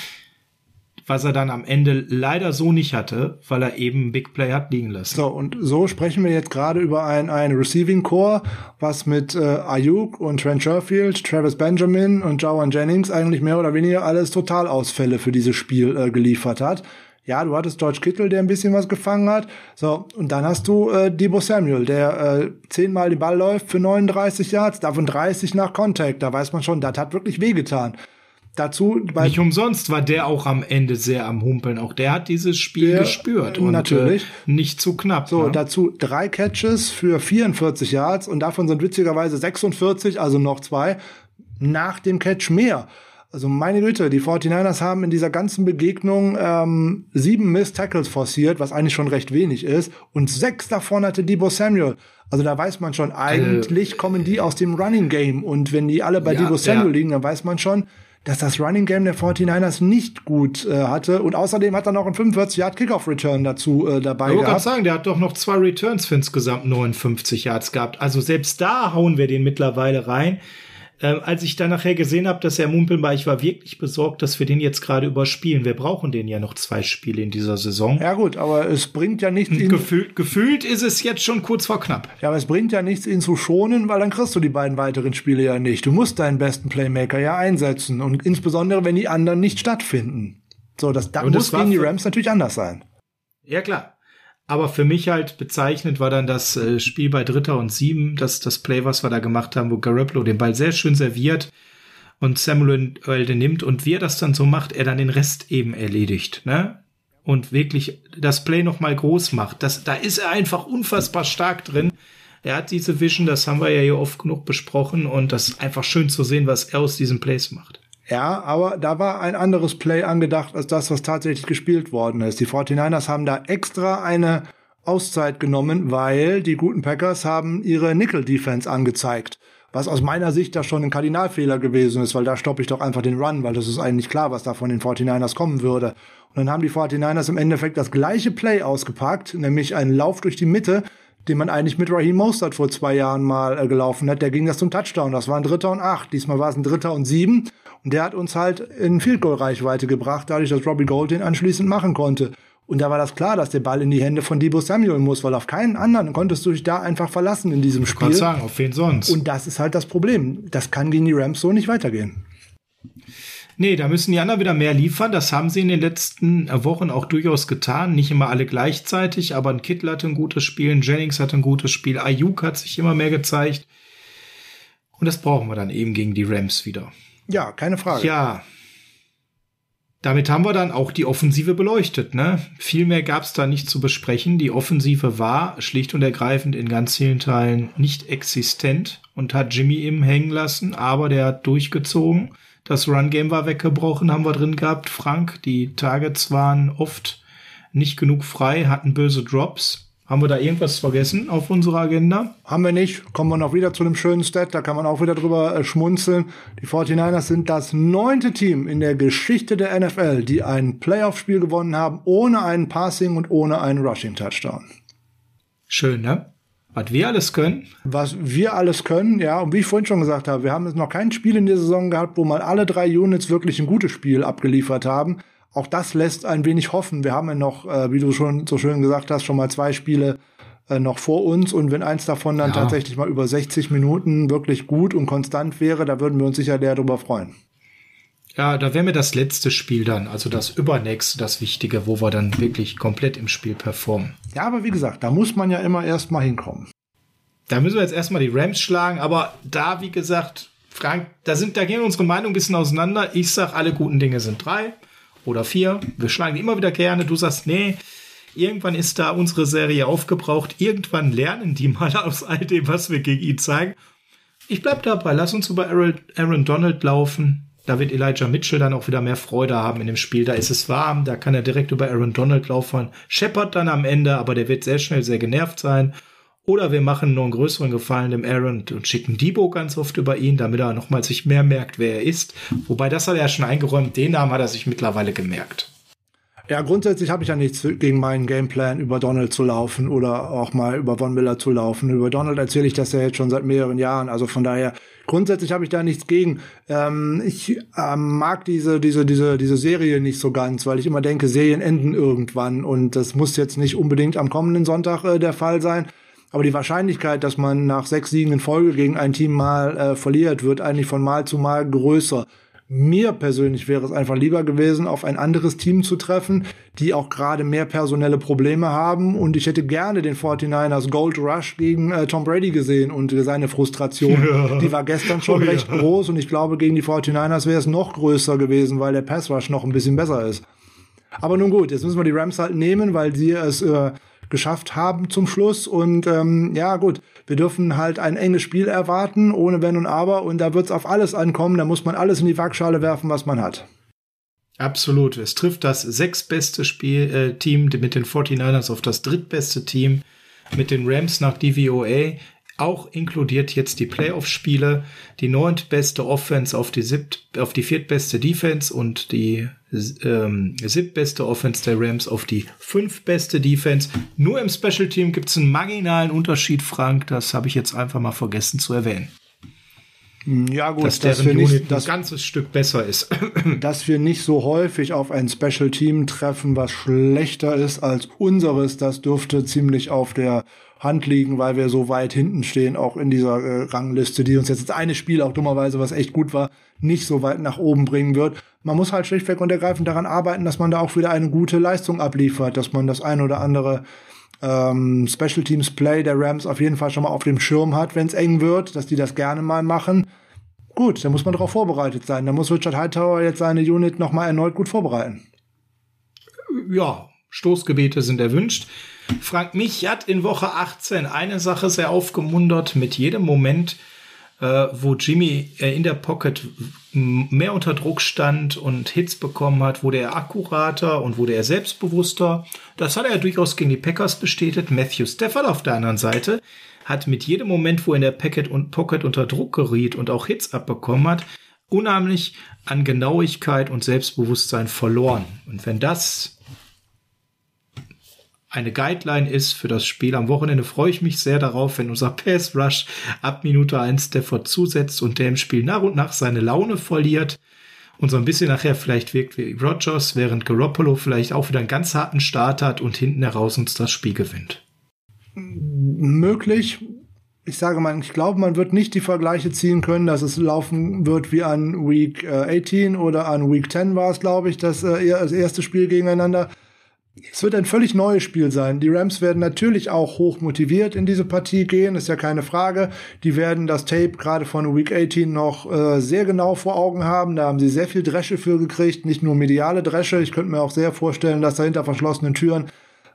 was er dann am Ende leider so nicht hatte, weil er eben Big Play hat liegen lassen. So, und so sprechen wir jetzt gerade über ein, ein Receiving Core, was mit äh, Ayuk und Trent Sherfield, Travis Benjamin und Jowan Jennings eigentlich mehr oder weniger alles Totalausfälle für dieses Spiel äh, geliefert hat. Ja, du hattest George Kittle, der ein bisschen was gefangen hat. So, und dann hast du äh, Debo Samuel, der äh, zehnmal den Ball läuft für 39 Yards, davon 30 nach Contact. Da weiß man schon, das hat wirklich wehgetan. Dazu, weil nicht umsonst war der auch am Ende sehr am Humpeln. Auch der hat dieses Spiel der, gespürt und natürlich äh, nicht zu knapp. So, ne? dazu drei Catches für 44 Yards und davon sind witzigerweise 46, also noch zwei, nach dem Catch mehr. Also meine Güte, die 49ers haben in dieser ganzen Begegnung ähm, sieben Missed Tackles forciert, was eigentlich schon recht wenig ist. Und sechs davon hatte Debo Samuel. Also da weiß man schon, eigentlich äh, kommen die aus dem Running Game. Und wenn die alle bei ja, Debo Samuel ja. liegen, dann weiß man schon, dass das Running Game der 49ers nicht gut äh, hatte. Und außerdem hat er noch einen 45 Yard Kickoff Return dazu äh, dabei ich gehabt. Ich sagen, der hat doch noch zwei Returns für insgesamt 59 Yards gehabt. Also selbst da hauen wir den mittlerweile rein. Äh, als ich dann nachher gesehen habe, dass er mumpeln war, ich war wirklich besorgt, dass wir den jetzt gerade überspielen. Wir brauchen den ja noch zwei Spiele in dieser Saison. Ja gut, aber es bringt ja nichts. Gefühlt, gefühlt ist es jetzt schon kurz vor knapp. Ja, aber es bringt ja nichts, ihn zu schonen, weil dann kriegst du die beiden weiteren Spiele ja nicht. Du musst deinen besten Playmaker ja einsetzen und insbesondere, wenn die anderen nicht stattfinden. So, das, das muss gegen die Rams natürlich anders sein. Ja, klar. Aber für mich halt bezeichnend war dann das äh, Spiel bei Dritter und Sieben, das, das Play, was wir da gemacht haben, wo Garoppolo den Ball sehr schön serviert und Samuel den nimmt und wie er das dann so macht, er dann den Rest eben erledigt, ne? Und wirklich das Play noch mal groß macht. Das, da ist er einfach unfassbar stark drin. Er hat diese Vision, das haben wir ja hier oft genug besprochen und das ist einfach schön zu sehen, was er aus diesen Plays macht. Ja, aber da war ein anderes Play angedacht als das, was tatsächlich gespielt worden ist. Die 49ers haben da extra eine Auszeit genommen, weil die guten Packers haben ihre Nickel-Defense angezeigt. Was aus meiner Sicht da schon ein Kardinalfehler gewesen ist, weil da stoppe ich doch einfach den Run, weil das ist eigentlich klar, was da von den 49ers kommen würde. Und dann haben die 49ers im Endeffekt das gleiche Play ausgepackt, nämlich einen Lauf durch die Mitte, den man eigentlich mit Raheem Mostert vor zwei Jahren mal äh, gelaufen hat. Der ging das zum Touchdown. Das war ein Dritter und Acht. Diesmal war es ein Dritter und Sieben. Und der hat uns halt in Field Goal Reichweite gebracht, dadurch, dass Robbie Gold den anschließend machen konnte. Und da war das klar, dass der Ball in die Hände von Debo Samuel muss, weil auf keinen anderen konntest du dich da einfach verlassen in diesem Spiel. Ich sagen, auf wen sonst? Und das ist halt das Problem. Das kann gegen die Rams so nicht weitergehen. Nee, da müssen die anderen wieder mehr liefern. Das haben sie in den letzten Wochen auch durchaus getan. Nicht immer alle gleichzeitig, aber ein Kittel hatte ein gutes Spiel, ein Jennings hatte ein gutes Spiel, Ayuk hat sich immer mehr gezeigt. Und das brauchen wir dann eben gegen die Rams wieder. Ja, keine Frage. Ja. Damit haben wir dann auch die Offensive beleuchtet. Ne? Viel mehr gab es da nicht zu besprechen. Die Offensive war schlicht und ergreifend in ganz vielen Teilen nicht existent und hat Jimmy eben hängen lassen, aber der hat durchgezogen. Das Run-Game war weggebrochen, haben wir drin gehabt. Frank, die Targets waren oft nicht genug frei, hatten böse Drops. Haben wir da irgendwas vergessen auf unserer Agenda? Haben wir nicht. Kommen wir noch wieder zu einem schönen Stat, da kann man auch wieder drüber äh, schmunzeln. Die 49ers sind das neunte Team in der Geschichte der NFL, die ein Playoff-Spiel gewonnen haben, ohne einen Passing und ohne einen Rushing-Touchdown. Schön, ne? Was wir alles können. Was wir alles können, ja. Und wie ich vorhin schon gesagt habe, wir haben jetzt noch kein Spiel in der Saison gehabt, wo mal alle drei Units wirklich ein gutes Spiel abgeliefert haben auch das lässt ein wenig hoffen. Wir haben ja noch, äh, wie du schon so schön gesagt hast, schon mal zwei Spiele äh, noch vor uns. Und wenn eins davon dann ja. tatsächlich mal über 60 Minuten wirklich gut und konstant wäre, da würden wir uns sicher sehr darüber freuen. Ja, da wäre mir das letzte Spiel dann, also das übernächste, das Wichtige, wo wir dann wirklich komplett im Spiel performen. Ja, aber wie gesagt, da muss man ja immer erst mal hinkommen. Da müssen wir jetzt erstmal die Rams schlagen, aber da, wie gesagt, Frank, da sind, da gehen unsere Meinungen ein bisschen auseinander. Ich sag, alle guten Dinge sind drei oder vier. Wir schlagen die immer wieder gerne. Du sagst, nee, irgendwann ist da unsere Serie aufgebraucht. Irgendwann lernen die mal aus all dem, was wir gegen ihn zeigen. Ich bleib dabei. Lass uns über Aaron, Aaron Donald laufen. Da wird Elijah Mitchell dann auch wieder mehr Freude haben in dem Spiel. Da ist es warm, da kann er direkt über Aaron Donald laufen. Shepard dann am Ende, aber der wird sehr schnell sehr genervt sein. Oder wir machen nur einen größeren Gefallen dem Aaron und schicken Debo ganz oft über ihn, damit er nochmal sich mehr merkt, wer er ist. Wobei das hat er ja schon eingeräumt, den Namen hat er sich mittlerweile gemerkt. Ja, grundsätzlich habe ich ja nichts gegen meinen Gameplan, über Donald zu laufen oder auch mal über Von Miller zu laufen. Über Donald erzähle ich das ja jetzt schon seit mehreren Jahren. Also von daher, grundsätzlich habe ich da nichts gegen. Ähm, ich ähm, mag diese, diese, diese, diese Serie nicht so ganz, weil ich immer denke, Serien enden irgendwann. Und das muss jetzt nicht unbedingt am kommenden Sonntag äh, der Fall sein. Aber die Wahrscheinlichkeit, dass man nach sechs Siegen in Folge gegen ein Team mal äh, verliert, wird eigentlich von Mal zu Mal größer. Mir persönlich wäre es einfach lieber gewesen, auf ein anderes Team zu treffen, die auch gerade mehr personelle Probleme haben. Und ich hätte gerne den 49ers Gold Rush gegen äh, Tom Brady gesehen und seine Frustration. Ja. Die war gestern schon oh, recht ja. groß und ich glaube, gegen die 49ers wäre es noch größer gewesen, weil der Pass Rush noch ein bisschen besser ist. Aber nun gut, jetzt müssen wir die Rams halt nehmen, weil sie es äh, geschafft haben zum Schluss. Und ähm, ja, gut, wir dürfen halt ein enges Spiel erwarten, ohne Wenn und Aber. Und da wird es auf alles ankommen. Da muss man alles in die Waagschale werfen, was man hat. Absolut. Es trifft das sechstbeste Spiel, äh, Team mit den 49ers auf das drittbeste Team mit den Rams nach DVOA. Auch inkludiert jetzt die Playoff-Spiele, die neuntbeste Offense auf die siebt, auf die viertbeste Defense und die ähm, siebtbeste Offense der Rams auf die fünftbeste Defense. Nur im Special Team gibt es einen marginalen Unterschied, Frank. Das habe ich jetzt einfach mal vergessen zu erwähnen. Ja, gut, dass deren wir nicht, dass, ein ganzes Stück besser ist. dass wir nicht so häufig auf ein Special Team treffen, was schlechter ist als unseres, das dürfte ziemlich auf der Hand liegen, weil wir so weit hinten stehen, auch in dieser äh, Rangliste, die uns jetzt das eine Spiel auch dummerweise, was echt gut war, nicht so weit nach oben bringen wird. Man muss halt schlichtweg und ergreifend daran arbeiten, dass man da auch wieder eine gute Leistung abliefert, dass man das ein oder andere ähm, Special Teams Play der Rams auf jeden Fall schon mal auf dem Schirm hat, wenn es eng wird, dass die das gerne mal machen. Gut, da muss man darauf vorbereitet sein. Da muss Richard Hightower jetzt seine Unit noch mal erneut gut vorbereiten. Ja, Stoßgebete sind erwünscht. Frank mich hat in Woche 18 eine Sache sehr aufgemuntert mit jedem Moment, äh, wo Jimmy äh, in der Pocket mehr unter Druck stand und Hits bekommen hat, wurde er akkurater und wurde er selbstbewusster. Das hat er durchaus gegen die Packers bestätigt. Matthew Stafford auf der anderen Seite hat mit jedem Moment, wo er in der Packet und Pocket unter Druck geriet und auch Hits abbekommen hat, unheimlich an Genauigkeit und Selbstbewusstsein verloren. Und wenn das eine Guideline ist für das Spiel. Am Wochenende freue ich mich sehr darauf, wenn unser Pass Rush ab Minute 1 Stafford zusetzt und der im Spiel nach und nach seine Laune verliert und so ein bisschen nachher vielleicht wirkt wie Rogers, während Garoppolo vielleicht auch wieder einen ganz harten Start hat und hinten heraus uns das Spiel gewinnt. Möglich. Ich sage mal, ich glaube, man wird nicht die Vergleiche ziehen können, dass es laufen wird wie an Week 18 äh, oder an Week 10 war es, glaube ich, das, äh, das erste Spiel gegeneinander. Es wird ein völlig neues Spiel sein. Die Rams werden natürlich auch hoch motiviert in diese Partie gehen, ist ja keine Frage. Die werden das Tape gerade von Week 18 noch äh, sehr genau vor Augen haben. Da haben sie sehr viel Dresche für gekriegt, nicht nur mediale Dresche. Ich könnte mir auch sehr vorstellen, dass da hinter verschlossenen Türen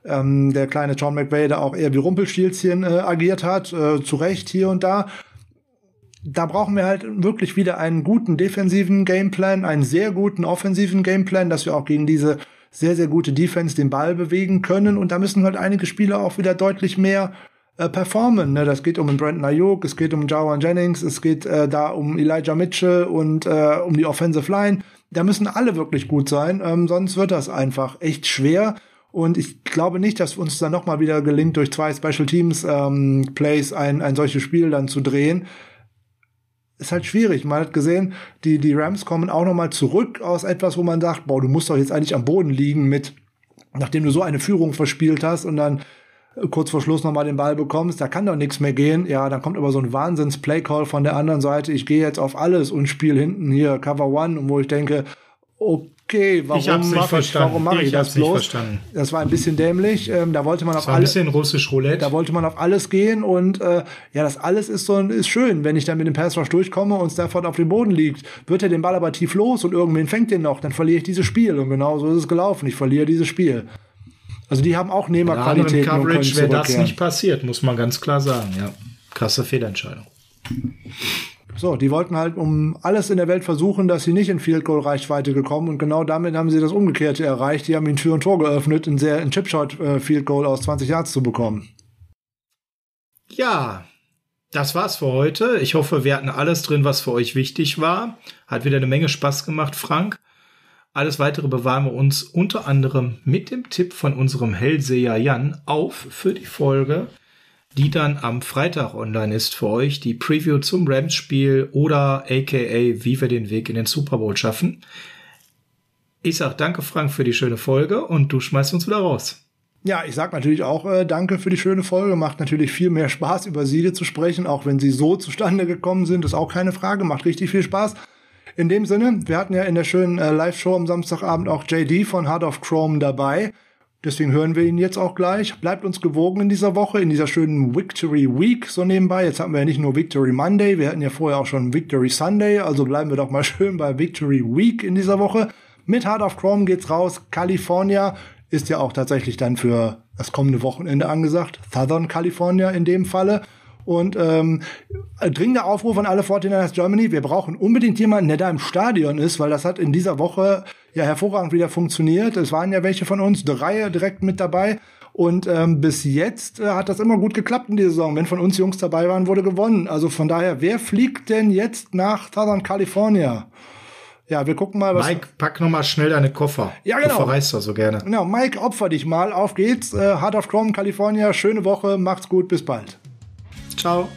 ähm, der kleine John McVay da auch eher wie Rumpelstilzchen äh, agiert hat, äh, zu Recht hier und da da brauchen wir halt wirklich wieder einen guten defensiven Gameplan, einen sehr guten offensiven Gameplan, dass wir auch gegen diese sehr, sehr gute Defense den Ball bewegen können. Und da müssen halt einige Spieler auch wieder deutlich mehr äh, performen. Ne? Das geht um Brandon Ayuk, es geht um Jawan Jennings, es geht äh, da um Elijah Mitchell und äh, um die Offensive Line. Da müssen alle wirklich gut sein, ähm, sonst wird das einfach echt schwer. Und ich glaube nicht, dass uns dann nochmal wieder gelingt, durch zwei Special Teams ähm, Plays ein, ein solches Spiel dann zu drehen ist halt schwierig. Man hat gesehen, die, die Rams kommen auch nochmal zurück aus etwas, wo man sagt, boah, du musst doch jetzt eigentlich am Boden liegen mit, nachdem du so eine Führung verspielt hast und dann äh, kurz vor Schluss nochmal den Ball bekommst, da kann doch nichts mehr gehen. Ja, dann kommt aber so ein Wahnsinns-Play-Call von der anderen Seite. Ich gehe jetzt auf alles und spiele hinten hier Cover One, wo ich denke, okay, warum mache ich, warum mache ich, ich das bloß? Verstanden. Das war ein bisschen dämlich. Ähm, da wollte man auf alles. Ein bisschen russisch Roulette. Da wollte man auf alles gehen und äh, ja, das alles ist so ist schön, wenn ich dann mit dem Pass Rush durchkomme und Stafford auf dem Boden liegt, wird er den Ball aber tief los und irgendwen fängt den noch, dann verliere ich dieses Spiel und genau so ist es gelaufen. Ich verliere dieses Spiel. Also die haben auch Nehmerqualitäten. Ja, Coverage wäre das nicht passiert, muss man ganz klar sagen. Ja, krasse Fehlentscheidung. So, die wollten halt um alles in der Welt versuchen, dass sie nicht in Field Goal Reichweite gekommen und genau damit haben sie das Umgekehrte erreicht. Die haben ihnen Tür und Tor geöffnet, ein sehr ein Chipshot äh, Field Goal aus 20 Yards zu bekommen. Ja, das war's für heute. Ich hoffe, wir hatten alles drin, was für euch wichtig war. Hat wieder eine Menge Spaß gemacht, Frank. Alles weitere bewahren wir uns unter anderem mit dem Tipp von unserem Hellseher Jan auf für die Folge die dann am Freitag online ist für euch, die Preview zum Rams-Spiel oder aka wie wir den Weg in den Super Bowl schaffen. Ich sag danke, Frank, für die schöne Folge und du schmeißt uns wieder raus. Ja, ich sag natürlich auch äh, danke für die schöne Folge. Macht natürlich viel mehr Spaß, über Siege zu sprechen, auch wenn sie so zustande gekommen sind, ist auch keine Frage. Macht richtig viel Spaß. In dem Sinne, wir hatten ja in der schönen äh, Live-Show am Samstagabend auch JD von Heart of Chrome dabei. Deswegen hören wir ihn jetzt auch gleich. Bleibt uns gewogen in dieser Woche, in dieser schönen Victory Week so nebenbei. Jetzt hatten wir ja nicht nur Victory Monday, wir hatten ja vorher auch schon Victory Sunday. Also bleiben wir doch mal schön bei Victory Week in dieser Woche. Mit Heart of Chrome geht's raus. California ist ja auch tatsächlich dann für das kommende Wochenende angesagt. Southern California in dem Falle. Und ähm, dringender Aufruf an alle 49ers Germany, wir brauchen unbedingt jemanden, der da im Stadion ist, weil das hat in dieser Woche ja hervorragend wieder funktioniert. Es waren ja welche von uns, drei direkt mit dabei. Und ähm, bis jetzt äh, hat das immer gut geklappt in dieser Saison. Wenn von uns Jungs dabei waren, wurde gewonnen. Also von daher, wer fliegt denn jetzt nach Southern California? Ja, wir gucken mal, was. Mike, pack noch mal schnell deine Koffer. Ja, genau. Du verreist doch so gerne. Genau, Mike, opfer dich mal. Auf geht's. Äh, Heart of Chrome, California. Schöne Woche. Macht's gut. Bis bald. Ciao.